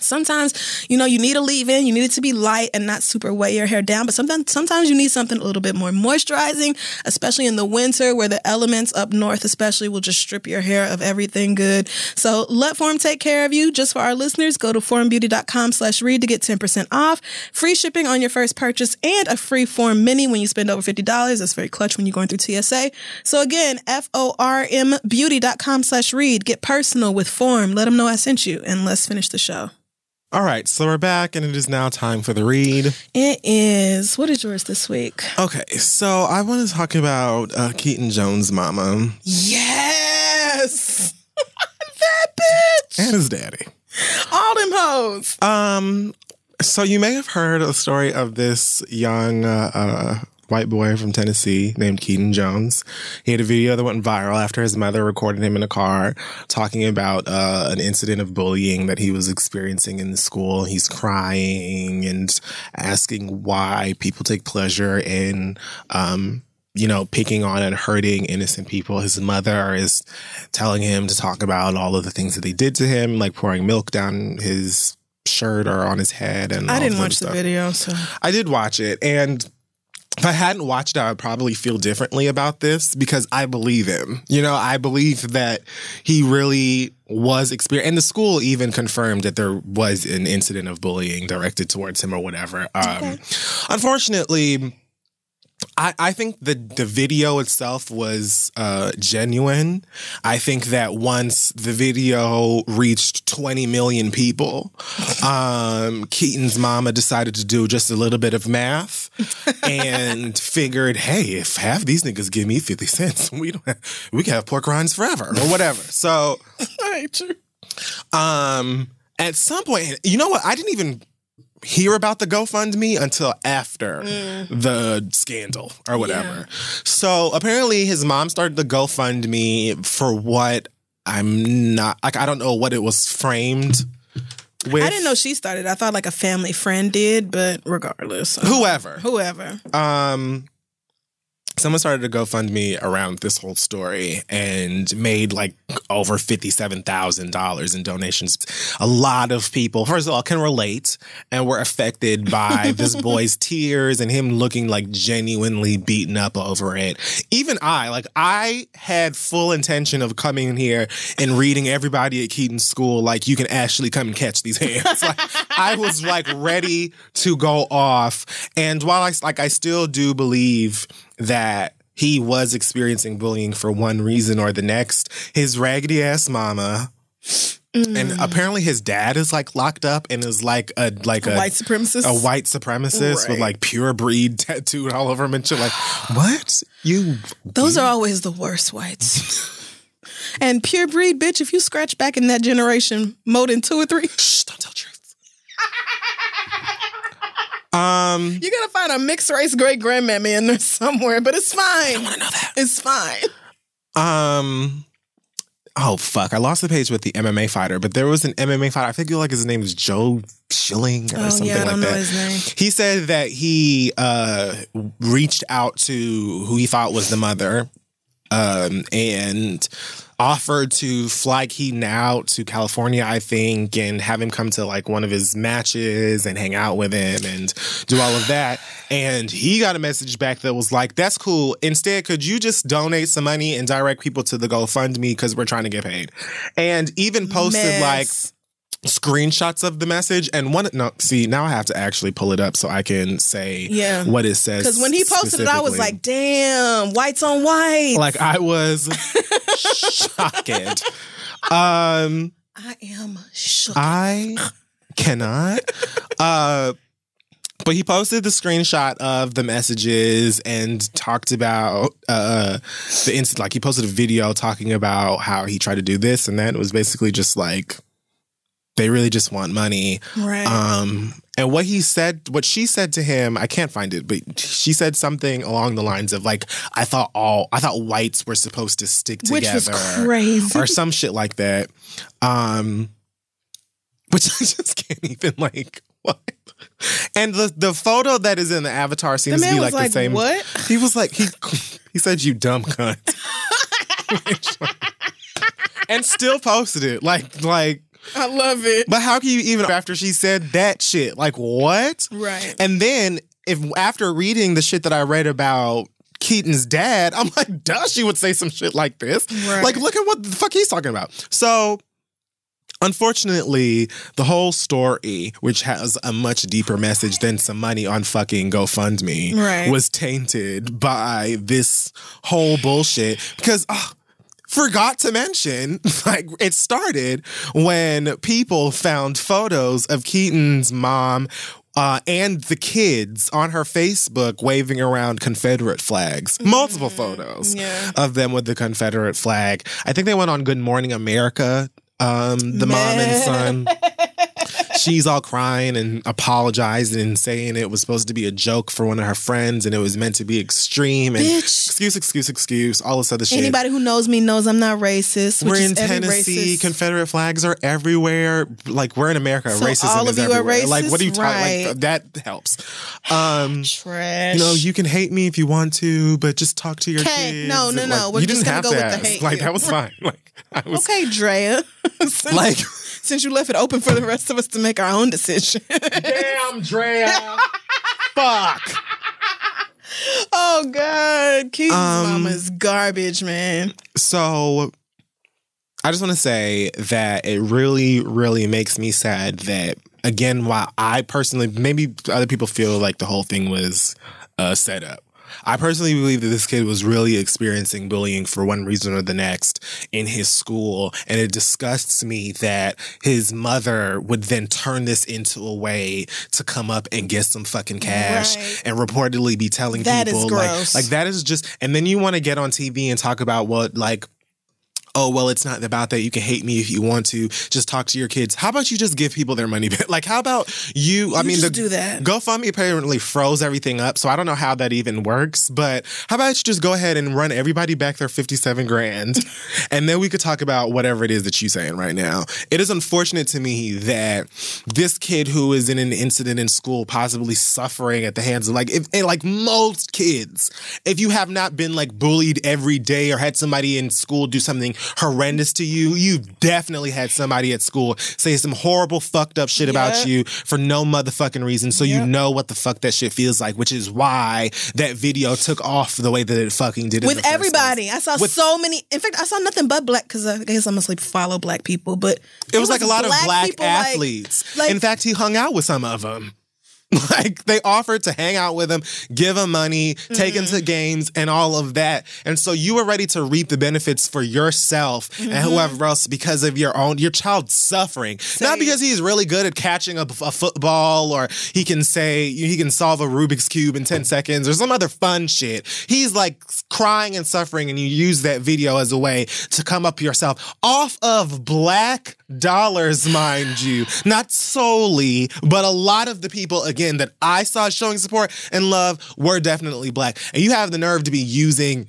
D: sometimes you know you need a leave in you need it to be light and not super weigh your hair down but sometimes sometimes you need something a little bit more moisturizing especially in the winter where the elements up north especially will just strip your hair of everything good. So let form take care of you. Just for our listeners go to formbeauty.com slash read to get 10% off. Free shipping on your first purchase and a free form mini when you spend over $50 that's very clutch when you're going through tsa so again f-o-r-m beauty.com slash read. Get personal with form. Let them know i sent you and let's finish the show
C: All right, so we're back, and it is now time for the read.
D: It is. What is yours this week?
C: Okay, so I want to talk about uh, Keaton Jones' mama.
D: Yes. that bitch
C: and his daddy.
D: All them hoes.
C: Um, so you may have heard a story of this young uh, uh, white boy from Tennessee named Keaton Jones. He had a video that went viral after his mother recorded him in a car talking about uh, an incident of bullying that he was experiencing in the school. He's crying and asking why people take pleasure in. Um, you know, picking on and hurting innocent people. His mother is telling him to talk about all of the things that they did to him, like pouring milk down his shirt or on his head. And
D: I didn't watch the video, so
C: I did watch it, and if I hadn't watched it, I would probably feel differently about this because I believe him. You know, I believe that he really was experiencing, and the school even confirmed that there was an incident of bullying directed towards him or whatever. Um, Unfortunately. I, I think the the video itself was uh, genuine. I think that once the video reached 20 million people, um, Keaton's mama decided to do just a little bit of math and figured, hey, if half these niggas give me 50 cents, we don't have, we can have pork rinds forever or whatever. So
D: I hate you.
C: um, at some point, you know what? I didn't even hear about the GoFundMe until after the scandal or whatever. So apparently, his mom started the GoFundMe for what I'm not like. I don't know what it was framed with.
D: I didn't know she started. I thought like a family friend did, but regardless,
C: whoever.
D: whoever.
C: Um, someone started a GoFundMe around this whole story and made like over fifty-seven thousand dollars in donations. A lot of people, first of all, can relate and were affected by this boy's tears and him looking like genuinely beaten up over it. Even I, like, I had full intention of coming in here and reading everybody at Keaton School like you can actually come and catch these hands. like, I was like ready to go off. And while I like, I still do believe that he was experiencing bullying for one reason or the next. His raggedy ass mama. And mm. apparently his dad is like locked up and is like a like a,
D: white supremacist.
C: a white supremacist with like pure breed tattooed all over him and shit. Like, what? You
D: Those are always the worst whites. and pure breed, bitch. If you scratch back in that generation, more than two or three,
C: shh, don't tell truth. um
D: you're gonna find a mixed race great grandmammy in there somewhere. But it's fine. I
C: wanna know that.
D: It's fine.
C: Um. Oh fuck! I lost the page with the MMA fighter, but there was an MMA fighter. I think you like his name is Joe Schilling or
D: Oh
C: something
D: yeah, I
C: like
D: don't know
C: that.
D: his name.
C: He said that he uh, reached out to who he thought was the mother, um, and offered to fly Keaton out to California, I think, and have him come to like one of his matches and hang out with him and do all of that. And he got a message back that was like, "That's cool. Instead, could you just donate some money and direct people to the GoFundMe because we're trying to get paid?" And even posted like. Screenshots of the message and one no see now i have to actually pull it up so i can say
D: Yeah.
C: what it says
D: Because when he posted it, I was like, damn, whites on white.
C: like i was shocked um
D: I am shook.
C: i cannot uh but he posted the screenshot of the messages and talked about uh the instant like he posted a video talking about how he tried to do this and that it was basically just like they really just want money
D: right.
C: Um, and what he said, what she said to him, I can't find it, but she said something along the lines of like, "I thought all, I thought whites were supposed to stick
D: Which
C: together,
D: was crazy.
C: or some shit like that." Um, which I just can't even like what. And the the photo that is in the avatar
D: the
C: seems to be like,
D: like,
C: the same.
D: what?
C: He was like he he said you dumb cunt. and still posted it. Like like
D: I love it.
C: but how can you even after she said that shit? Like what?
D: Right.
C: And then if after reading the shit that I read about Keaton's dad, I'm like, duh, she would say some shit like this.
D: Right.
C: Like, look at what the fuck he's talking about. So Unfortunately, the whole story, which has a much deeper message than some money on fucking GoFundMe,
D: Right.
C: was tainted by this whole bullshit. Because ah, forgot to mention, like it started when people found photos of Keaton's mom. Uh, and the kids on her Facebook waving around Confederate flags. Multiple photos
D: yeah.
C: of them with the Confederate flag. I think they went on Good Morning America um, the mom and son. She's all crying and apologizing and saying it was supposed to be a joke for one of her friends and it was meant to be extreme and
D: Bitch.
C: excuse, excuse, excuse, all this other shit.
D: Anybody who knows me knows I'm not racist.
C: We're in Tennessee.
D: racist.
C: Confederate flags are everywhere. Like we're in America.
D: So
C: Racism
D: all
C: is
D: of you are
C: everywhere. Like what are you
D: racist?
C: talking? Like that helps. Um,
D: Trash.
C: you know, you can hate me if you want to, but just talk to your
D: Okay,
C: kids.
D: no, no,
C: Like,
D: no. We're
C: you
D: just
C: didn't
D: gonna
C: have
D: go
C: to
D: with the
C: ask.
D: hate
C: Like
D: here.
C: that was fine. Like I was
D: Okay, Drea.
C: like,
D: since you left it open for the rest of us to make our own decision.
C: damn, Drea. Fuck.
D: oh God, Keith's
C: Um,
D: mama is garbage, man.
C: So I just want to say that it really, really makes me sad that again, while I personally maybe other people feel like the whole thing was uh, set up. I personally believe that this kid was really experiencing bullying for one reason or the next in his school. And it disgusts me that his mother would then turn this into a way to come up and get some fucking cash
D: Right.
C: and reportedly be telling
D: That
C: people like like that is just and then you want to get on TV and talk about what like oh well it's not about that. You can hate me if you want to. Just talk to your kids. How about you just give people their money back? Like how about you? I
D: You
C: mean
D: just
C: the
D: do that.
C: gofundme apparently froze everything up so i don't know how that even works but how about you just go ahead and run everybody back their 57 grand and then we could talk about whatever it is that you're saying right now. It is unfortunate to me that this kid who is in an incident in school possibly suffering at the hands of like if like most kids if you have not been like bullied every day or had somebody in school do something horrendous to you you've definitely had somebody at school say some horrible fucked up shit about you for no motherfucking reason so you know what the fuck that shit feels like which is why that video took off the way that it fucking did
D: With everybody,
C: place.
D: I saw
C: With-
D: so many. In fact, I saw nothing but black because I guess I mostly follow black people. But
C: It was like a lot of black
D: people, like-
C: athletes.
D: like-
C: In fact, he hung out with some of them. Like they offered to hang out with him, give him money, take him to
D: Mm-hmm.
C: games, and all of that. And so you were ready to reap the benefits for yourself
D: Mm-hmm.
C: and whoever else because of your own your child suffering, not because he's really good at catching a, a football or he can say he can solve a Rubik's cube in ten seconds or some other fun shit. He's like crying and suffering, and you use that video as a way to come up yourself off of black dollars, mind you. Not solely, but a lot of the people, again, that I saw showing support and love were definitely black. And you have the nerve to be using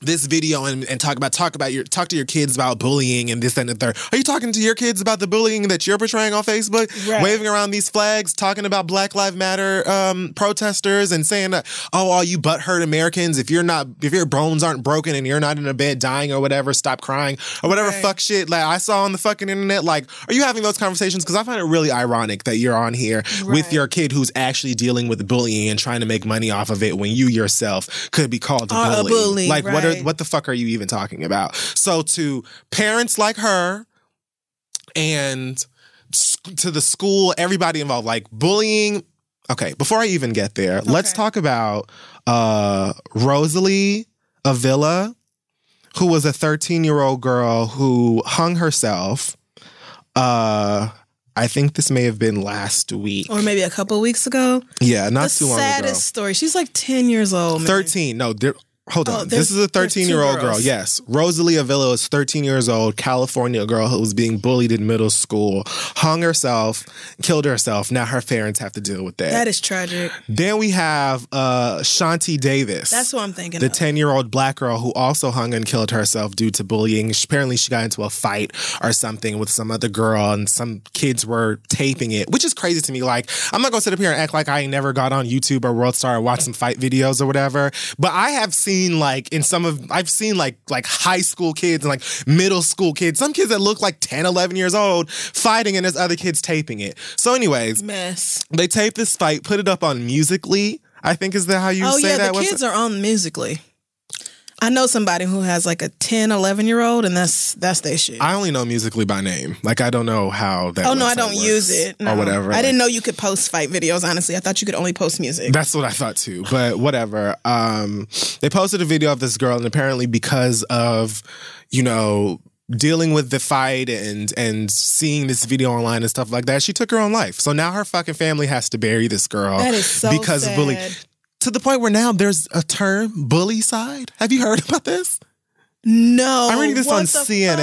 C: this video and, and talk about talk about your talk to your kids about bullying and this that, and the third. Are you talking to your kids about the bullying that you're portraying on Facebook?
D: Right.
C: Waving around these flags, talking about Black Lives Matter um, protesters and saying that, oh, all you butthurt Americans, if you're not if your bones aren't broken and you're not in a bed dying or whatever, stop crying or whatever
D: Right.
C: fuck shit like I saw on the fucking internet. Like, are you having those conversations? Because I find it really ironic that you're on here with your kid who's actually dealing with bullying and trying to make money off of it when you yourself could be called a
D: Are a
C: bully.
D: bully,
C: like what are what the fuck are you even talking about? So to parents like her and to the school, everybody involved, like bullying. Okay, before I even get there, let's talk about uh, Rosalie Avila, who was a 13 year old girl who hung herself. Uh, I think this may have been last week.
D: or maybe a couple weeks ago.
C: yeah, not
D: the
C: too long ago.
D: saddest story. She's like ten years old. man.
C: 13. No, hold
D: Oh,
C: on. this is a 13 year old girl. Yes. Rosalie Avila is 13 years old, California girl who was being bullied in middle school, hung herself, killed herself. Now her parents have to deal with that.
D: That is tragic.
C: then we have uh, Shanti Davis.
D: That's what I'm thinking.
C: the
D: of.
C: 10 year old black girl who also hung and killed herself due to bullying. She- Apparently, she got into a fight or something with some other girl, and some kids were taping it, which is crazy to me. Like, I'm not gonna sit up here and act like I ain't never got on YouTube or World Star and watched some fight videos or whatever. But I have seen, like, in some of, I've seen, like, like high school kids and, like, middle school kids, some kids that look like 10, 11 years old fighting, and there's other kids taping it. So, anyways,
D: mess.
C: they taped this fight, put it up on Musical.ly. I think is that how you
D: Oh
C: say
D: yeah,
C: that?
D: the kids are on Musical.ly. I know somebody who has like a 10, 11 year old, and that's that's their shit.
C: I only know Musical.ly by name. Like I don't know how that.
D: oh no, I don't use it no.
C: or whatever.
D: I didn't know you could post fight videos. Honestly, I thought you could only post music.
C: That's what I thought too. But whatever. Um, they posted a video of this girl, and apparently because of you know dealing with the fight and and seeing this video online and stuff like that, she took her own life. So now her fucking family has to bury this girl
D: That is so
C: because
D: sad.
C: of bullying. To the point where now there's a term bullycide. Have you heard about this?
D: No.
C: I'm reading this on CNN.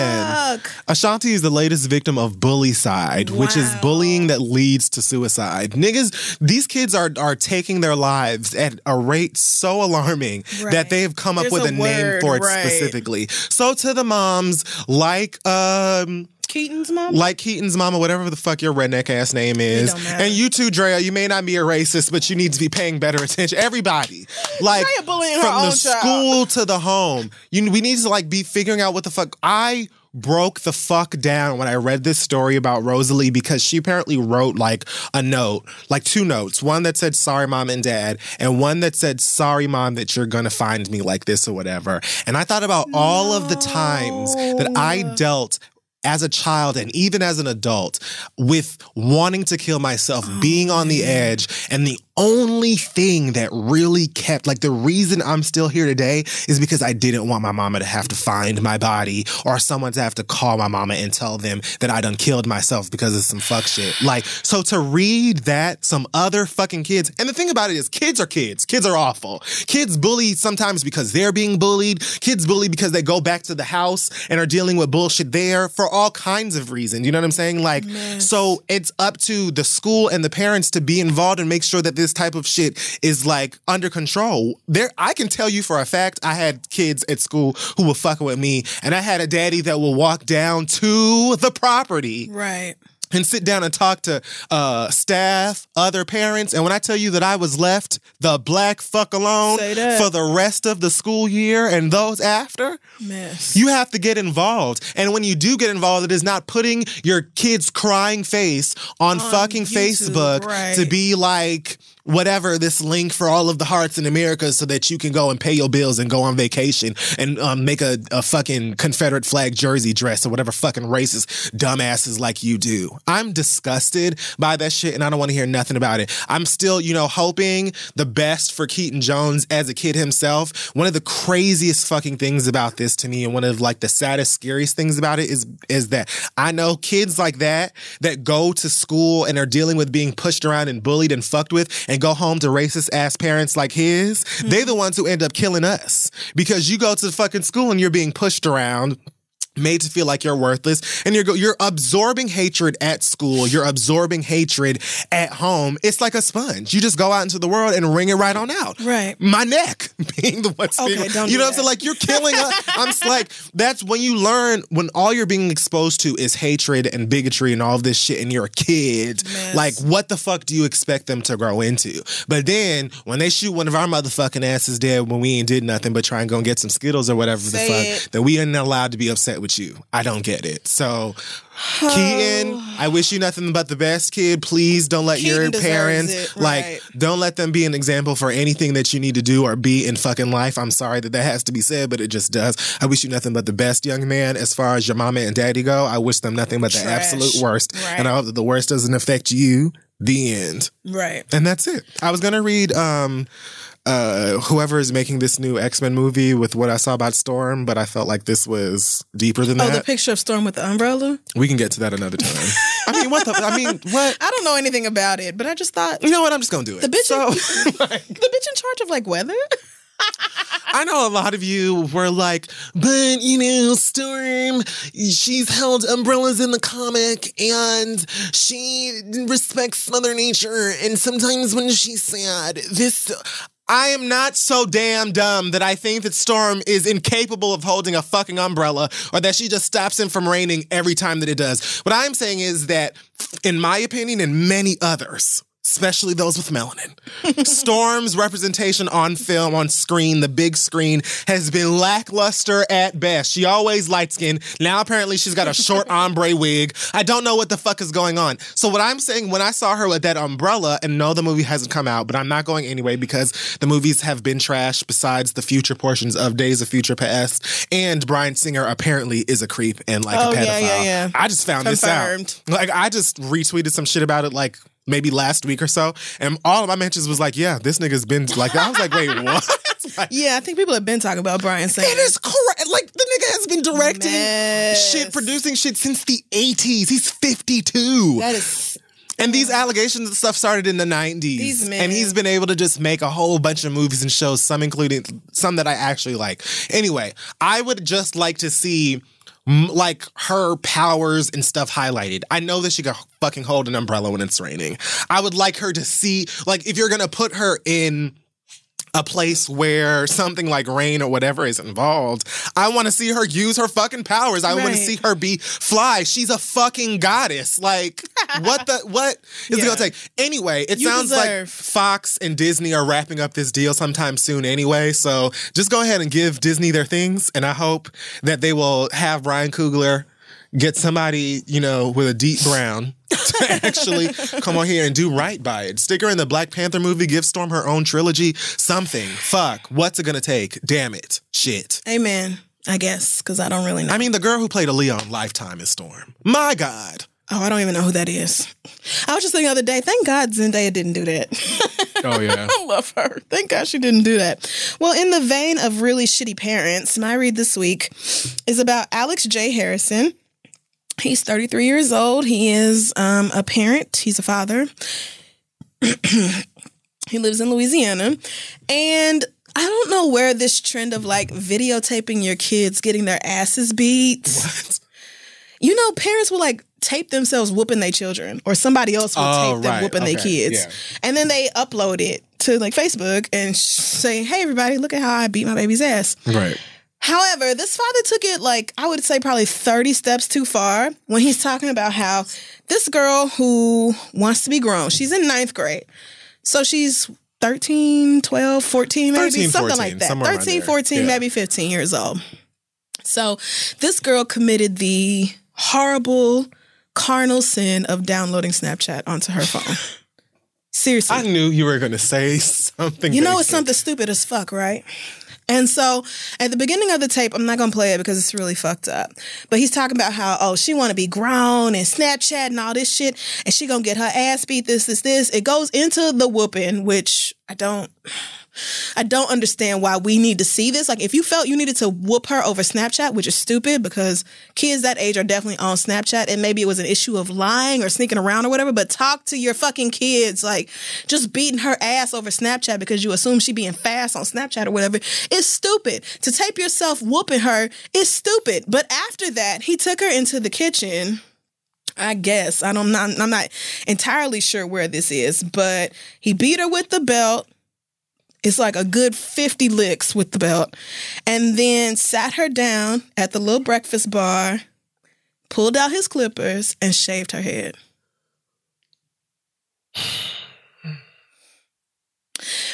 D: fuck?
C: Ashawnty is the latest victim of bullycide, which is bullying that leads to suicide. Niggas, these kids are are taking their lives at a rate so alarming
D: Right.
C: that they have come up
D: There's
C: with
D: a
C: a, name for it
D: right.
C: specifically. So to the moms, like um
D: Keaton's mom?
C: like Keaton's mama, whatever the fuck your redneck ass name is. And you too, Drea, you may not be a racist, but you need to be paying better attention. Everybody. Like
D: Drea bullying her
C: from the
D: child.
C: school to the home. You we need to like be figuring out what the fuck I broke the fuck down when I read this story about Rosalie because she apparently wrote like a note, like two notes. One that said sorry mom and dad and one that said sorry mom that you're going to find me like this or whatever. And I thought about all of the times that I dealt as a child and even as an adult with wanting to kill myself, oh, being on the edge. And the only thing that really kept, like the reason I'm still here today is because I didn't want my mama to have to find my body or someone to have to call my mama and tell them that I done killed myself because of some fuck shit. Like, so to read that, some other fucking kids, and the thing about it is kids are kids. Kids are awful. Kids bully sometimes because they're being bullied. Kids bully because they go back to the house and are dealing with bullshit there for all kinds of reasons. You know what I'm saying? Like, so it's up to the school and the parents to be involved and make sure that this type of shit is like under control. There, I can tell you for a fact, I had kids at school who were fucking with me, and I had a daddy that will walk down to the property
D: Right.
C: and sit down and talk to uh, staff, other parents. And when I tell you that I was left the black fuck alone for the rest of the school year and those after,
D: Mess.
C: you have to get involved. And when you do get involved, it is not putting your kid's crying face on, fucking
D: YouTube,
C: Facebook
D: right.
C: to be like, whatever this link for all of the hearts in America so that you can go and pay your bills and go on vacation and um, make a, a fucking Confederate flag jersey dress or whatever fucking racist dumbasses like you do. I'm disgusted by that shit and I don't want to hear nothing about it. I'm still, you know, hoping the best for Keaton Jones as a kid himself. One of the craziest fucking things about this to me and one of like the saddest, scariest things about it is is that I know kids like that that go to school and are dealing with being pushed around and bullied and fucked with go home to racist ass parents like his, they hmm. the ones who end up killing us. Because you go to the fucking school and you're being pushed around made to feel like you're worthless and you're you're absorbing hatred at school you're absorbing hatred at home it's like a sponge. You just go out into the world and wring it right on out.
D: Right.
C: my neck being the one
D: Okay, don't
C: you know what i'm saying? like you're killing us. I'm just like that's when you learn when all you're being exposed to is hatred and bigotry and all this shit and you're a kid.
D: Mess.
C: like what the fuck do you expect them to grow into? But then when they shoot one of our motherfucking asses dead when we ain't did nothing but try and go and get some skittles or whatever
D: Say
C: the
D: it.
C: fuck that we ain't allowed to be upset with you. I don't get it. So, Keaton, I wish you nothing but the best, kid. Please don't let
D: Keaton
C: your parents
D: it,
C: like don't let them be an example for anything that you need to do or be in fucking life. I'm sorry that that has to be said, but it just does. I wish you nothing but the best, young man. As far as your mama and daddy go, I wish them nothing but the absolute worst,
D: Right.
C: and I hope that the worst doesn't affect you. The end.
D: Right.
C: And that's it. I was gonna read um uh whoever is making this new X-Men movie with what I saw about Storm, but I felt like this was deeper than
D: Oh,
C: that.
D: Oh, the picture of Storm with the umbrella?
C: we can get to that another time. I mean, what the I mean, what
D: I don't know anything about it, but I just thought
C: you know what? I'm just gonna do it.
D: the bitch,
C: So,
D: the bitch in charge of like weather.
C: I know a lot of you were like, but you know, Storm, she's held umbrellas in the comic and she respects Mother Nature. And sometimes when she's sad, this. I am not so damn dumb that I think that Storm is incapable of holding a fucking umbrella or that she just stops him from raining every time that it does. What I'm saying is that, in my opinion, and many others, especially those with melanin. Storm's representation on film, on screen, the big screen, has been lackluster at best. She always light skinned. Now apparently she's got a short ombre wig. I don't know what the fuck is going on. So what I'm saying, when I saw her with that umbrella, and no, the movie hasn't come out, but I'm not going anyway because the movies have been trashed besides the future portions of Days of Future Past. And Bryan Singer apparently is a creep and like
D: Oh,
C: a pedophile.
D: yeah, yeah, yeah.
C: I just found this out. Like I just retweeted some shit about it like maybe last week or so, and all of my mentions was like, "Yeah, this nigga's been like that." I was like, "Wait, what?" like,
D: Yeah, I think people have been talking about Bryan Singer.
C: it is correct. Like the nigga has been directing
D: Mess.
C: shit, producing shit since the '80s. He's 52.
D: That is
C: And these allegations and stuff started in the 90s.
D: These men.
C: And he's been able to just make a whole bunch of movies and shows, some including some that I actually like. Anyway, I would just like to see like her powers and stuff highlighted. I know that she can fucking hold an umbrella when it's raining. I would like her to see like if you're going to put her in a place where something like rain or whatever is involved. I want to see her use her fucking powers. I want to see her be fly. She's a fucking goddess. Like what the what is it gonna take? Anyway, it
D: You
C: sounds like Fox and Disney are wrapping up this deal sometime soon anyway. So just go ahead and give Disney their things, and I hope that they will have Ryan Coogler get somebody you know with a deep brown to actually come on here and do right by it. Stick her in the Black Panther movie, give Storm her own trilogy, something. Fuck, what's it gonna take? Damn it, shit.
D: Amen. I guess because I don't really know.
C: I mean, the girl who played Aaliyah on Lifetime is Storm. My God.
D: oh, I don't even know who that is. I was just thinking the other day. Thank God Zendaya didn't do that.
C: Oh yeah.
D: I love her. Thank God she didn't do that. Well, in the vein of really shitty parents, my read this week is about Alex J. Harrison. He's 33 years old. He is um, a parent, he's a father. he lives in Louisiana. And I don't know where this trend of like videotaping your kids getting their asses beat.
C: What?
D: You know, parents will like tape themselves whooping their children, or somebody else will
C: Oh,
D: tape them
C: right.
D: whooping their kids,
C: Yeah.
D: and then they upload it to like Facebook and sh- say, "Hey, everybody, look at how I beat my baby's ass."
C: Right.
D: However, this father took it like I would say probably 30 steps too far when he's talking about how this girl who wants to be grown, she's in ninth grade. So she's 13, 12, 14, maybe
C: 13,
D: something
C: 14,
D: like that.
C: somewhere
D: 13, 14,
C: Yeah.
D: maybe 15 years old. So this girl committed the horrible carnal sin of downloading Snapchat onto her phone. Seriously.
C: I knew you were gonna say something.
D: You know it's something stupid as fuck, right? And so at the beginning of the tape, I'm not gonna play it because it's really fucked up. But he's talking about how, oh, she wanna be grown and Snapchat and all this shit, and she gonna get her ass beat, this, this, this. It goes into the whooping, which I don't I don't understand why we need to see this. Like, if you felt you needed to whoop her over Snapchat, which is stupid because kids that age are definitely on Snapchat, and maybe it was an issue of lying or sneaking around or whatever, but talk to your fucking kids. Like, just beating her ass over Snapchat because you assume she being fast on Snapchat or whatever is stupid. To tape yourself whooping her is stupid. But after that, he took her into the kitchen. I guess I don't. I'm not entirely sure where this is, but he beat her with the belt. It's like a good 50 licks with the belt. And then sat her down at the little breakfast bar, pulled out his clippers, and shaved her head.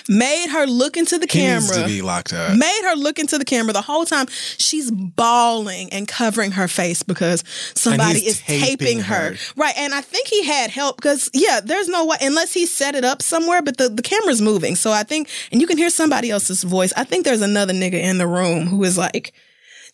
D: Made her look into the
C: He needs
D: camera.
C: to be locked up.
D: Made her look into the camera the whole time. She's bawling and covering her face because somebody is taping,
C: taping
D: her.
C: her.
D: Right. And I think he had help because, yeah, there's no way, unless he set it up somewhere, but the, the camera's moving. So I think, and you can hear somebody else's voice. I think there's another nigga in the room who is like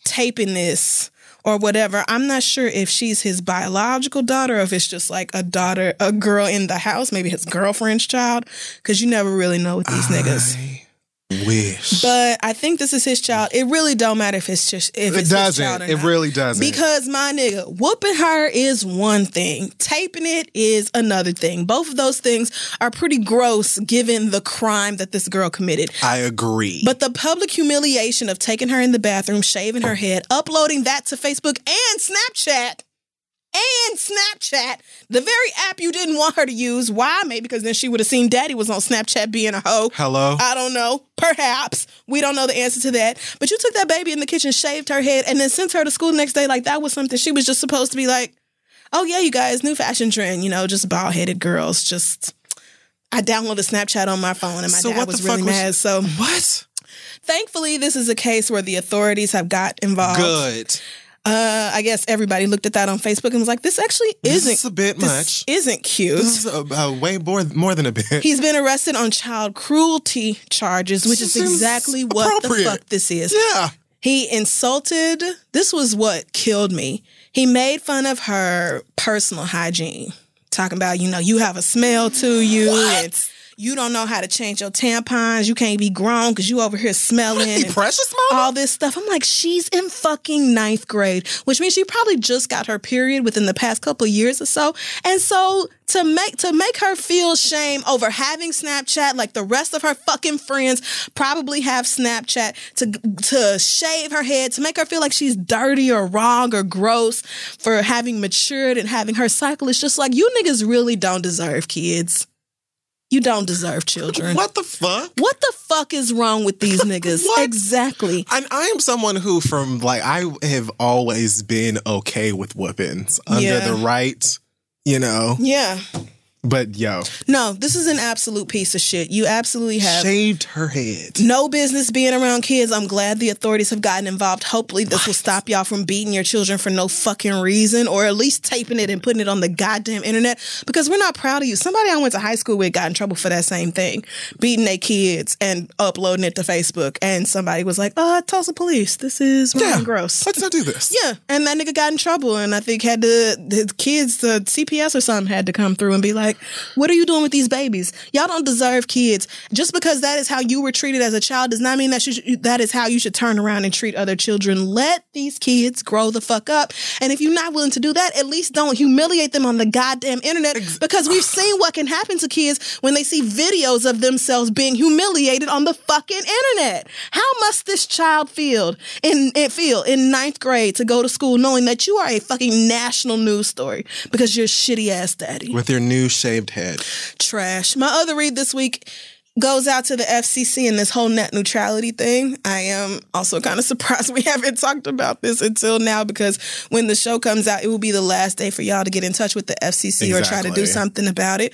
D: taping this or whatever. I'm not sure if she's his biological daughter or if it's just like a daughter, a girl in the house, maybe his girlfriend's child, because you never really know with these niggas.
C: Wish.
D: But I think this is his child. It really don't matter if it's just if
C: it
D: it's his child
C: doesn't. It really doesn't.
D: Because my nigga, whooping her is one thing, taping it is another thing. Both of those things are pretty gross given the crime that this girl committed.
C: I agree.
D: But the public humiliation of taking her in the bathroom, shaving her head, uploading that to Facebook and Snapchat. And Snapchat, the very app you didn't want her to use. Why? Maybe because then she would have seen daddy was on Snapchat being a hoe.
C: Hello?
D: I don't know. Perhaps. We don't know the answer to that. But you took that baby in the kitchen, shaved her head, and then sent her to school the next day like that was something she was just supposed to be like, oh, yeah, you guys, new fashion trend, you know, just bald headed girls. Just, I downloaded Snapchat on my phone and my
C: So
D: dad was really
C: was-
D: mad. So
C: what?
D: thankfully, this is a case where the authorities have got involved.
C: Good.
D: Uh, I guess everybody looked at that on Facebook and was like, this actually isn't
C: is a bit
D: this
C: much.
D: Isn't cute.
C: This is uh, way more, more than a bit.
D: He's been arrested on child cruelty charges, which is exactly what the fuck this is.
C: yeah.
D: He insulted, this was what killed me. He made fun of her personal hygiene, talking about, you know, you have a smell to you and You don't know how to change your tampons. You can't be grown because you over here smelling.
C: Precious mama.
D: all this stuff. I'm like, she's in fucking ninth grade, which means she probably just got her period within the past couple of years or so. And so to make to make her feel shame over having Snapchat, like the rest of her fucking friends probably have Snapchat, to to shave her head, to make her feel like she's dirty or wrong or gross for having matured and having her cycle. It's just like you niggas really don't deserve kids. You don't deserve children.
C: What the fuck?
D: What the fuck is wrong with these niggas?
C: What?
D: Exactly.
C: And I am someone who, from like, I have always been okay with whoopings under
D: Yeah.
C: the right, you know.
D: Yeah.
C: But yo,
D: No, this is an absolute piece of shit. You absolutely have
C: shaved her head.
D: no business being around kids. I'm glad the authorities have gotten involved. Hopefully, this will stop y'all from beating your children for no fucking reason, or at least taping it and putting it on the goddamn internet because we're not proud of you. Somebody I went to high school with got in trouble for that same thing, beating their kids and uploading it to Facebook. And somebody was like, "Uh, Tulsa police, this is
C: Yeah,
D: gross."
C: Let's not do this.
D: Yeah, and that nigga got in trouble, and I think had to his kids, the CPS or something, had to come through and be like, "What are you doing with these babies? Y'all don't deserve kids. Just because that is how you were treated as a child does not mean that you should, that is how you should turn around and treat other children. Let these kids grow the fuck up, and if you're not willing to do that, at least don't humiliate them on the goddamn internet because we've seen what can happen to kids when they see videos of themselves being humiliated on the fucking internet. How must this child feel in it feel in ninth grade to go to school knowing that you are a fucking national news story because you're a shitty ass daddy?
C: With your new shaved head.
D: Trash. My other read this week goes out to the FCC and this whole net neutrality thing. I am also kind of surprised we haven't talked about this until now because when the show comes out, it will be the last day for y'all to get in touch with the FCC or try to do something about it.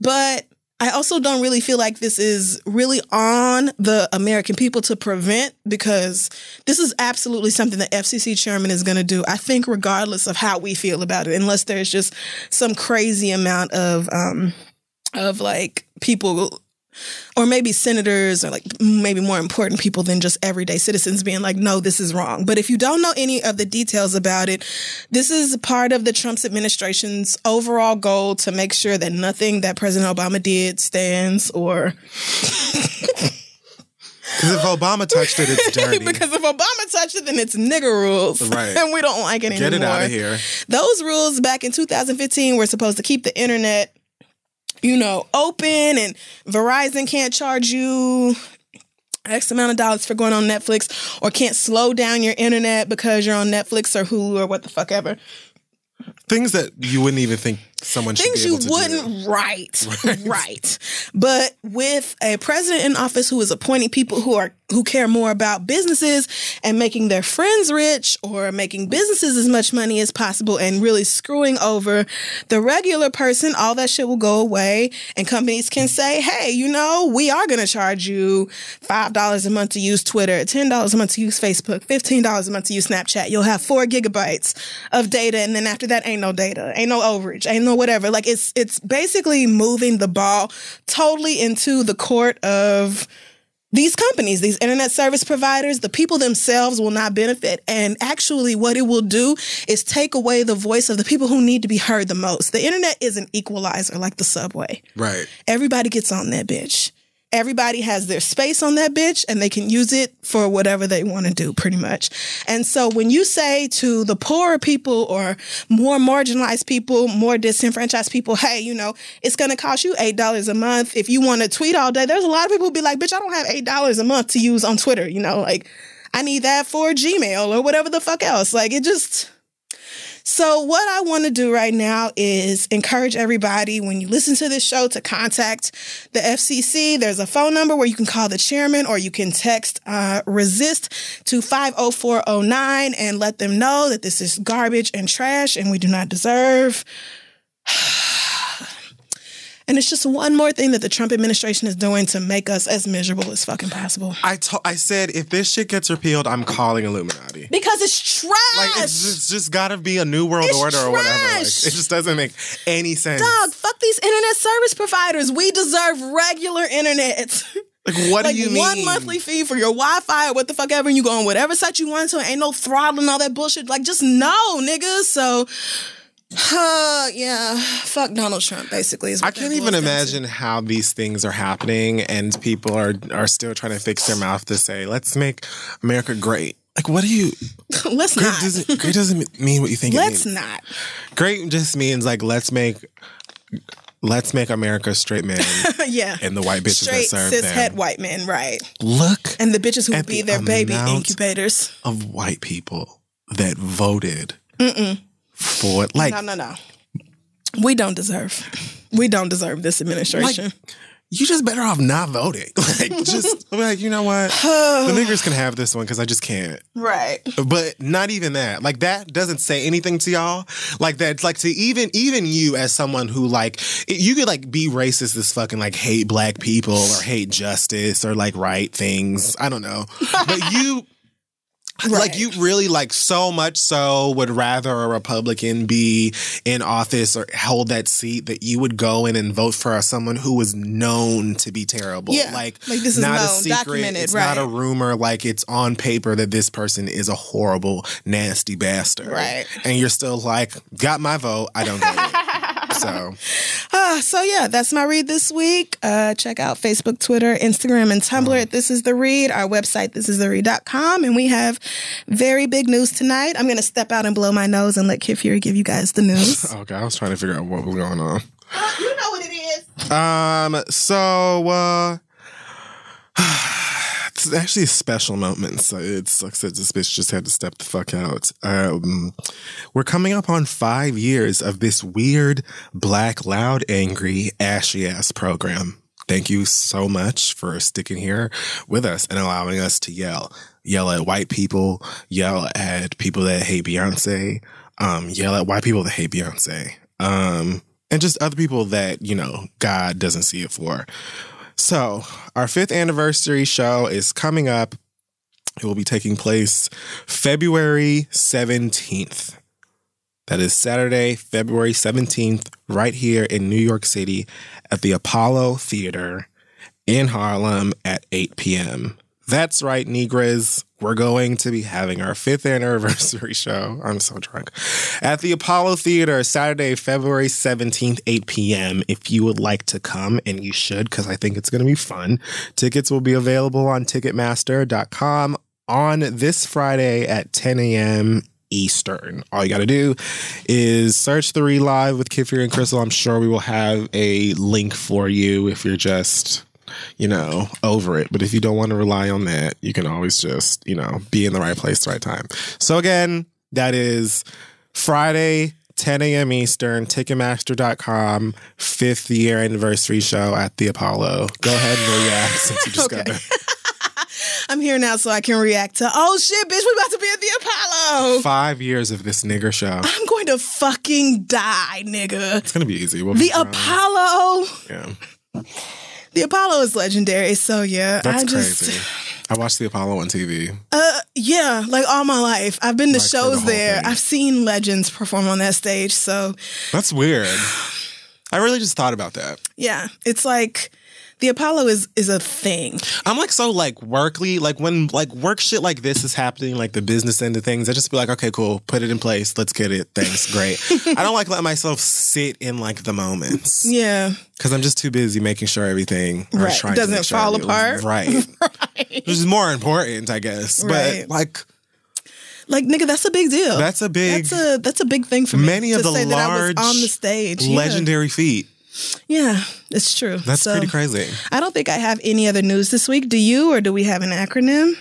D: But I also don't really feel like this is really on the American people to prevent because this is absolutely something the FCC chairman is going to do. I think, regardless of how we feel about it, unless there's just some crazy amount of um, of like people or maybe senators or like maybe more important people than just everyday citizens being like, no, this is wrong. But if you don't know any of the details about it, this is part of the Trump's administration's overall goal to make sure that nothing that President Obama did stands or
C: Because if Obama touched it, it's dirty.
D: because if Obama touched it, then it's nigger rules.
C: Right.
D: and we don't like it
C: Get
D: anymore.
C: Get it out of here.
D: Those rules back in 2015 were supposed to keep the internet, you know, open and Verizon can't charge you X amount of dollars for going on Netflix or can't slow down your internet because you're on Netflix or Hulu or what the fuck ever.
C: Things that you wouldn't even think someone should
D: Things you
C: to
D: wouldn't
C: do.
D: right, right. But with a president in office who is appointing people who are who care more about businesses and making their friends rich or making businesses as much money as possible and really screwing over the regular person, all that shit will go away and companies can say, "Hey, you know, we are going to charge you $5 a month to use Twitter, $10 a month to use Facebook, $15 a month to use Snapchat. You'll have 4 gigabytes of data and then after that ain't no data, ain't no overage, ain't no whatever. Like it's it's basically moving the ball totally into the court of these companies, these internet service providers, the people themselves will not benefit. And actually, what it will do is take away the voice of the people who need to be heard the most. The internet is an equalizer like the subway.
C: Right.
D: Everybody gets on that bitch. Everybody has their space on that bitch and they can use it for whatever they want to do, pretty much. And so when you say to the poorer people or more marginalized people, more disenfranchised people, hey, you know, it's going to cost you $8 a month. If you want to tweet all day, there's a lot of people who be like, bitch, I don't have $8 a month to use on Twitter. You know, like I need that for Gmail or whatever the fuck else. Like it just, so, what I want to do right now is encourage everybody when you listen to this show to contact the FCC. There's a phone number where you can call the chairman or you can text uh, resist to 50409 and let them know that this is garbage and trash and we do not deserve. And it's just one more thing that the Trump administration is doing to make us as miserable as fucking possible.
C: I to- I said if this shit gets repealed, I'm calling Illuminati.
D: Because it's trash.
C: Like it's just, just gotta be a new world
D: It's
C: order or whatever. Like, it just doesn't make any sense.
D: Dog, fuck these internet service providers. We deserve regular internet.
C: Like what
D: like
C: do you mean?
D: one monthly fee for your Wi-Fi or what the fuck ever, and you go on whatever site you want to. Ain't no throttling all that bullshit. Like just no, niggas. So Uh, yeah. Fuck Donald Trump, basically. Is what
C: I can't even imagine how these things are happening and people are are still trying to fix their mouth to say, let's make America great. Like, what do you?
D: Let's
C: Great
D: not.
C: doesn't, great doesn't mean what you think
D: Let's
C: it means.
D: not.
C: Great just means like, let's make, let's make America straight man
D: yeah.
C: and the white bitches
D: Straight
C: that serve
D: cis het white men, right?
C: Look
D: And the bitches who would be
C: the
D: their baby incubators.
C: of white people that voted for it. like
D: No, no, no. We don't deserve. We don't deserve this administration.
C: you just better off not voting. Like just like you know what, the niggers can have this one because I just can't.
D: right.
C: But not even that. Like that doesn't say anything to y'all. Like that. Like to even even you as someone who like it- you could like be racist as fucking like hate black people or hate justice or like right things. I don't know. But you. Like you really like so much so would rather a Republican be in office or hold that seat that you would go in and vote for someone who was known to be terrible.
D: Yeah.
C: Like,
D: Like, this is
C: not a secret. it's not a rumor. Like it's on paper that this person is a horrible, nasty bastard.
D: Right.
C: And you're still like, got my vote. I don't get it. so
D: Uh, so yeah, that's my read this week. Uh, check out Facebook, Twitter, Instagram, and Tumblr at This Is The Read, our website, thisistheread.com. And we have very big news tonight. I'm going to step out and blow my nose and let Kid Fury give you guys the news.
C: okay, I was trying to figure out what was going on.
D: you know what it is.
C: Um, so uh it's actually a special moment. So it sucks that this bitch just had to step the fuck out. Um we're coming up on five years of this weird, black, loud, angry, ashy ass program. Thank you so much for sticking here with us and allowing us to yell. Yell at white people, yell at people that hate Beyonce, um, yell at white people that hate Beyonce. Um, and just other people that, you know, God doesn't see it for. So, our fifth anniversary show is coming up. It will be taking place February 17th. That is Saturday, February 17th, right here in New York City at the Apollo Theater in Harlem at 8 p.m. That's right, Negras. We're going to be having our fifth anniversary show. I'm so drunk. At the Apollo Theater, Saturday, February 17th, 8 p.m. If you would like to come, and you should, because I think it's going to be fun. Tickets will be available on Ticketmaster.com on this Friday at 10 a.m. Eastern. All you got to do is search the Live with Kid Fury and Crissle. I'm sure we will have a link for you if you're just, you know, over it. But if you don't want to rely on that, you can always just, you know, be in the right place, the right time. So again, that is Friday, 10 a.m. Eastern, Ticketmaster.com, fifth year anniversary show at the Apollo. Go ahead and react since you just got
D: Okay.
C: there.
D: I'm here now so I can react to, oh shit, bitch, we about to be at the Apollo.
C: Five years of this nigger show.
D: I'm going to fucking die, nigga.
C: It's gonna be easy. We'll
D: The. Apollo.
C: Yeah,
D: The Apollo is legendary. So yeah,
C: that's
D: I just
C: crazy. I watched the Apollo on TV.
D: uh yeah, like all my life. I've been to
C: Like, for the
D: shows there.
C: thing.
D: I've seen legends perform on that stage. So
C: That's weird. I really just thought about that.
D: yeah, it's like the Apollo is is a thing.
C: I'm like so like workly, like when like work shit like this is happening, like the business end of things, I just be like, okay, cool, put it in place, let's get it, thanks, great. I don't like let myself sit in like the moments
D: Yeah.
C: because I'm just too busy making sure everything
D: Right. Doesn't
C: sure
D: fall apart.
C: right? Which is more important, I guess.
D: Right.
C: But like
D: Like nigga, that's a big deal.
C: That's a big-
D: That's a that's a big thing for me.
C: many of the
D: say that I was
C: large
D: on the stage. Yeah.
C: legendary feat.
D: Yeah, it's true.
C: That's
D: So,
C: pretty crazy.
D: I don't think I have any other news this week. Do you, or do we have an acronym?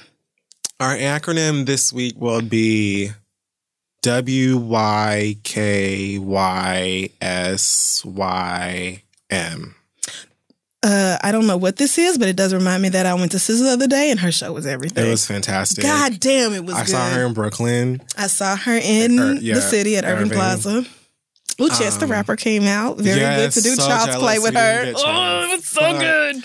C: Our acronym this week will be W Y K Y S Y M.
D: Uh, I don't know what this is, but it does remind me that I went to SZA the other day and her show was everything.
C: It was fantastic.
D: God damn, it was
C: I
D: good.
C: saw her in Brooklyn.
D: I saw her in
C: yeah,
D: the city at Irving
C: Irving.
D: Plaza. Ooh, Chance the
C: Um,
D: Rapper came out. Very
C: yes,
D: good to do
C: so
D: child's play with her. Oh, it was so good.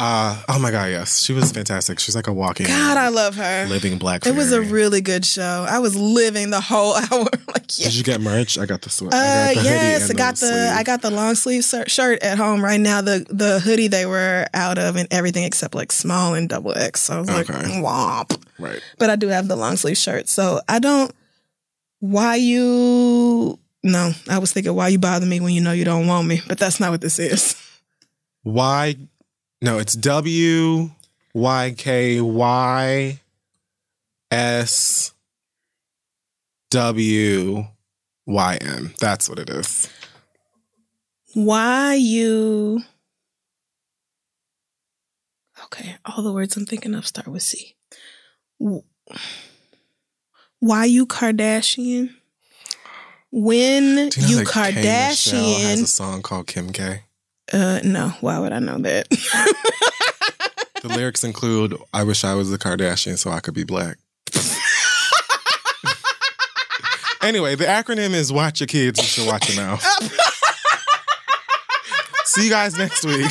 C: Uh, oh my God, yes. She was fantastic. She's like a walking
D: God, I love her.
C: living black
D: It was a really good show. I was living the whole hour. like, yeah.
C: Did you get merch? I got the sweat.
D: Uh,
C: I got the
D: yes, I got the
C: sleeve.
D: I got the long sleeve shirt- at home right now. The the hoodie they were out of and everything except like small and double X. So I was like,
C: Okay.
D: womp.
C: Right.
D: But I do have the long sleeve shirt. So I don't why you No, I was thinking why you bother me when you know you don't want me, but that's not what this is.
C: Y. No, it's W Y K Y S W Y M. That's what it is.
D: Why you Okay, all the words I'm thinking of start with C. Why you Kardashian? When
C: you know
D: you
C: that K. Michelle has a song called Kim K?
D: Uh no, why would I know that?
C: The lyrics include I wish I was a Kardashian so I could be black. anyway, the acronym is Watch Your Kids, you should watch your mouth. See you guys next week.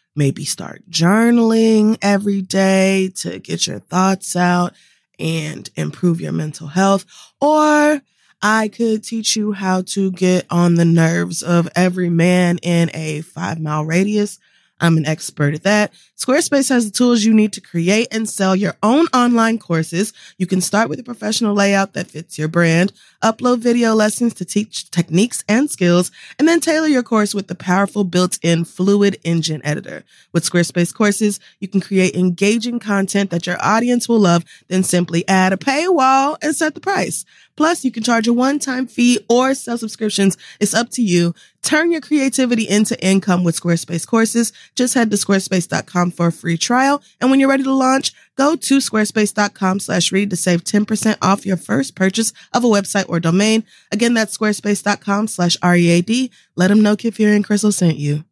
G: maybe start journaling every day to get your thoughts out and improve your mental health. Or I could teach you how to get on the nerves of every man in a five mile radius. I'm an expert at that. Squarespace has the tools you need to create and sell your own online courses. You can start with a professional layout that fits your brand, upload video lessons to teach techniques and skills, and then tailor your course with the powerful built-in Fluid Engine editor. With Squarespace courses, you can create engaging content that your audience will love, then simply add a paywall and set the price. Plus, you can charge a one-time fee or sell subscriptions. It's up to you. Turn your creativity into income with Squarespace courses. Just head to squarespace.com for a free trial. And when you're ready to launch, go to squarespace.com slash read to save 10% off your first purchase of a website or domain. Again, that's squarespace.com slash READ. Let them know Kid Fury and Crissle sent you.